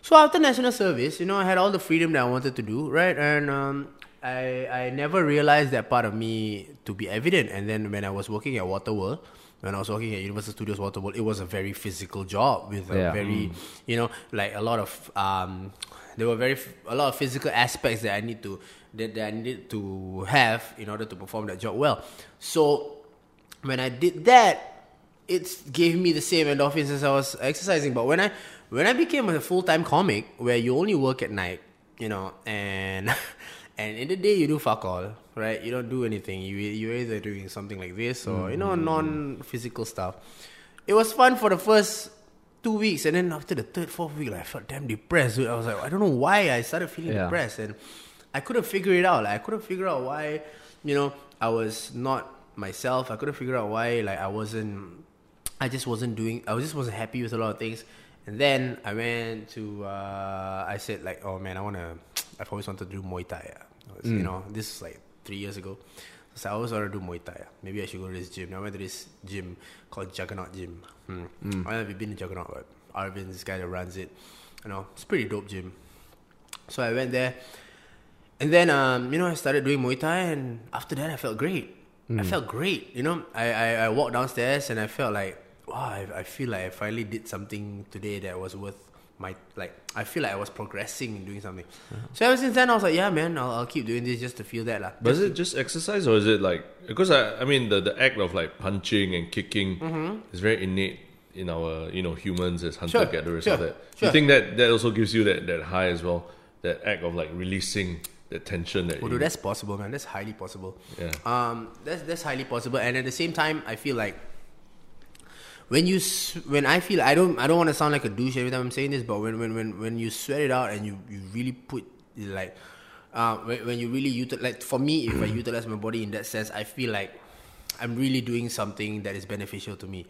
So after national service, you know, I had all the freedom that I wanted to do, right? And um, I, I never realized that part of me to be evident. And then when I was working at Waterworld, when I was working at Universal Studios Waterworld, it was a very physical job with a Yeah. very, you know, like a lot of, um, there were very, f- a lot of physical aspects that I need to, that, that I needed to have in order to perform that job well. So when I did that, it gave me the same endorphins as I was exercising. But when I when I became a full time comic, where you only work at night, you know, and and in the day you do fuck all, right? You don't do anything. You you're either doing something like this or you know non physical stuff. It was fun for the first two weeks, and then after the third fourth week, like, I felt damn depressed. I was like, I don't know why I started feeling Yeah. depressed, and I couldn't figure it out. Like I couldn't figure out why, you know, I was not myself. I couldn't figure out why, like I wasn't. I just wasn't doing. I just wasn't happy with a lot of things. And then I went to. Uh, I said like, oh man, I wanna. I've always wanted to do Muay Thai. was, You know, this is like three years ago. So I always wanted to do Muay Thai. Maybe I should go to this gym. Now I went to this gym called Juggernaut Gym. Hmm. I don't know if you've been to Juggernaut, but Arvin, this guy that runs it. You know, it's a pretty dope gym. So I went there, and then um, you know I started doing Muay Thai, and after that I felt great. I felt great. You know, I, I I walked downstairs and I felt like wow, I, I feel like I finally did something today that was worth my like. I feel like I was progressing in doing something. So ever since then I was like, yeah, man, I'll, I'll keep doing this just to feel that lah. But is it just exercise or is it like because I I mean the, the act of like punching and kicking is very innate in our you know humans as hunter gatherers sure, all that. sure. You think that that also gives you that, that high as well? That act of like releasing that tension that Oh, you, dude, that's possible, man. That's highly possible. Yeah. Um, that's that's highly possible, and at the same time, I feel like when you when I feel I don't I don't want to sound like a douche every time I'm saying this, but when when when when you sweat it out and you you really put like uh, when, when you really utilize like for me, if I utilize my body in that sense, I feel like I'm really doing something that is beneficial to me,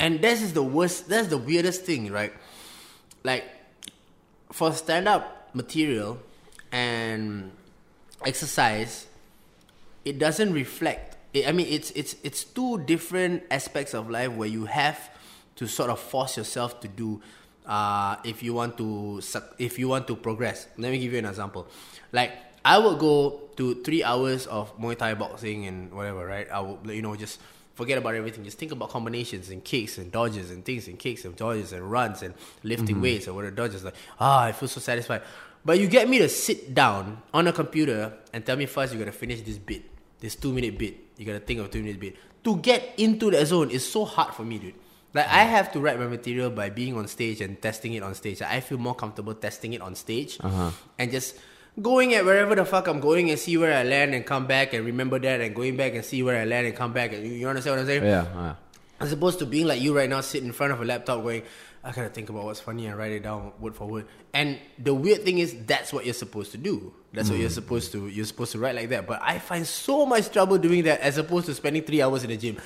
and this is the worst. That's the weirdest thing, right? Like for stand up material and exercise, it doesn't reflect. I mean, it's it's it's two different aspects of life where you have to sort of force yourself to do uh, if you want to if you want to progress. Let me give you an example. Like I would go to three hours of Muay Thai boxing and whatever, right? I would you know just forget about everything. Just think about combinations and kicks and dodges and things and kicks and dodges and runs and lifting weights or whatever dodges. Like ah, I feel so satisfied. But you get me to sit down on a computer and tell me first you gotta finish this bit, this two minute bit. You gotta think of a two minute bit. To get into that zone is so hard for me, dude. Like I have to write my material by being on stage and testing it on stage. I feel more comfortable testing it on stage uh-huh. and just going at wherever the fuck I'm going and see where I land and come back and remember that and going back and see where I land and come back. And you, you understand what I'm saying? Yeah, yeah. As opposed to being like you right now, sitting in front of a laptop going, I gotta think about what's funny and write it down word for word. And the weird thing is, that's what you're supposed to do. That's what you're mm. supposed to. You're supposed to write like that. But I find so much trouble doing that as opposed to spending three hours in the gym.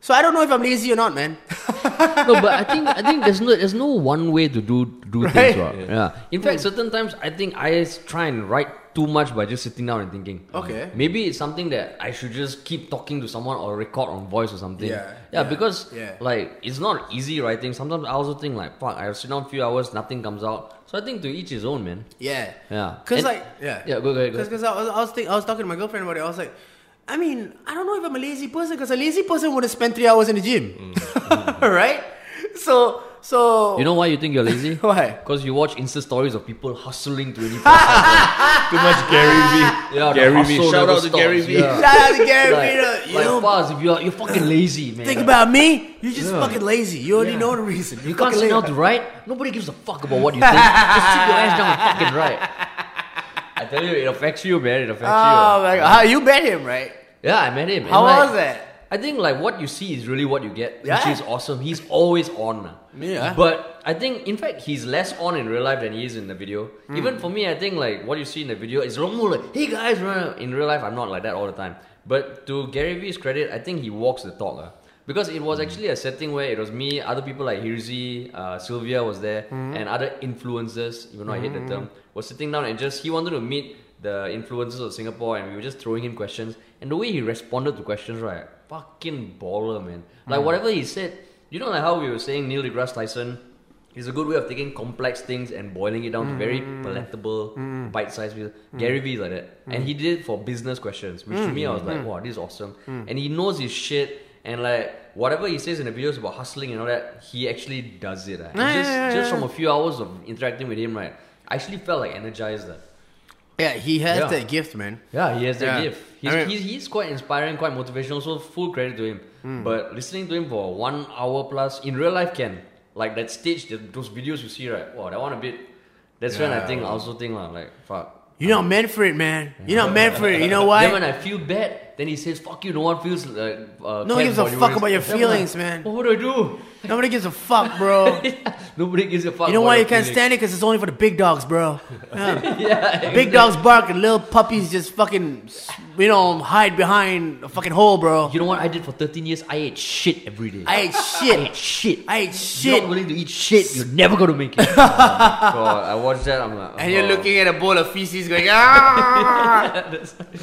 So I don't know if I'm lazy or not, man. no, but I think I think there's no there's no one way to do do Right. things. Right? Yeah. In fact, certain times I think I s- try and write too much by just sitting down and thinking. Okay. Mm. Maybe it's something that I should just keep talking to someone or record on voice or something. Yeah, Yeah. yeah, because yeah. like it's not easy writing. Sometimes I also think like fuck, I have sit down a few hours, nothing comes out. So I think to each his own, man. yeah. Yeah. Cause And- like yeah. Yeah. Go go go. Because I was I was, think, I was talking to my girlfriend about it. I was like, I mean, I don't know if I'm a lazy person because a lazy person would have spent three hours in the gym, mm. right? So so You know why you think you're lazy? Why? Because you watch Insta stories of people hustling 24 Too much Gary Vee. Yeah, the Gary Vee. hustle Shout never out to Gary stops, V. yeah. Shout out to Gary like, Vee. You like know, Fuzz, if you're you're fucking lazy, man. think about me. You're just Yeah. fucking lazy. You already Yeah. know the reason. you You're can't fucking sit down to write. Nobody gives a fuck about what you think. Just sit your ass down and fucking write. I tell you, it affects you, man. It affects you. Oh you. my god! How you met him, right? Yeah, I met him. and How like, was that? I think like what you see is really what you get, Yeah. which is awesome. He's always on. Yeah. But I think, in fact, he's less on in real life than he is in the video. Hmm. Even for me, I think like what you see in the video is more like, "Hey guys," in real life, I'm not like that all the time. But to Gary Vee's credit, I think he walks the talk. Uh, because it was actually a setting where it was me, other people like Hirzi, uh, Sylvia was there, Hmm. and other influencers, even though I hate the term, was sitting down and just he wanted to meet the influencers of Singapore, and we were just throwing him questions. And the way he responded to questions, right, fucking baller, man. Like Hmm. whatever he said, you know, like how we were saying Neil deGrasse Tyson is a good way of taking complex things and boiling it down to very Hmm. palatable, bite-sized. videos. Gary Vee is like that, and he did it for business questions, which to me I was Hmm. like, wow, this is awesome. And he knows his shit, and like whatever he says in the videos about hustling and all that, he actually does it. And Yeah, just yeah, yeah, just from a few hours of interacting with him, right, I actually felt like energized. ah. Yeah, he has that gift, man. Yeah, he has that gift. He's, I mean- he's, he's quite inspiring, quite motivational, so full credit to him. Hmm. But listening to him for one hour plus, in real life can. Like that stage, the, those videos you see, right? Wow, that one a bit. That's when I think, I also think, lah, like, fuck. You're not meant for it, man. You're not meant for it. You know why? Then when I feel bad, then he says, fuck you, no one feels like. Uh, No one cares gives a fuck about your it's- like, feelings, man. What would I do? Nobody gives a fuck, bro. Nobody gives a fuck. You know why you can't stand it? Because it's only for the big dogs, bro. Yeah. Yeah, Big dogs bark and little puppies just fucking, you know, hide behind a fucking hole, bro. You know what I did for 13 years? I ate shit every day. I ate shit. I ate shit. I ate shit. you're not willing to eat shit, you're never gonna make it. oh God, I watched that. I'm like, And you're oh. looking at a bowl of feces going, ah!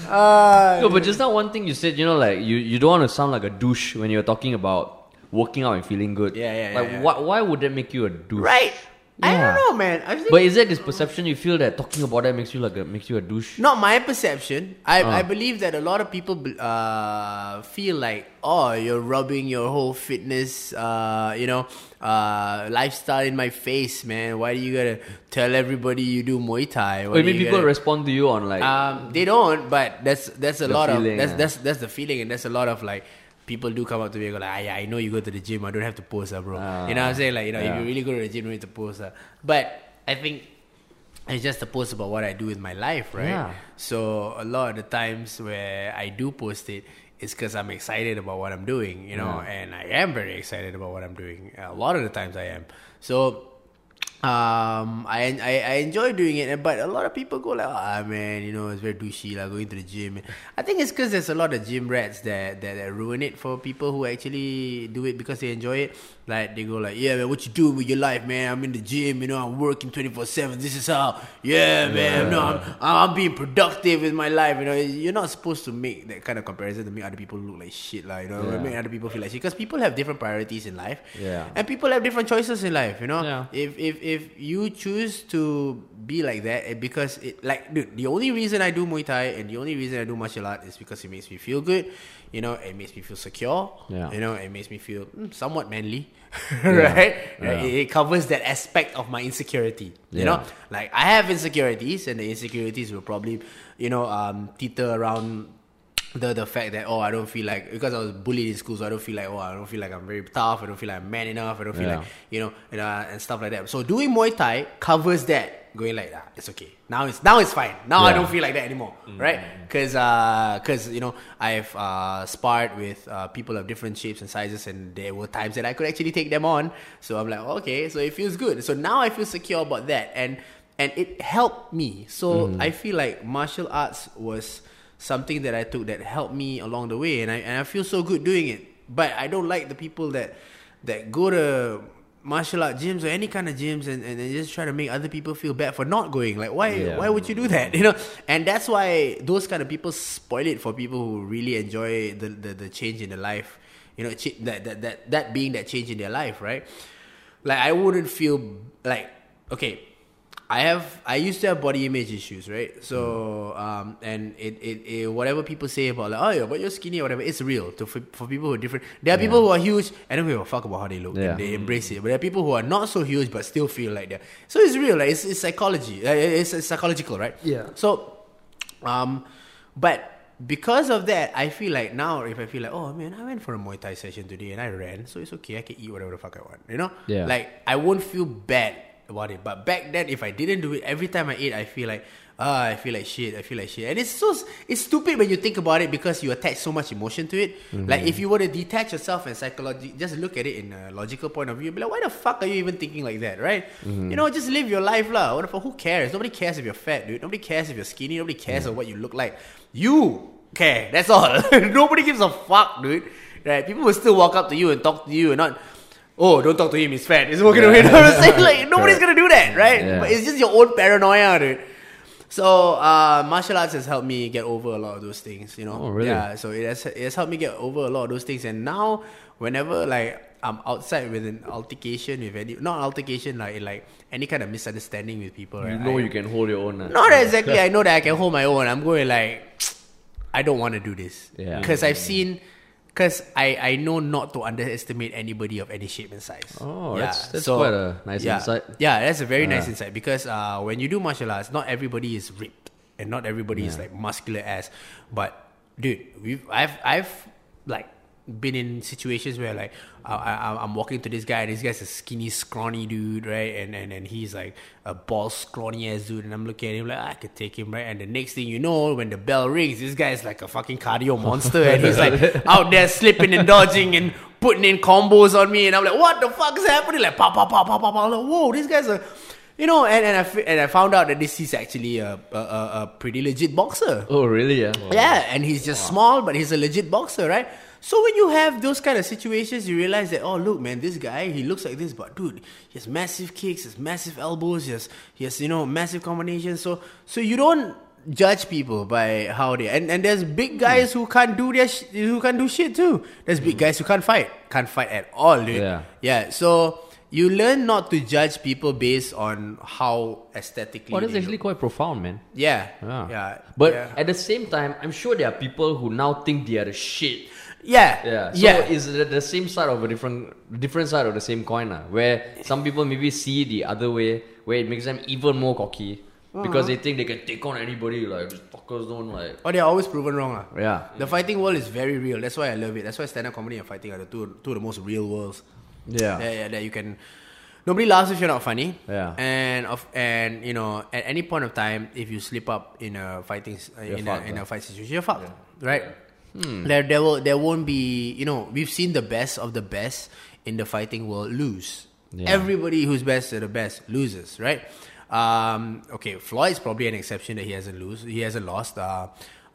Ah. No, but just now one thing you said, you know, like you, you don't want to sound like a douche when you're talking about working out and feeling good. Yeah, yeah, yeah, Like, yeah. Why, why would that make you a douche? right. I don't know, man. I think But is that this perception you feel that talking about that makes you like a makes you a douche? Not my perception. I, Ah. I believe that a lot of people uh, feel like, oh, you're rubbing your whole fitness, uh, you know, uh, lifestyle in my face, man. Why do you gotta tell everybody you do Muay Thai? Why Or do maybe you people gotta- respond to you on like, Um, they don't, but that's that's a lot feeling, of that's ah. that's that's the feeling, and that's a lot of like people do come up to me and go like, ah, yeah, I know you go to the gym, I don't have to post, ah, bro. Ah, you know what I'm saying? Like, you know, yeah. if you really go to the gym, you need to post, ah. But I think it's just a post about what I do with my life, right? Yeah. So a lot of the times where I do post it, it's because I'm excited about what I'm doing, you know, Yeah. and I am very excited about what I'm doing. A lot of the times I am. So um, I, I I enjoy doing it, but a lot of people go like, ah man, you know, it's very douchey, like going to the gym. I think it's because there's a lot of gym rats that, that that ruin it for people who actually do it because they enjoy it. Like they go like, yeah man, what you doing with your life, man? I'm in the gym, you know, I'm working twenty four seven. This is how, yeah man, no, I'm I'm being productive with my life. You know, you're not supposed to make that kind of comparison to make other people look like shit, like you know, Yeah. make other people feel like shit because people have different priorities in life. Yeah. And people have different choices in life, you know. Yeah. If if if you choose to be like that, because it like dude, the only reason I do Muay Thai and the only reason I do martial art is because it makes me feel good. You know, it makes me feel secure. Yeah. You know, it makes me feel mm, somewhat manly, right? Yeah. It, it covers that aspect of my insecurity. You know, like I have insecurities, and the insecurities will probably, you know, um, teeter around the the fact that oh I don't feel like because I was bullied in school so I don't feel like oh I don't feel like I'm very tough I don't feel like I'm man enough I don't feel Yeah. like you know and, uh, and stuff like that so doing Muay Thai covers that going like that. It's okay. Now it's now it's fine. Now I don't feel like that anymore, right? Because because you know I've uh, sparred with uh, people of different shapes and sizes, and there were times that I could actually take them on. So I'm like, okay, so it feels good. So now I feel secure about that, and and it helped me. So I feel like martial arts was something that I took that helped me along the way, and I and I feel so good doing it. But I don't like the people that that go to martial art gyms or any kind of gyms and, and they just try to make other people feel bad for not going. Like why Yeah. why would you do that? You know? And that's why those kind of people spoil it for people who really enjoy the, the, the change in their life. You know, ch- that, that that that being that change in their life, right? Like I wouldn't feel like okay, I have I used to have body image issues, right? So um and it, it, it whatever people say about like oh yeah, but you're skinny or whatever, it's real. To for, for people who are different, there are people who are huge and don't give a fuck about how they look. Yeah. And they embrace it. But there are people who are not so huge but still feel like that. So it's real. Like it's, it's psychology. Uh, It's, it's psychological, right? Yeah. So, um, but because of that, I feel like now if I feel like oh man, I went for a Muay Thai session today and I ran, so it's okay. I can eat whatever the fuck I want. You know? Yeah. Like I won't feel bad about it. But back then, if I didn't do it, every time I ate, I feel like ah, I feel like shit. I feel like shit. And it's so it's stupid when you think about it because you attach so much emotion to it. Mm-hmm. Like if you were to detach yourself and psychology, just look at it in a logical point of view. Be like, why the fuck are you even thinking like that, right? Mm-hmm. You know, just live your life, lah. What the fuck? Who cares? Nobody cares if you're fat, dude. Nobody cares if you're skinny. Nobody cares mm-hmm. of what you look like. You care. That's all. Nobody gives a fuck, dude. Right? People will still walk up to you and talk to you and not. Oh, don't talk to him. He's fat. He's walking away. You know what I'm saying? Like nobody's gonna do that, right? Yeah. But it's just your own paranoia, dude. So uh, martial arts has helped me get over a lot of those things. You know. Oh, really? Yeah. So it has it has helped me get over a lot of those things. And now, whenever like I'm outside with an altercation with any not an altercation like like any kind of misunderstanding with people, You know I- you can hold your own. uh. not exactly. I know that I can hold my own. I'm going like, I don't want to do this. Yeah. Because I've seen, because I, I know not to underestimate anybody of any shape and size. Oh, that's- that's quite a nice yeah, insight. Yeah, that's a very nice insight because uh, when you do martial arts, not everybody is ripped and not everybody is like muscular ass. But dude, we've I've I've like been in situations where like I, I, I'm walking to this guy and this guy's a skinny, scrawny dude, right? And and, and he's like a bald, scrawny ass dude, and I'm looking at him like ah, I could take him, right? And the next thing you know, when the bell rings, this guy's like a fucking cardio monster, and he's like out there slipping and dodging and putting in combos on me, and I'm like, what the fuck is happening? Like, pop, pop, pop, pop, pop. I'm like, whoa, this guy's a you know, and, and I and I found out that this is actually a a, a, a pretty legit boxer. Oh, really? Yeah. Yeah, and he's just small, but he's a legit boxer, right? So when you have those kind of situations, you realize that oh look, man, this guy he looks like this, but dude, he has massive kicks, he has massive elbows, he has he has you know massive combinations. So so you don't judge people by how they and, and there's big guys who can't do their sh- who can't do shit too. There's big mm. guys who can't fight, can't fight at all, dude. Yeah. yeah. So you learn not to judge people based on how aesthetically. Oh, that's actually look. quite profound, man. yeah, Yeah. yeah. But yeah. at the same time, I'm sure there are people who now think they are the shit. Yeah, Yeah. So yeah. is the same side of a different different side of the same coin, uh, where some people maybe see the other way, where it makes them even more cocky because they think they can take on anybody. Like fuckers don't like. Oh, they're always proven wrong. lah. Yeah. The fighting world is very real. That's why I love it. That's why stand up comedy and fighting are the two, two of the most real worlds. Yeah. Yeah, yeah, that you can. Nobody laughs if you're not funny. Yeah. And of and you know at any point of time, if you slip up in a fighting uh, in a, in a fight situation, you're fucked, right? There there will there won't be you know we've seen the best of the best in the fighting world lose. Yeah. Everybody who's best at the best loses, right? Um, okay, Floyd's probably an exception that he hasn't lose. He hasn't lost. Uh,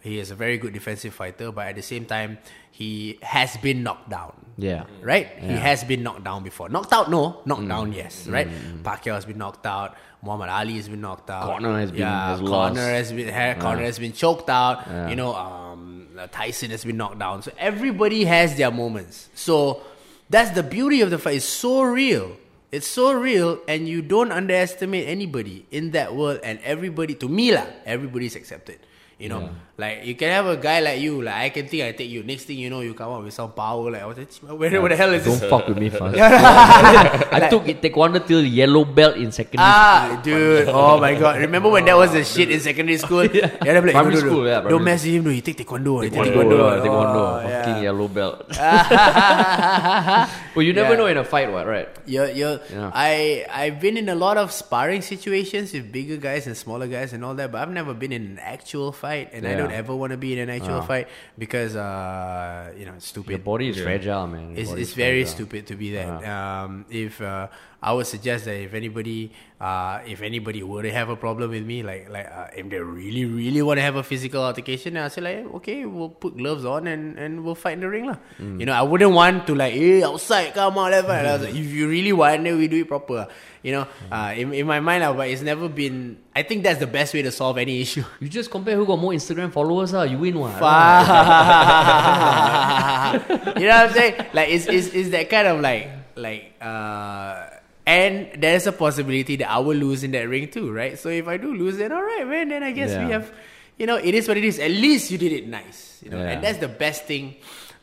he is a very good defensive fighter, but at the same time, he has been knocked down Yeah. right? He has been knocked down before. Knocked out, no. Knocked down, Mm. yes. Right? Pacquiao has been knocked out. Muhammad Ali has been knocked out. Conor has been- yeah. has Conor lost. has been ha- Conor has been choked out. Yeah. You know, um, Uh, Tyson has been knocked down. So everybody has their moments. So that's the beauty of the fight. It's so real. It's so real, and you don't underestimate anybody in that world. And everybody, to me lah, everybody's accepted You know, like you can have a guy like you, like I can think I take you. Next thing you know, you come up with some power. Like, what the, where, where the hell is this Don't this? fuck with me fast. I took it taekwondo till yellow belt in secondary school. Ah, dude! Oh my god! Remember when that was the shit in secondary school? yeah, they're like, Primary no, no, no. school, yeah, Don't primary mess with him, no. He take taekwondo. He take Taekwondo, taekwondo. uh, taekwondo, Oh, fucking yeah. yellow belt. well, you never Yeah. know in a fight, what, right? You're, you're, Yeah. I I've been in a lot of sparring situations with bigger guys and smaller guys and all that, but I've never been in an actual fight, and I Yeah. Don't ever want to be in an actual fight because uh you know it's stupid. Your stupid. body is fragile, man. Your It's, it's is very fragile. stupid to be that. Um, if uh, I would suggest that if anybody, uh, if anybody were to have a problem with me, like like uh, if they really really want to have a physical altercation, I'll say like, okay, we'll put gloves on and, and we'll fight in the ring lah. Mm. You know, I wouldn't want to like, hey, outside, come on, let's fight. I was like, if you really want, then we do it proper. You know, Mm. uh, in, in my mind, uh, but it's never been. I think that's the best way to solve any issue. You just compare who got more Instagram followers, ah. You win one. You know what I'm saying? Like it's, it's, it's that kind of like like uh and there's a possibility that I will lose in that ring too, right? So if I do lose, then alright, man. Then I guess we have, you know, it is what it is. At least you did it nice, you know. Yeah. And that's the best thing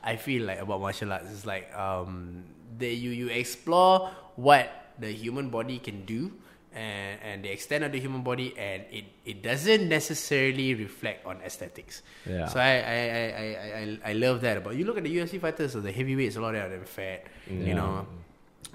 I feel like about martial arts. It's like um, that you you explore what the human body can do. And, and the extent of the human body, and it, it doesn't necessarily reflect on aesthetics. Yeah. So I, I, I, I, I, I love that about you look at the UFC fighters or the heavyweights, a lot of them fat, you know.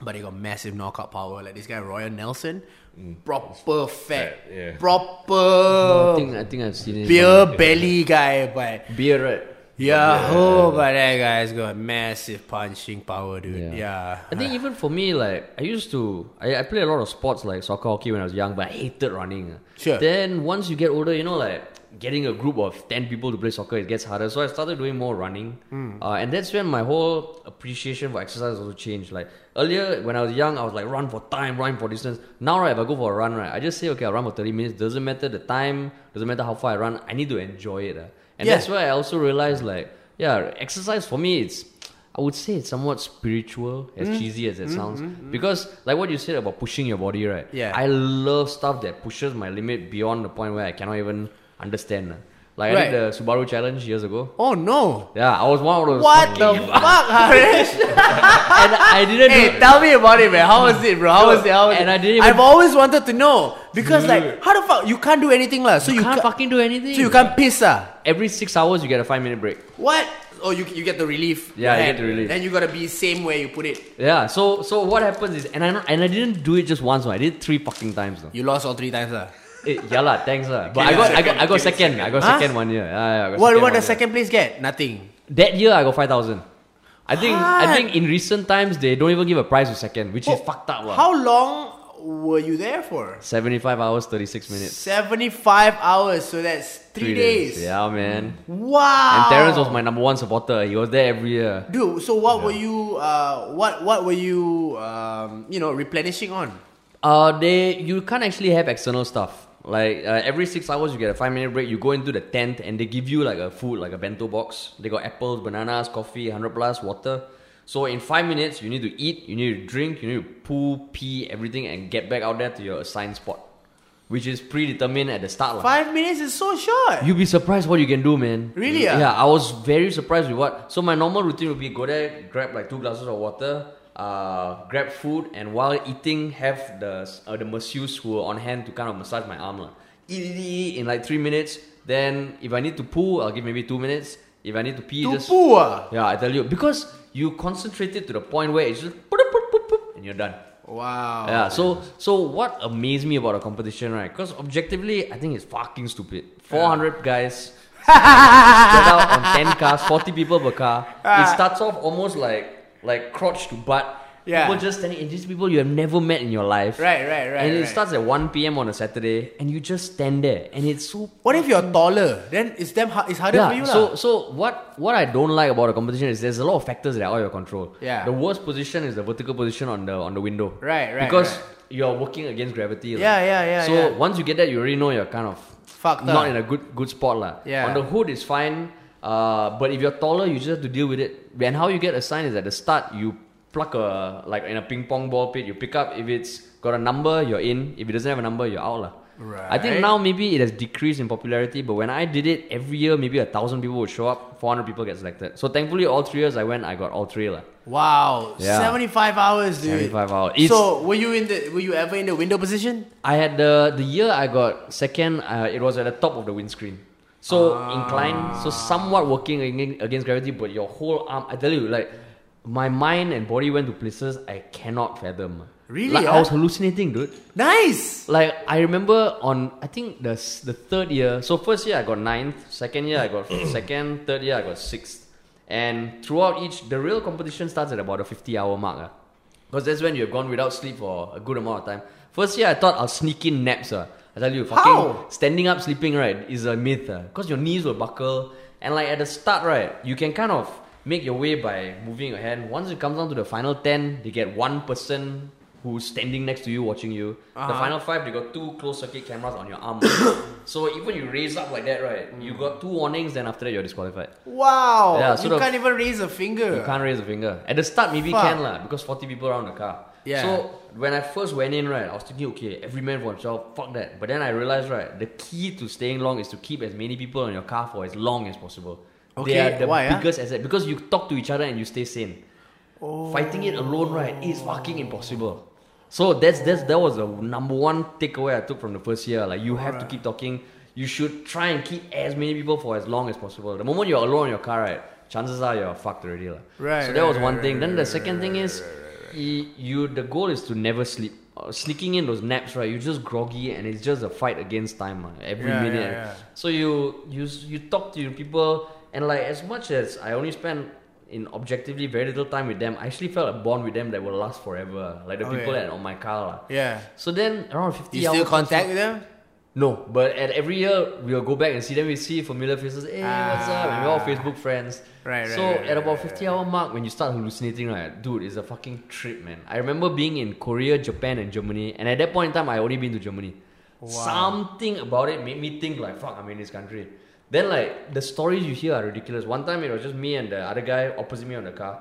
But they got massive knockout power. Like this guy Roy Nelson, mm. proper fat, Fat, yeah. I proper think I think I've seen it. beer belly guy, but Beer, right? Yeah, oh, but that guy's got massive punching power, dude. Yeah, I think even for me, like I used to, I, I played a lot of sports like soccer, hockey when I was young, but I hated running. Sure. Then once you get older, you know, like getting a group of ten people to play soccer, it gets harder. So I started doing more running, Hmm. uh, and that's when my whole appreciation for exercise also changed. Like earlier, when I was young, I was like run for time, run for distance. Now, right, if I go for a run, right, I just say okay, I'll run for thirty minutes. Doesn't matter the time, doesn't matter how far I run. I need to enjoy it, ah. And Yeah. that's why I also realized like yeah, exercise for me it's I would say it's somewhat spiritual, as Mm. cheesy as it mm, sounds. Mm, mm. Because, like what you said about pushing your body, right? Yeah. I love stuff that pushes my limit beyond the point where I cannot even understand. Lah. Like I did the Subaru challenge years ago. Oh no! Yeah, I was one of those. What the fuck, Haresh? And I didn't. hey, do- tell me about it, man. How was it, bro? How was it? How was And it? I didn't I've always wanted to know because, like, how the fuck you can't do anything, lah? So you, you can't ca- fucking do anything. so you can't piss, ah? Every six hours, you get a five minute break. What? Oh, you you get the relief. Yeah, you get the relief. Then you gotta be same where you put it. Yeah. So so what happens is, and I know- and I didn't do it just once. no, I did three fucking times. though. You lost all three times, ah. Eh, yeah lah, thanks lah. But I got, I second- got, I got second. I got Huh? second one year. Yeah, yeah, I got What second what one year. second place get? Nothing. That year I got five thousand. I think I think in recent times they don't even give a prize to second, which is Oh, fucked up. How long were you there for? Seventy five hours, thirty six minutes. Seventy-five hours. So that's three, days. Yeah, man. Wow. And Terence was my number one supporter. He was there every year. Dude, so what were you? Uh, what what were you? Um, you know, replenishing on? Uh, they you can't actually have external stuff. Like uh, every six hours, you get a five minute break. You go into the tent and they give you like a food, like a bento box. They got apples, bananas, coffee, hundred plus water. So in five minutes, you need to eat, you need to drink, you need to poo, pee, everything, and get back out there to your assigned spot, which is predetermined at the start. lah. Five minutes is so short. You'd be surprised what you can do, man. Really, ah? Yeah, I was very surprised with what. So my normal routine would be go there, grab like two glasses of water, uh, grab food, and while eating, have the uh, the masseuse who are on hand to kind of massage my arm. lah. Eat, eat, eat in like three minutes. Then if I need to poo, I'll give maybe two minutes. If I need to pee, to just poo, ah. yeah, I tell you because you concentrate it to the point where it's just and you're done. Wow. Yeah, so so what amazed me about a competition, right? Because objectively, I think it's fucking stupid. 400 guys spread out on 10 cars, 40 people per car. It starts off almost like like crotch to butt. Yeah. People just standing, and these people you have never met in your life. Right, right, right, And it right. starts at 1 p.m. on a Saturday, and you just stand there, and it's so What if you're taller? Then it's them. It's harder for you, yeah, so lah. so what what I don't like about a competition is there's a lot of factors that are out of your control. Yeah. The worst position is the vertical position on the on the window. Right, right, Because right. you're working against gravity. Yeah, yeah, yeah, So yeah. once you get that, you already know you're kind of Fucked not up. in a good good spot lah. Yeah. On the hood is fine. Uh, but if you're taller, you just have to deal with it. And how you get a sign is at the start you pluck a like in a ping pong ball pit. You pick up if it's got a number, you're in. If it doesn't have a number, you're out lah. I think now maybe it has decreased in popularity, but when I did it, every year maybe a thousand people would show up, 400 people get selected. So thankfully, all three years I went, I got all three. lah. Wow, Yeah. 75 hours, dude. 75 hours. It's- So, were you in the were you ever in the window position? I had the the year I got second. Uh, it was at the top of the windscreen, so inclined, so somewhat working against, gravity. But your whole arm, I tell you, like my mind and body went to places I cannot fathom. Really, Like I ah? was hallucinating, dude. Nice. Like I remember on I think the the third year. So first year I got ninth, second year I got second, third year I got sixth, and throughout each the real competition starts at about a fifty hour mark, because that's when you have gone without sleep for a good amount of time. First year I thought I'll sneak in naps, uh. I tell you, fucking How? standing up sleeping right is a myth, because your knees will buckle, and like at the start right, you can kind of make your way by moving your hand. Once it comes down to the final ten, they get one person who's standing next to you watching you. The Uh-huh. final five, they got two closed circuit cameras on your arm. so even you raise up like that, right? You got two warnings. Then after that, you're disqualified. Wow. Yeah, you sort of- can't even raise a finger. You can't raise a finger. At the start, maybe Fuck. can lah because forty people around the car. Yeah. So when I first went in, right, I was thinking, okay, every man for himself. Fuck that. But then I realized, right, the key to staying long is to keep as many people in your car for as long as possible. They Okay, are the why, biggest asset because you talk to each other and you stay sane. Oh. Fighting it alone, right, is fucking impossible. So that's that's that was the number one takeaway I took from the first year. Like you have to keep talking. You should try and keep as many people for as long as possible. The moment you're alone in your car, right, chances are you're fucked already. lah. Right, So that right, was one right, thing. Then right, the right, second thing is, you the goal is to never sleep. Uh, sneaking in those naps, right? You're just groggy, and it's just a fight against time uh, every Yeah, minute. yeah, yeah. So you you you talk to your people, and like as much as I only spend in objectively very little time with them, I actually felt a bond with them that will last forever. Like the Okay. people that on my car. lah. Yeah. So then around fifty You still contact with them? No, but at every year we'll go back and see them. We see familiar faces. Hey, what's up? And we're all Ah. Facebook friends. Right, right, So right, at about fifty hour mark, when you start hallucinating, right, dude, it's a fucking trip, man. I remember being in Korea, Japan, and Germany, and at that point in time, I only been to Germany. Wow. Something about it made me think like, fuck, I'm in this country. Then like the stories you hear are ridiculous. One time it was just me and the other guy opposite me on the car.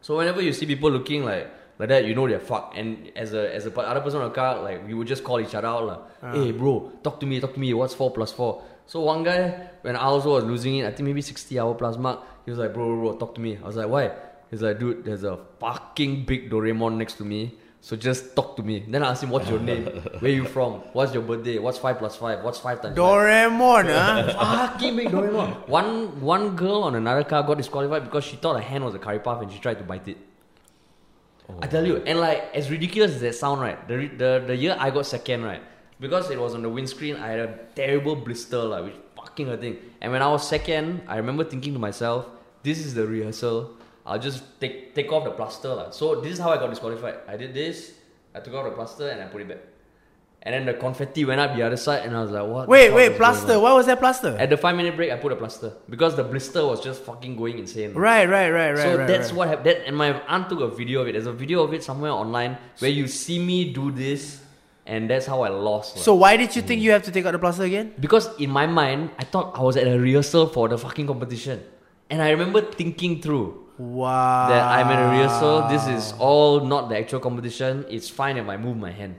So whenever you see people looking like like that, you know they're fucked. And as a as a other person on the car, like we would just call each other out like, ah. Hey bro, talk to me, talk to me. What's four plus four? So one guy, when I also was losing it, I think maybe sixty hour plus mark, he was like, bro, bro, bro, talk to me. I was like, why? He's like, dude, there's a fucking big Doraemon next to me. So just talk to me. Then I asked him, what's your name? Where you from? What's your birthday? What's five plus five? What's five times? Doraemon, huh? Fucking big Doraemon. One one girl on another car got disqualified because she thought her hand was a curry puff and she tried to bite it. I tell you, and like as ridiculous as that sound, right? The, the the year I got second, right? Because it was on the windscreen, I had a terrible blister, like which fucking hurting. And when I was second, I remember thinking to myself, "This is the rehearsal. I'll just take take off the plaster, like. So this is how I got disqualified. I did this, I took off the plaster and I put it back. And then the confetti went up the other side, and I was like, "What? Wait, wait, plaster. on?" Why was that plaster? At the five minute break, I put a plaster because the blister was just fucking going insane. Right, right, right, right. so right, that's right. what happened. That, and my aunt took a video of it. There's a video of it somewhere online where you see me do this, and that's how I lost. lah. So why did you think you have to take out the plaster again? because in my mind, I thought I was at a rehearsal for the fucking competition, and I remember thinking through Wow. that I'm at a rehearsal. This is all not the actual competition. It's fine if I move my hand,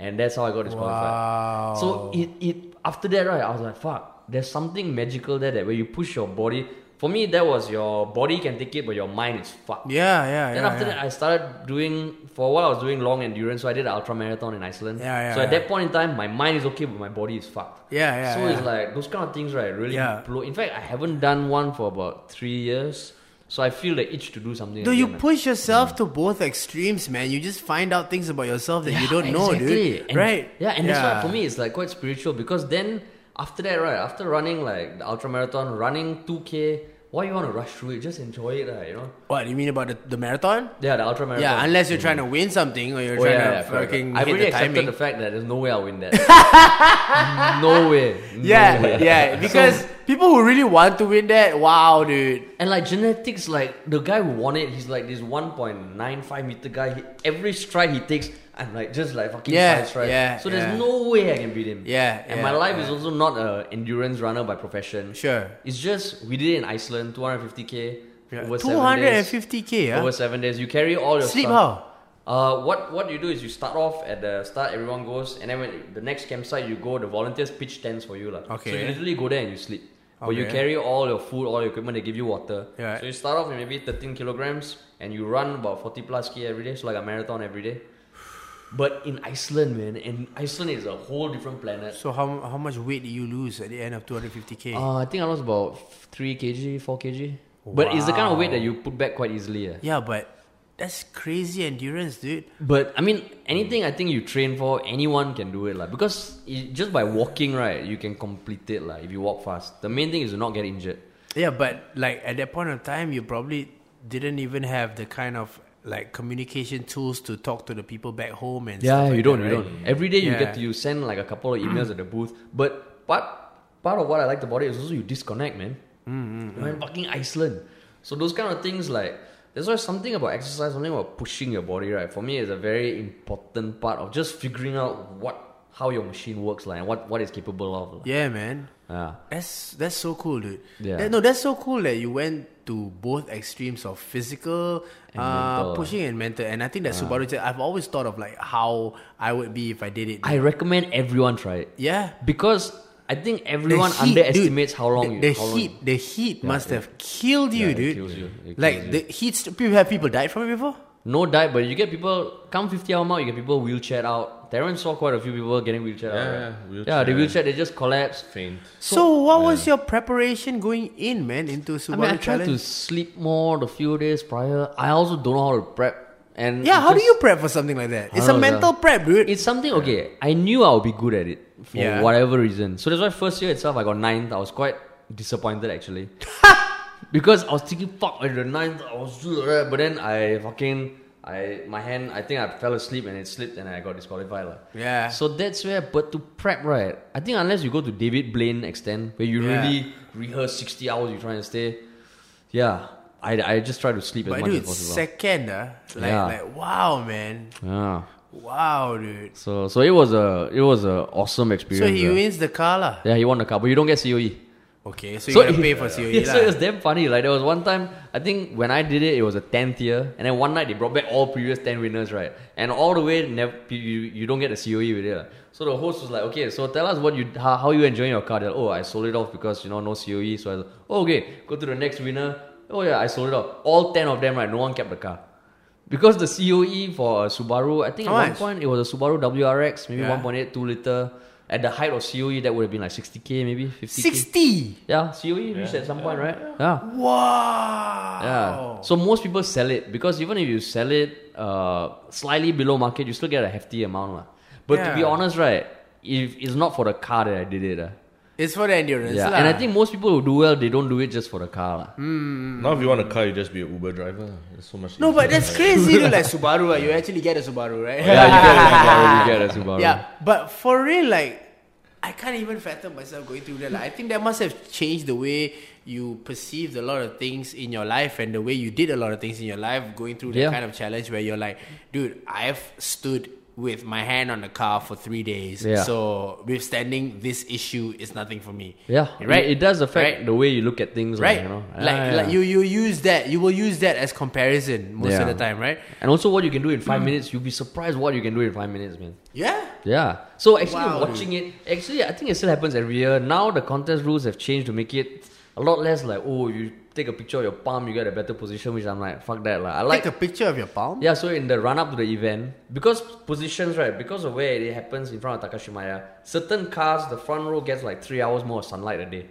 and that's how I got disqualified. Wow. So it, it after that right, I was like, fuck. There's something magical there that where you push your body. For me, that was your body can take it, but your mind is fucked. Yeah, yeah, Then yeah. after yeah. that, I started doing for a while. I was doing long endurance, so I did an ultra marathon in Iceland. Yeah, yeah, so at that point in time, my mind is okay, but my body is fucked. Yeah, yeah, So yeah. it's like those kind of things, right? Really Yeah. blow. In fact, I haven't done one for about three years, so I feel the itch to do something. Dude, you man. push yourself mm. to both extremes, man. You just find out things about yourself that you don't know, dude. And- right? Yeah, and that's why for me it's like quite spiritual because then after that, right, after running like the ultra marathon, running two k, why you want to rush through it? Just enjoy it, right? You know? What do you mean about the, the marathon? Yeah, the ultra marathon. Yeah, unless you're trying to mm-hmm. win something or you're Oh, trying yeah, to yeah, fucking. I've hit already the accepted timing. the fact that there's no way I'll win that. no way. No yeah, way. yeah, because people who really want to win that, wow, dude. And like genetics, like the guy who won it, he's like this 1.95 meter guy. He, every stride he takes, I'm like just like fucking Yeah, side stride. yeah, so yeah. there's no way I can beat him. Yeah, And yeah, my life yeah. is also not a endurance runner by profession. Sure. It's just we did it in Iceland, 250k Yeah. over seven days. 250k, huh? Over seven days, you carry all your Sleep stuff. how? Uh, what what you do is you start off at the start, everyone goes, and then when the next campsite you go, the volunteers pitch tents for you. So Okay. you literally go there and you sleep. But you carry all your food, all your equipment, they give you water. Yeah. So you start off with maybe 13 kilograms and you run about 40 plus k every day, so like a marathon every day. But in Iceland, man, and Iceland is a whole different planet. So how how much weight did you lose at the end of 250k? Uh, I think I lost about 3 kg, 4 kg. But it's the kind of weight that you put back quite easily. Yeah. yeah, but that's crazy endurance, dude. But I mean, anything I think you train for, anyone can do it, like because it, just by walking, right, you can complete it, like if you walk fast. The main thing is to not get injured. Yeah, but like at that point of time, you probably didn't even have the kind of like communication tools to talk to the people back home and Yeah, you don't, that, you right? don't. Every day you Yeah. get to you send like a couple of emails at the booth. But part part of what I liked about it is also you disconnect, man. Mm-hmm. You're in fucking Iceland, so those kind of things like there's always something about exercise, something about pushing your body, right? For me, it's a very important part of just figuring out what how your machine works, like and what what it's capable of. Like. Yeah, man. Yeah. That's that's so cool, dude. Yeah. That- no, that's so cool that you went to both extremes of physical And uh, pushing and mental. And I think that Subaru. jet- I've always thought of like how I would be if I did it. I recommend everyone try it yeah. because I think everyone heat, underestimates dude, how long the, you. the how long heat. The heat must yeah. have killed you, Yeah, it dude. you. It Like you. the heat. St- people have people died from it before. No died, but you get people come 50 hour mark, you get people wheelchair out. Darren saw quite a few people getting wheelchair out. Yeah, right? yeah, yeah, wheelchair. they wheelchair, they just collapsed. Faint. So, what was your preparation going in, man, into Subaru I mean, I tried to sleep more the few days prior. I also don't know how to prep. And Yeah, it how do you prep for something like that? It's a know, mental yeah. prep, dude. It's something okay. I knew I would be good at it for Yeah. whatever reason. So that's why first year itself I got ninth. I was quite disappointed actually. because I was thinking, fuck, at the ninth I was but then I fucking I my hand I think I fell asleep and it slipped and I got disqualified. lah. Yeah. So that's where but to prep right, I think unless you go to David Blaine extent where you Yeah. really rehearse sixty hours you trying to stay. Yeah. I, I just try to sleep as but much dude, as possible. second, uh, like, Yeah. like, wow, man, yeah. wow, dude. So so it was a it was a awesome experience. So he lah. wins the car, lah. Yeah, he won the car, but you don't get COE. Okay, so you gotta pay for COE, yeah, so lah. it was damn funny. Like there was one time, I think when I did it, it was a tenth year, and then one night they brought back all previous ten winners, right? And all the way, never you, you don't get a COE with it. So the host was like, okay, so tell us what you how, how you enjoying your car. Like, oh, I sold it off because you know no COE. So I was like, oh, okay, go to the next winner. Oh yeah, I sold it off. All ten of them, right? No one kept the car. Because the COE for a Subaru, I think How at one point it was a Subaru WRX, maybe Yeah. 1.8, 2 liter. At the height of COE, that would have been like 60k, maybe 50k. 60! Yeah, COE reached at some point, right? Yeah. Wow! Yeah. So most people sell it because even if you sell it uh, slightly below market, you still get a hefty amount. lah. But to be honest, right, if it's not for the car that I did it. ah. It's for the endurance, yeah. lah. And I think most people who do well, they don't do it just for the car. lah. Now, if you want a car, you just be an Uber driver. It's so much. No, but easier. that's crazy, dude. Like Subaru, uh, you actually get a Subaru, right? Yeah, you get a Subaru. You get a Subaru. Yeah, but for real, like, I can't even fathom myself going through that. Like, I think that must have changed the way you perceived a lot of things in your life and the way you did a lot of things in your life going through that Yeah. kind of challenge where you're like, dude, I've stood with my hand on the car for three days. Yeah. So withstanding this issue is nothing for me. Yeah, Right? It, it does affect Right? the way you look at things, Right? Like, you know, Like, like yeah. you, you use that, you will use that as comparison most Yeah. of the time, right? And also, what you can do in five mm. minutes, you'll be surprised what you can do in five minutes, man. Yeah. Yeah. So actually, Wow, watching it, actually, I think it still happens every year. Now the contest rules have changed to make it a lot less like, oh, you take a picture of your palm, you get a better position. Which I'm like, fuck that, like. I like. Take a picture of your palm. yeah, so in the run up to the event, because positions, right, because of where it happens in front of Takashimaya, certain cars, the front row gets like three hours more sunlight a day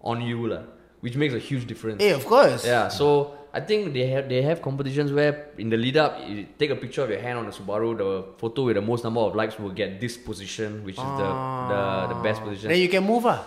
on you, lah, which makes a huge difference. Hey, of course. Yeah, so I think they have they have competitions where in the lead up, you take a picture of your hand on the Subaru, the photo with the most number of likes will get this position, which is the, the the best position. Then you can move, ah.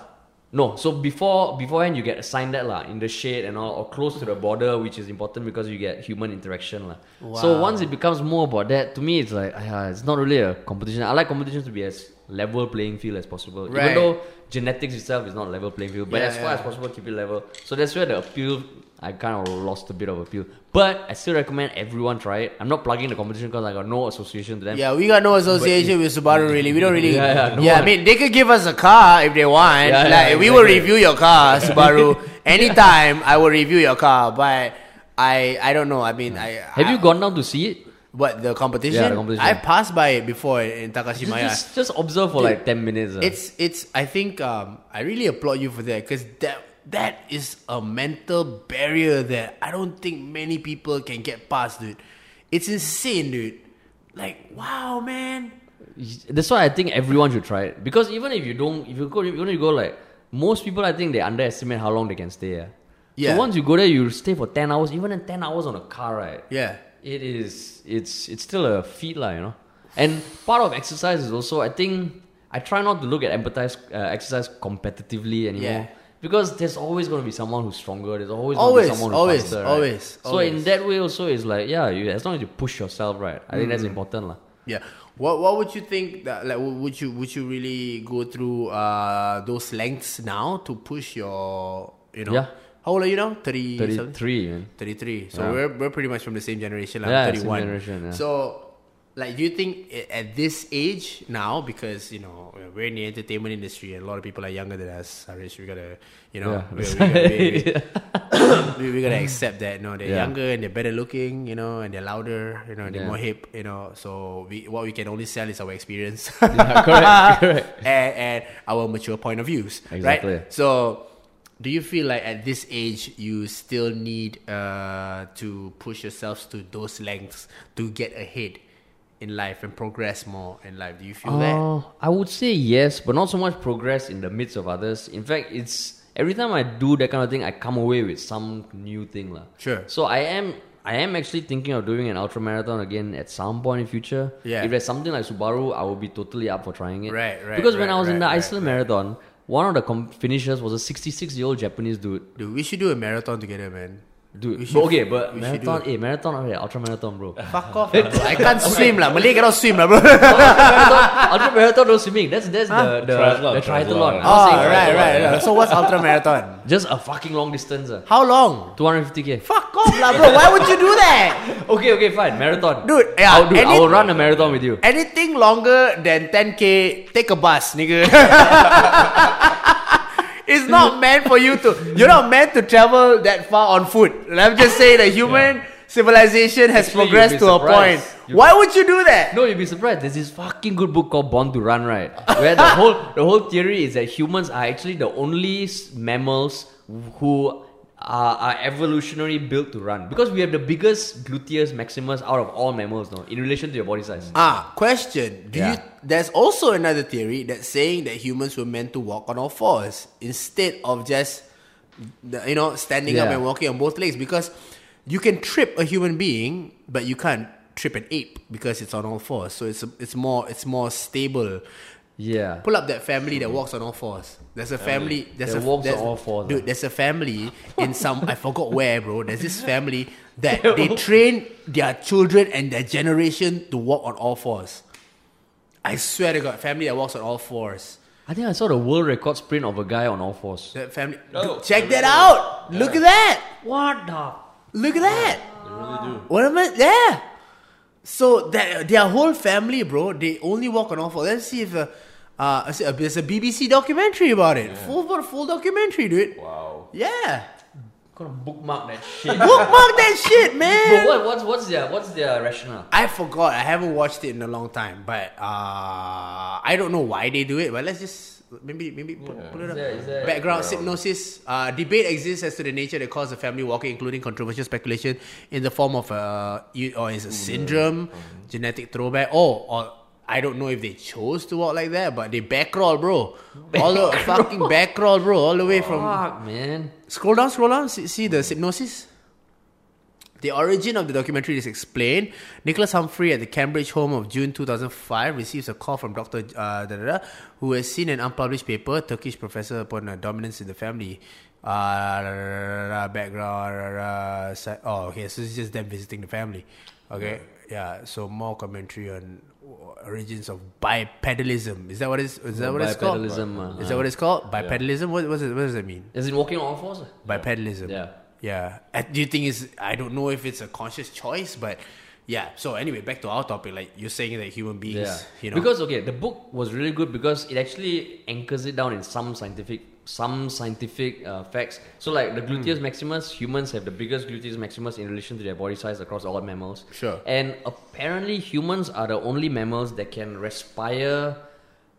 No, so before beforehand you get assigned that lah in the shade and all or close to the border, which is important because you get human interaction lah. So once it becomes more about that, to me it's like ah, it's not really a competition. I like competitions to be as level playing field as possible. Right. Even though genetics itself is not level playing field, but Yeah, as far yeah. as possible keep it level. So that's where the appeal I kind of lost a bit of appeal. But I still recommend everyone try it. I'm not plugging the competition because I got no association to them. Yeah, we got no association with Subaru really. We don't really. Yeah, yeah, no I mean, they could give us a car if they want. Yeah, like, yeah, we will review your car, Subaru. Anytime I will review your car, but I I don't know. I mean, I Have I- you gone down to see it? What the competition? Yeah, the competition. I passed by it before in Takashimaya. Just, just observe for Dude, like 10 minutes. uh. It's it's. I think um, I really applaud you for that because that that is a mental barrier that I don't think many people can get past, dude. It's insane, dude. Like wow, man. That's why I think everyone should try it. Because even if you don't, if you go, even if you go like, most people I think they underestimate how long they can stay. Yeah. Yeah. So once you go there, you stay for 10 hours, even in 10 hours on a car, right? Yeah. It is, it's, it's still a feat, lah, you know. And part of exercise is also, I think, I try not to look at empathize, uh, exercise competitively anymore. Yeah. Because there's always going to be someone who's stronger. There's always, Always, going to be someone who's always, faster. right? always, So in that way also, it's like, yeah, you, as long as you push yourself, right? I think that's Mm. important, lah. Yeah. What What would you think that like would you would you really go through uh those lengths now to push your you know Yeah. How old are you now 30 33, man. 33 so Yeah. we're we're pretty much from the same generation like, Yeah, I'm same generation, yeah. so like do you think at this age now because you know we're in the entertainment industry and a lot of people are younger than us Haresh, we gotta you know Yeah. we, we, gotta, we, gotta accept that you know they're younger and they're better looking you know and they're louder you know and they're more hip you know so we what we can only sell is our experience correct, correct. and, and our mature point of views Exactly. right so do you feel like at this age you still need uh, to push yourselves to those lengths to get ahead in life and progress more in life do you feel that Uh, I would say yes, but not so much progress in the midst of others. In fact, it's every time I do that kind of thing, I come away with some new thing, lah. Sure. So I am. I am actually thinking of doing an ultra marathon again at some point in future. Yeah. If there's something like Subaru, I will be totally up for trying it. Right, right, Because when I was in the right, right, Iceland marathon, one of the com- finishers was a 66 year old Japanese dude. dude we should do a marathon together man Dude, We but should- okay, but we should do marathon, eh, marathon, okay, ultra marathon, bro. fuck off bro. I can't swim lah Malay cannot swim lah bro marathon, ultra marathon, no swimming. That's that's the the Triathlon, the triathlon. triathlon. I was oh saying right triathlon, right, yeah. right so what's ultra marathon Just a fucking long distance. Uh. how long 250k. fuck off lah bro why would you do that Okay, okay, fine. Marathon. Dude, yeah, I'll, do, any- I will run a marathon with you. Anything longer than 10k, take a bus, nigga. It's not meant for you to. You're not meant to travel that far on foot. Let me just say the human civilization has Actually, progressed to a point. surprised. You- Why would you do that? No, you'd be surprised. There's this fucking good book called Born to Run, right? Where the whole the whole theory is that humans are actually the only mammals who are, are evolutionary built to run because we have the biggest gluteus maximus out of all mammals, no, in relation to your body size. Ah, question. Do Yeah. you? There's also another theory that's saying that humans were meant to walk on all fours instead of just, the- you know, standing up Yeah. and walking on both legs because you can trip a human being, but you can't trip an ape because it's on all fours. So it's it's more it's more stable. Yeah. Pull up that family that walks on all fours. There's a family. There's That a walks on all fours, Dude, there's a family in some I forgot where, bro. There's this family that they train their children and their generation to walk on all fours. I swear to God, family that walks on all fours. I think I saw the world record sprint of a guy on all fours. That family. Oh, Dude, check that really out. Look at that. What the? Look at that. They really do. What am I? Yeah. So that their whole family, bro, they only walk on all fours. Let's see if uh, uh, I see- uh, there's a BBC documentary about it. Full for full documentary, dude. Wow. Yeah. gonna bookmark that shit. Bookmark that shit, Bro, man. what, what's what's their what's their rationale? I forgot. I haven't watched it in a long time, but uh, I don't know why they do it. But let's just maybe maybe put, put it up. Is there- is there- Background hypnosis. Uh, debate exists as to the nature that caused the family walking, including controversial speculation in the form of a or is a syndrome, genetic throwback, or or. I don't know if they chose to walk like that, but they backroll, bro. All the fucking backroll, bro. All the way from Fuck, man. Scroll down, scroll down. See, see the hypnosis. The origin of the documentary is explained. Nicholas Humphrey at the Cambridge home of June 2005 receives a call from Dr. Uh, da, da, da, who has seen an unpublished paper, Turkish professor upon uh, dominance in the family. Uh, background. da, da, si- oh, okay. So it's just them visiting the family. Okay. Yeah. So more commentary on origins of bipedalism. Is that what it's? Is that what it's called? Bipedalism, uh, Is that what it's called? Bipedalism. What, what, does it, what does that mean? Is it walking on all fours? bipedalism. Yeah. Yeah. Uh, Do you think is I don't know if it's a conscious choice, but yeah. So anyway, back to our topic. Like you're saying that human beings, Yeah. you know, Because okay, the book was really good because it actually anchors it down in some scientific some scientific uh, facts. So, like the gluteus maximus, humans have the biggest gluteus maximus in relation to their body size across all mammals. Sure. And apparently, humans are the only mammals that can respire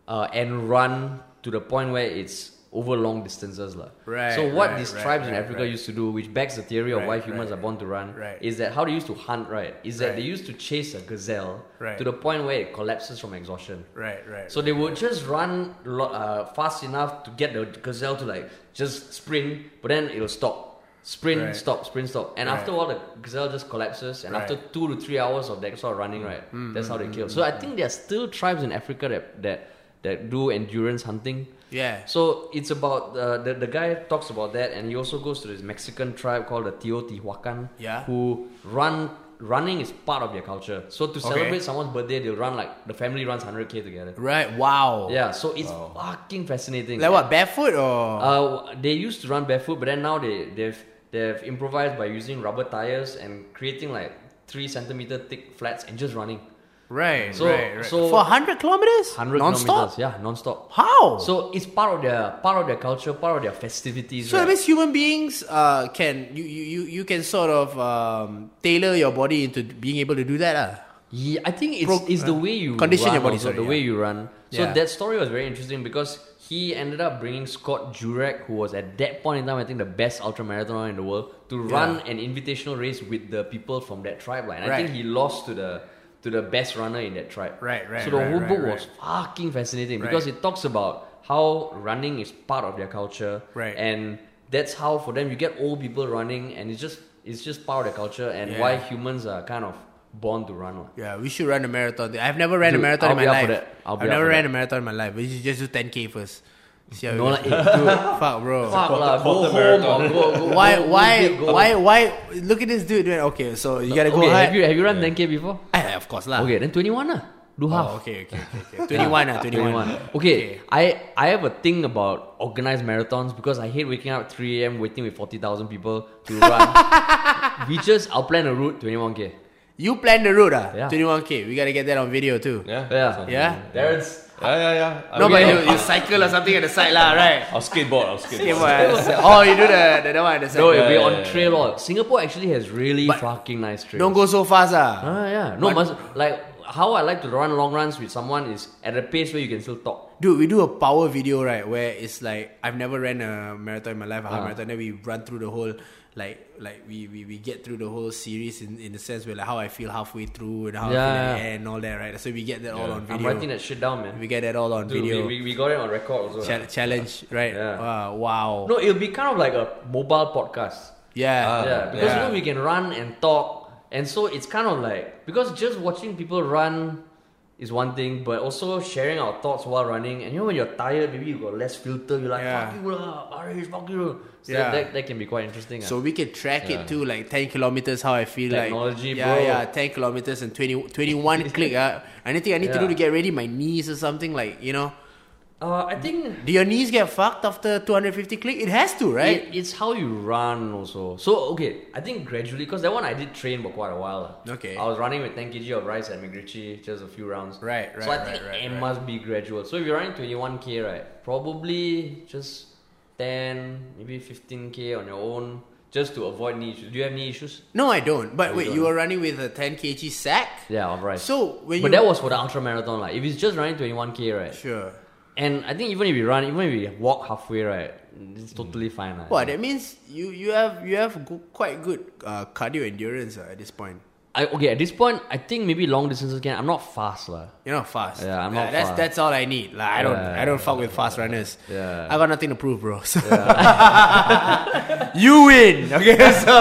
uh, and run to the point where it's over long distances. lah. Right, So, what right, these right, tribes in Africa right. used to do, which backs the theory of Right, why humans right. are born to run, Right. is that how they used to hunt, right? Is that Right. they used to chase a gazelle Right. to the point where it collapses from exhaustion. Right, right. So they would just run uh, fast enough to get the gazelle to like just sprint, but then it'll stop. Sprint, Right. stop, sprint, stop. And Right. after all, the gazelle just collapses. And after Right. Mm. two to three hours of that sort of running, right, that's how they kill. So I think there are still tribes in Africa that, that, that do endurance hunting. Yeah. So it's about uh, the the guy talks about that, and he also goes to this Mexican tribe called the Tarahumara, Yeah. who run running is part of their culture. So to celebrate someone's birthday, they'll run like the family runs 100k together. Right. Wow. Yeah, so it's fucking fascinating. Like what? Barefoot or? Uh, they used to run barefoot, but then now they they've they've improvised by using rubber tires and creating like three centimeter thick flats and just running right. so- right. Right. so- For hundred kilometers. hundred Non-stop? kilometers. Yeah, non-stop. How? So it's part of their part of their culture, part of their festivities. So right? that means human beings uh, can you, you, you, you can sort of um, tailor your body into being able to do that. Uh. Yeah, I think it's, Pro- it's the way you condition run your body, also, sorry, the yeah. way you run. So Yeah. that story was very interesting because he ended up bringing Scott Jurek, who was at that point in time, I think the best ultramarathoner in the world, to run an invitational race with the people from that tribe. Like, and I think he lost to the to the best runner in that tribe. Right, right, So the right, whole right, book right. was fucking fascinating Right. because it talks about how running is part of their culture. Right. And that's how for them you get old people running and it's just it's just part of their culture and Yeah. why humans are kind of born to run. lah. Yeah, we should run a marathon. I've never ran Dude, a marathon I'll in be my up for life. that. I'll be I've never for ran that. a marathon in my life. We should just do 10k first. See how it No, goes. like, dude, Fuck, bro. Fuck lah, go home marathon. go, go, Why, go, go why, go. why, why? Look at this dude. doing- Okay, so you gotta go Okay, hard. have you have you run 10k before? Ah, of course lah. Okay, then 21 lah. Do half. Oh, okay, okay, okay. okay. 21 ah, 21. 21. Okay, I I have a thing about organized marathons because I hate waking up at 3 a.m. waiting with 40,000 people to run. we just I'll plan a route 21k. You plan the route ah? Yeah. 21k. We gotta get that on video too. Yeah. Yeah. Sounds Yeah? good. Darren's Yeah, yeah, yeah. I No, mean, but you, you cycle or something at the side lah, right? I'll skateboard. I'll skateboard. Skateboard. oh, you do the the, the one at the side. no, it'll be yeah, on yeah, yeah. trail all. Singapore actually has really But fucking nice trails. Don't go so fast ah. Ah, yeah. No, must, like how I like to run long runs with someone is at a pace where you can still talk. Dude, we do a power video, right? Where it's like I've never ran a marathon in my life, a half Ah. marathon. Then we run through the whole, like, like we, we, we get through the whole series in, in the sense where like how I feel halfway through and how I feel Yeah, at the end and all that, right? So we get that all Yeah. on I'm video. writing that shit down, man. we get that all on Dude, video. we, we, we got it on record also. Chal- challenge, right? Yeah. Wow. wow. No, it'll be kind of like a mobile podcast. Yeah. Ah. Yeah, because Yeah. you know we can run and talk, and so it's kind of like because just watching people run is one thing, but also sharing our thoughts while running. And you know when you're tired, maybe you got less filter. You're like, Yeah. "Fuck you lah, Arish, fuck you." So Yeah. that, that can be quite interesting. So we can track Yeah. it too, like 10 kilometers, how I feel Technology, like. Yeah, bro. yeah, 10 kilometers and 20, 21 click. Uh, anything I need to do to get ready, my knees or something, like, you know. Uh, I think Do your knees get fucked after 250 click? It has to, right? It, it's how you run also. So okay, I think gradually because that one I did train for quite a while. Okay. I was running with 10 kg of rice at MacRitchie, just a few rounds. Right, right. So I right, think right, it right. must be gradual. So if you're running 21k, right, probably just 10, maybe 15k on your own, just to avoid knee issues. Do you have knee issues? no, I don't. But You wait, don't. you were running with a 10 kg sack? Yeah, of rice. So when but you. that was for the ultra marathon, like if it's just running 21k, right, Sure. And I think even if you run, even if you walk halfway, right, it's totally fine. lah. Well, that means you, you have you have go- quite good uh, cardio endurance uh, at this point. I, okay, at this point, I think maybe long distances can. I'm not fast, lah. You're not fast. Yeah, I'm not That's fast. that's all I need. Like I don't Yeah. I don't fuck with fast runners. Yeah. I got nothing to prove, bro. So you win. Okay, so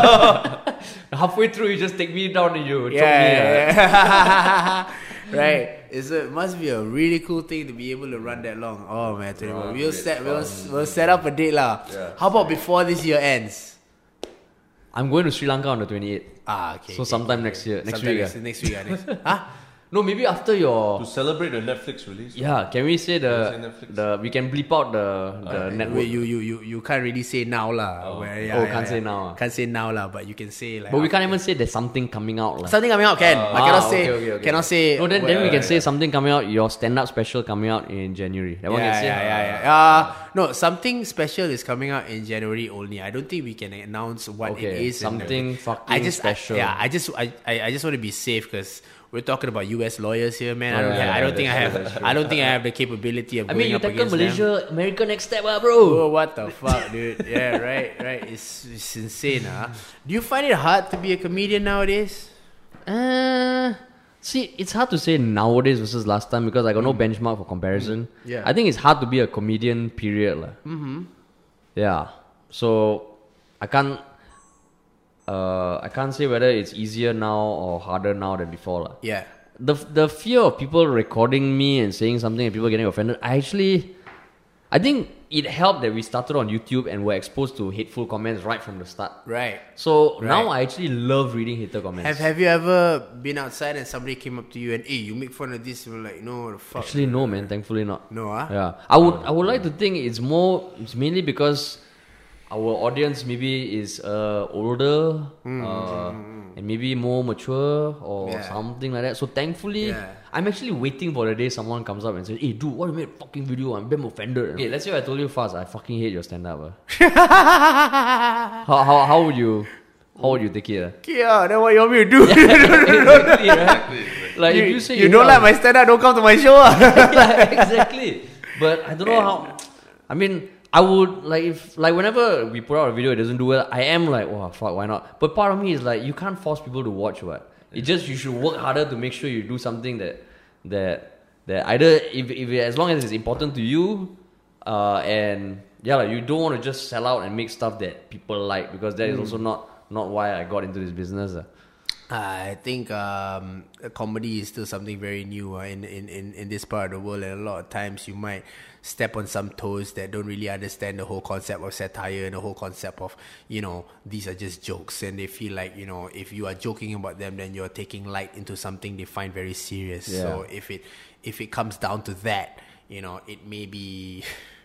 Halfway through, you just take me down and you choke me. yeah, ah. yeah. right. It's a, it must be a really cool thing to be able to run that long. Oh man, 21. Run we'll set we'll, we'll set up a date lah. Yeah. How about before this year ends? I'm going to Sri Lanka on the 28th. Ah, okay. So okay, sometime okay. next year- next Sometime week, Next, ah. next week, ah, next. huh? No, maybe after your To celebrate the Netflix release. yeah. Can we say Can we say the the we can bleep out the the network? Wait, you, you you you can't really say now lah. Oh. Where, Oh, can't say now ah. Can't say now lah, but you can say like. But we can't even say there's something coming out. lah. Something coming out can. I Ah, cannot okay, say. okay, okay. Cannot say. No, then, then we Yeah, can say yeah. something coming out. Your stand-up special coming out in January. That one yeah, can say. yeah, yeah, yeah. Uh, no, something special is coming out in January only. I don't think we can announce what it Okay, is. something fucking I just, I- special. yeah, I just, I, I, I just want to be safe because we're talking about U.S. lawyers here, man. I Oh, don't, yeah, ha- I don't think I have, I don't think I have the capability of I going mean, you up tackle against them. Malaysia, America next step, ah, Oh, bro. what the fuck, dude? Yeah, right, right. It's, it's insane, huh? Do you find it hard to be a comedian nowadays? Uh, see, it's hard to say nowadays versus last time because I got no benchmark for comparison. Yeah. I think it's hard to be a comedian. Period, lah. Mm-hmm. Yeah. So I can't. Uh, I can't say whether it's easier now or harder now than before, lah. Yeah. the the fear of people recording me and saying something and people getting offended i actually i think it helped that we started on youtube and were exposed to hateful comments right from the start Right. so now i actually love reading hater comments Have Have you ever been outside and somebody came up to you and, hey, you make fun of this? And we're like, no, the fuck. actually no man thankfully not no, huh? yeah i would i would like to think it's more it's mainly because our audience maybe is uh, older uh, and maybe more mature or Yeah. something like that so thankfully Yeah. I'm actually waiting for the day someone comes up and says, Hey dude, why you made a fucking video? I'm damn offended. Okay, let's say I told you fast, I fucking hate your stand up. how, how, how would you how would you take it? ah? Yeah, then what you want me to do? exactly, right? Like you, if you say you don't like my stand up, don't come to my show. ah. yeah, exactly. But I don't know how. I mean, I would like if like whenever we put out a video, it doesn't do well. I am like, oh fuck, why not? But part of me is like, you can't force people to watch what. It just you should work harder to make sure you do something that that that either if if as long as it's important to you, uh, and yeah, like you don't want to just sell out and make stuff that people like because that is also not not why I got into this business. ah. I think um, comedy is still something very new uh, in, in, in, in this part of the world, and a lot of times you might step on some toes that don't really understand the whole concept of satire and the whole concept of you know these are just jokes, and they feel like you know if you are joking about them, then you're taking light into something they find very serious. Yeah. So if it if it comes down to that, you know, it may be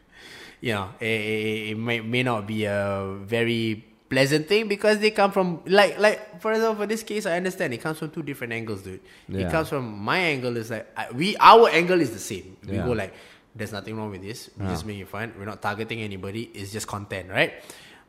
you know, it, it, it may, may not be a very pleasant thing because they come from like like for example for this case I understand it comes from two different angles, dude. It comes from my angle is like I, we our angle is the same. We Yeah. go like there's nothing wrong with this. We're just making fun. We're not targeting anybody. It's just content, right?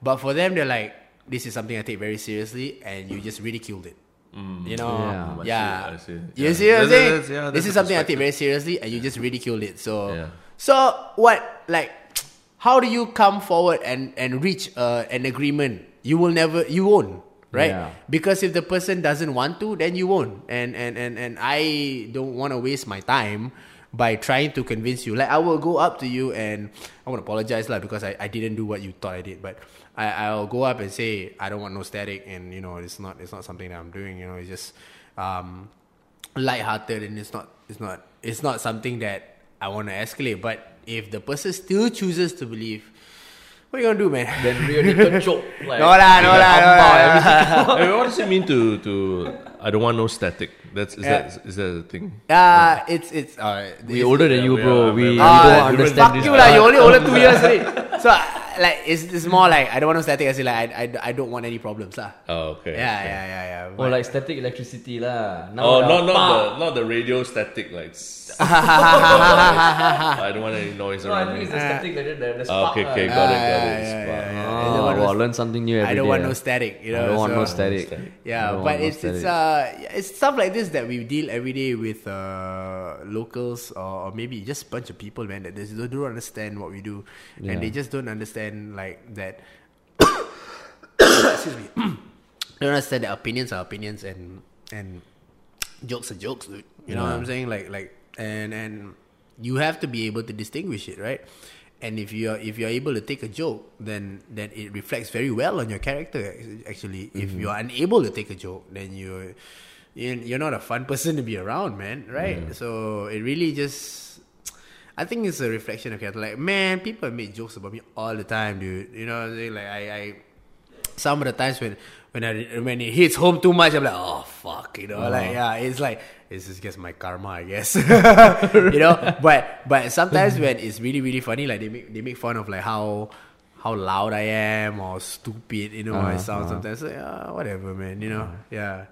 But for them, they're like, this is something I take very seriously, and you just ridiculed it. You know, Yeah. I see. I see. You Yeah. see what I'm saying? that's- yeah, this is something I take very seriously, and you just ridiculed it. So, Yeah. so what? Like, how do you come forward and and reach uh, an agreement? You will never, you won't, right? Yeah. Because if the person doesn't want to, then you won't. And and and and I don't want to waste my time by trying to convince you. Like I will go up to you and I want to apologize lah because I, I didn't do what you thought I did. But I I'll go up and say I don't want no static and you know it's not it's not something that I'm doing. You know it's just um lighthearted and it's not it's not it's not something that I want to escalate. But if the person still chooses to believe, what are you gonna do, man? Then really could choke. Like, No lah, no lah, no lah. Hey, what does it mean to to I don't want no static? That's is Yeah. that is that a thing? Uh, it's it's uh, We it's- older than you, bro. we We, we are- we Ah, don't understand fuck this. you lah. You only older two years already. So like it's, it's more like I don't want to static. I say like I, I, I don't want any problems lah. Oh, okay. Yeah, okay. yeah, yeah, yeah. Or like static electricity lah. Now Oh, dah not not pa- the not the radio static like. s- I don't want any noise No, I around think me. it's the static that the, the spark. okay, okay, lah. got it, Ah, got yeah, it. yeah, Spark. yeah, yeah. Oh, I well, learn something new every I don't day, want no static. You know, I don't want no static. Yeah, but no it's it's uh it's stuff like this that we deal every day with uh locals or, or maybe just a bunch of people, man. That they don't don't understand what we do, Yeah. and they just don't understand like that. excuse me. they don't understand that opinions are opinions and and jokes are jokes, dude. You know what I'm saying? Like like and and you have to be able to distinguish it, right? And if you're if you're able to take a joke, then then it reflects very well on your character. Actually, if Mm-hmm. you're unable to take a joke, then you're you're you're not a fun person to be around, man. Right? So it really just, I think it's a reflection of character. Like man, people make jokes about me all the time, dude. You know, what I'm saying? like I I some of the times when when I when it hits home too much, I'm like, oh fuck, you know, like yeah, it's like it's just gets my karma, I guess, you know. But but sometimes when it's really really funny, like they make they make fun of like how how loud I am or stupid, you know, I Uh-huh, sound uh-huh. sometimes. So, yeah, whatever, man, you know, yeah.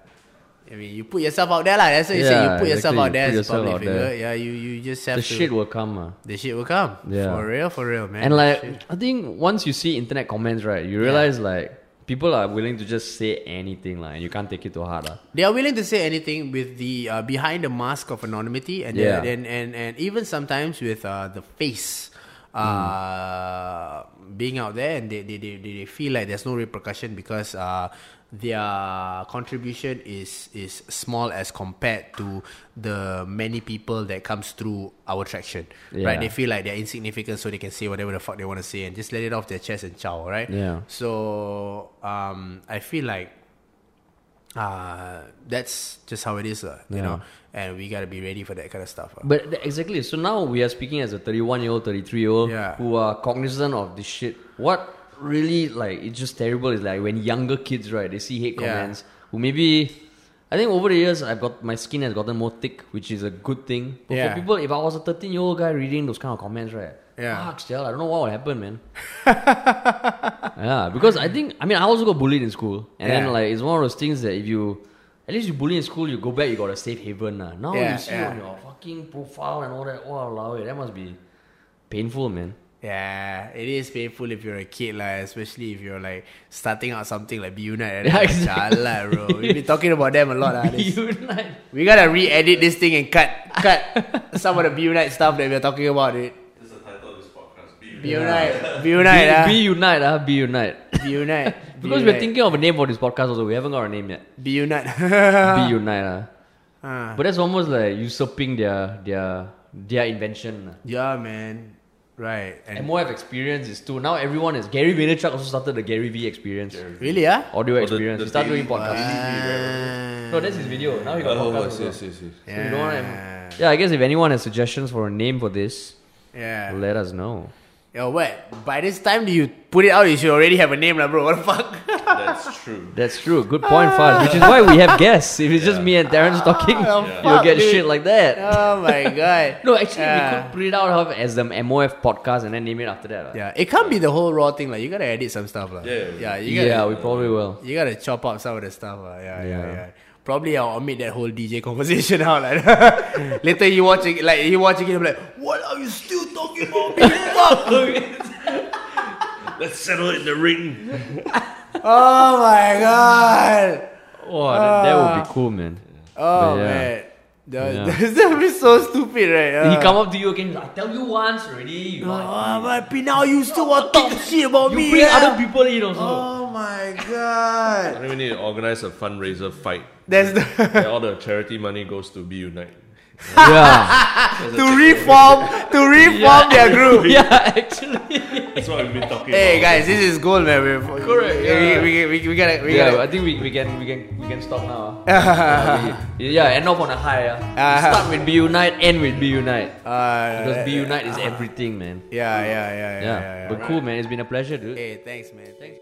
I mean, you put yourself out there, like that's what you say. You put yourself exactly. out there Put as a public figure. there. Yeah, you you just have The to. shit will come. Uh. the shit will come. Yeah. For real, for real, man. And like, Shit. I think once you see internet comments, right, you realize like people are willing to just say anything, like, and you can't take it to heart. Uh. They are willing to say anything with the uh, behind the mask of anonymity, and Yeah. and, and and even sometimes with uh, the face uh, being out there, and they, they, they, they feel like there's no repercussion because uh, their contribution is is small as compared to the many people that comes through our traction. Right? They feel like they're insignificant, so they can say whatever the fuck they want to say and just let it off their chest and chow. Right? Yeah. So um, I feel like uh, that's just how it is, uh, you Yeah. know. And we gotta be ready for that kind of stuff. uh. But exactly, so now we are speaking as a 31 year old, 33 year old Yeah. who are cognizant of this shit. What really, like, it's just terrible is like when younger kids, right, they see hate Yeah. comments who maybe. I think over the years, I've got my skin has gotten more thick, which is a good thing. But Yeah. for people, if I was a 13 year old guy reading those kind of comments, right? Yeah. Fuck, still, I don't know what would happen, man. yeah, because I think, I mean, I also got bullied in school. And Yeah. then, like, it's one of those things that if you, at least you bully in school, you go back, you got a safe haven. Now Yeah, you see yeah. on your fucking profile and all that, oh, allow it. That must be painful, man. Yeah, it is painful if you're a kid, like especially if you're like starting out something like Be Unite. Yeah, Yeah, exactly. Jalan, bro. We've been talking about them a lot. ah, this- Unite. we gotta re-edit this thing and cut cut some of the Be Unite stuff that we're talking about. It That's the title of this podcast. Be B Unite, Be Unite, ah, Be, be unite, uh, be unite. Be Unite. because we're thinking of a name for this podcast also. We haven't got a name yet. Be Unite. be unite, uh. Ah. But that's almost like usurping their their their invention. uh. Yeah, man. Right. And MOF experience is too. Now everyone is. Gary Vaynerchuk also started the Gary Vee experience. really, ah? Audio Oh, experience. the he started doing podcasts. Ah. No, that's his video. Now he got Oh, podcast I see, I also. see, I. So you don't want Yeah. to, yeah, I guess if anyone has suggestions for a name for this, Yeah. let us know. Yo, what? By this time you put it out, you should already have a name, lah, bro. What the fuck? That's true. That's true. Good point, Fuzz. Which is why we have guests. If it's just me and Terence talking, Oh, you'll get dude. shit like that. oh my god. No, actually, Yeah. we could put it out however, as the MOF podcast and then name it after that. uh. Yeah, it can't be the whole raw thing. Like you gotta edit some stuff, like. Yeah, yeah, you gotta, Yeah, we probably will. you gotta chop out some of the stuff, like. Yeah, yeah, Yeah. Yeah. Probably I'll omit that whole DJ conversation out. Like later, he watching, like he watching it, I'm like, what are you still talking about? Let's settle it in the ring. oh my god! Oh, that, that would be ah. cool, man. Oh yeah. man, that, Yeah. that's, that would be so stupid, right? he Uh, come up to you again. I tell you once already. You, like, Oh, but now you still want to talk shit about you me? bring yeah? other people in also. Oh my god! I god! think we need to organize a fundraiser fight. That's the all the charity money goes to Be Unite. Yeah, to reform to reform their group. yeah. Actually, That's what we've been talking Hey about. guys, this is gold, man. We're, Correct, We, yeah. we, we, we gotta. We yeah. gotta I think we, we can we can we can stop now. uh. We- yeah, end up on a high. Uh. Uh-huh. Start with Be Unite, end with Be Unite. uh, Because Be Unite is everything, man. Yeah, yeah, yeah, yeah, Yeah, yeah. yeah, but cool, man. It's been a pleasure, dude. Hey, thanks, man. Thanks.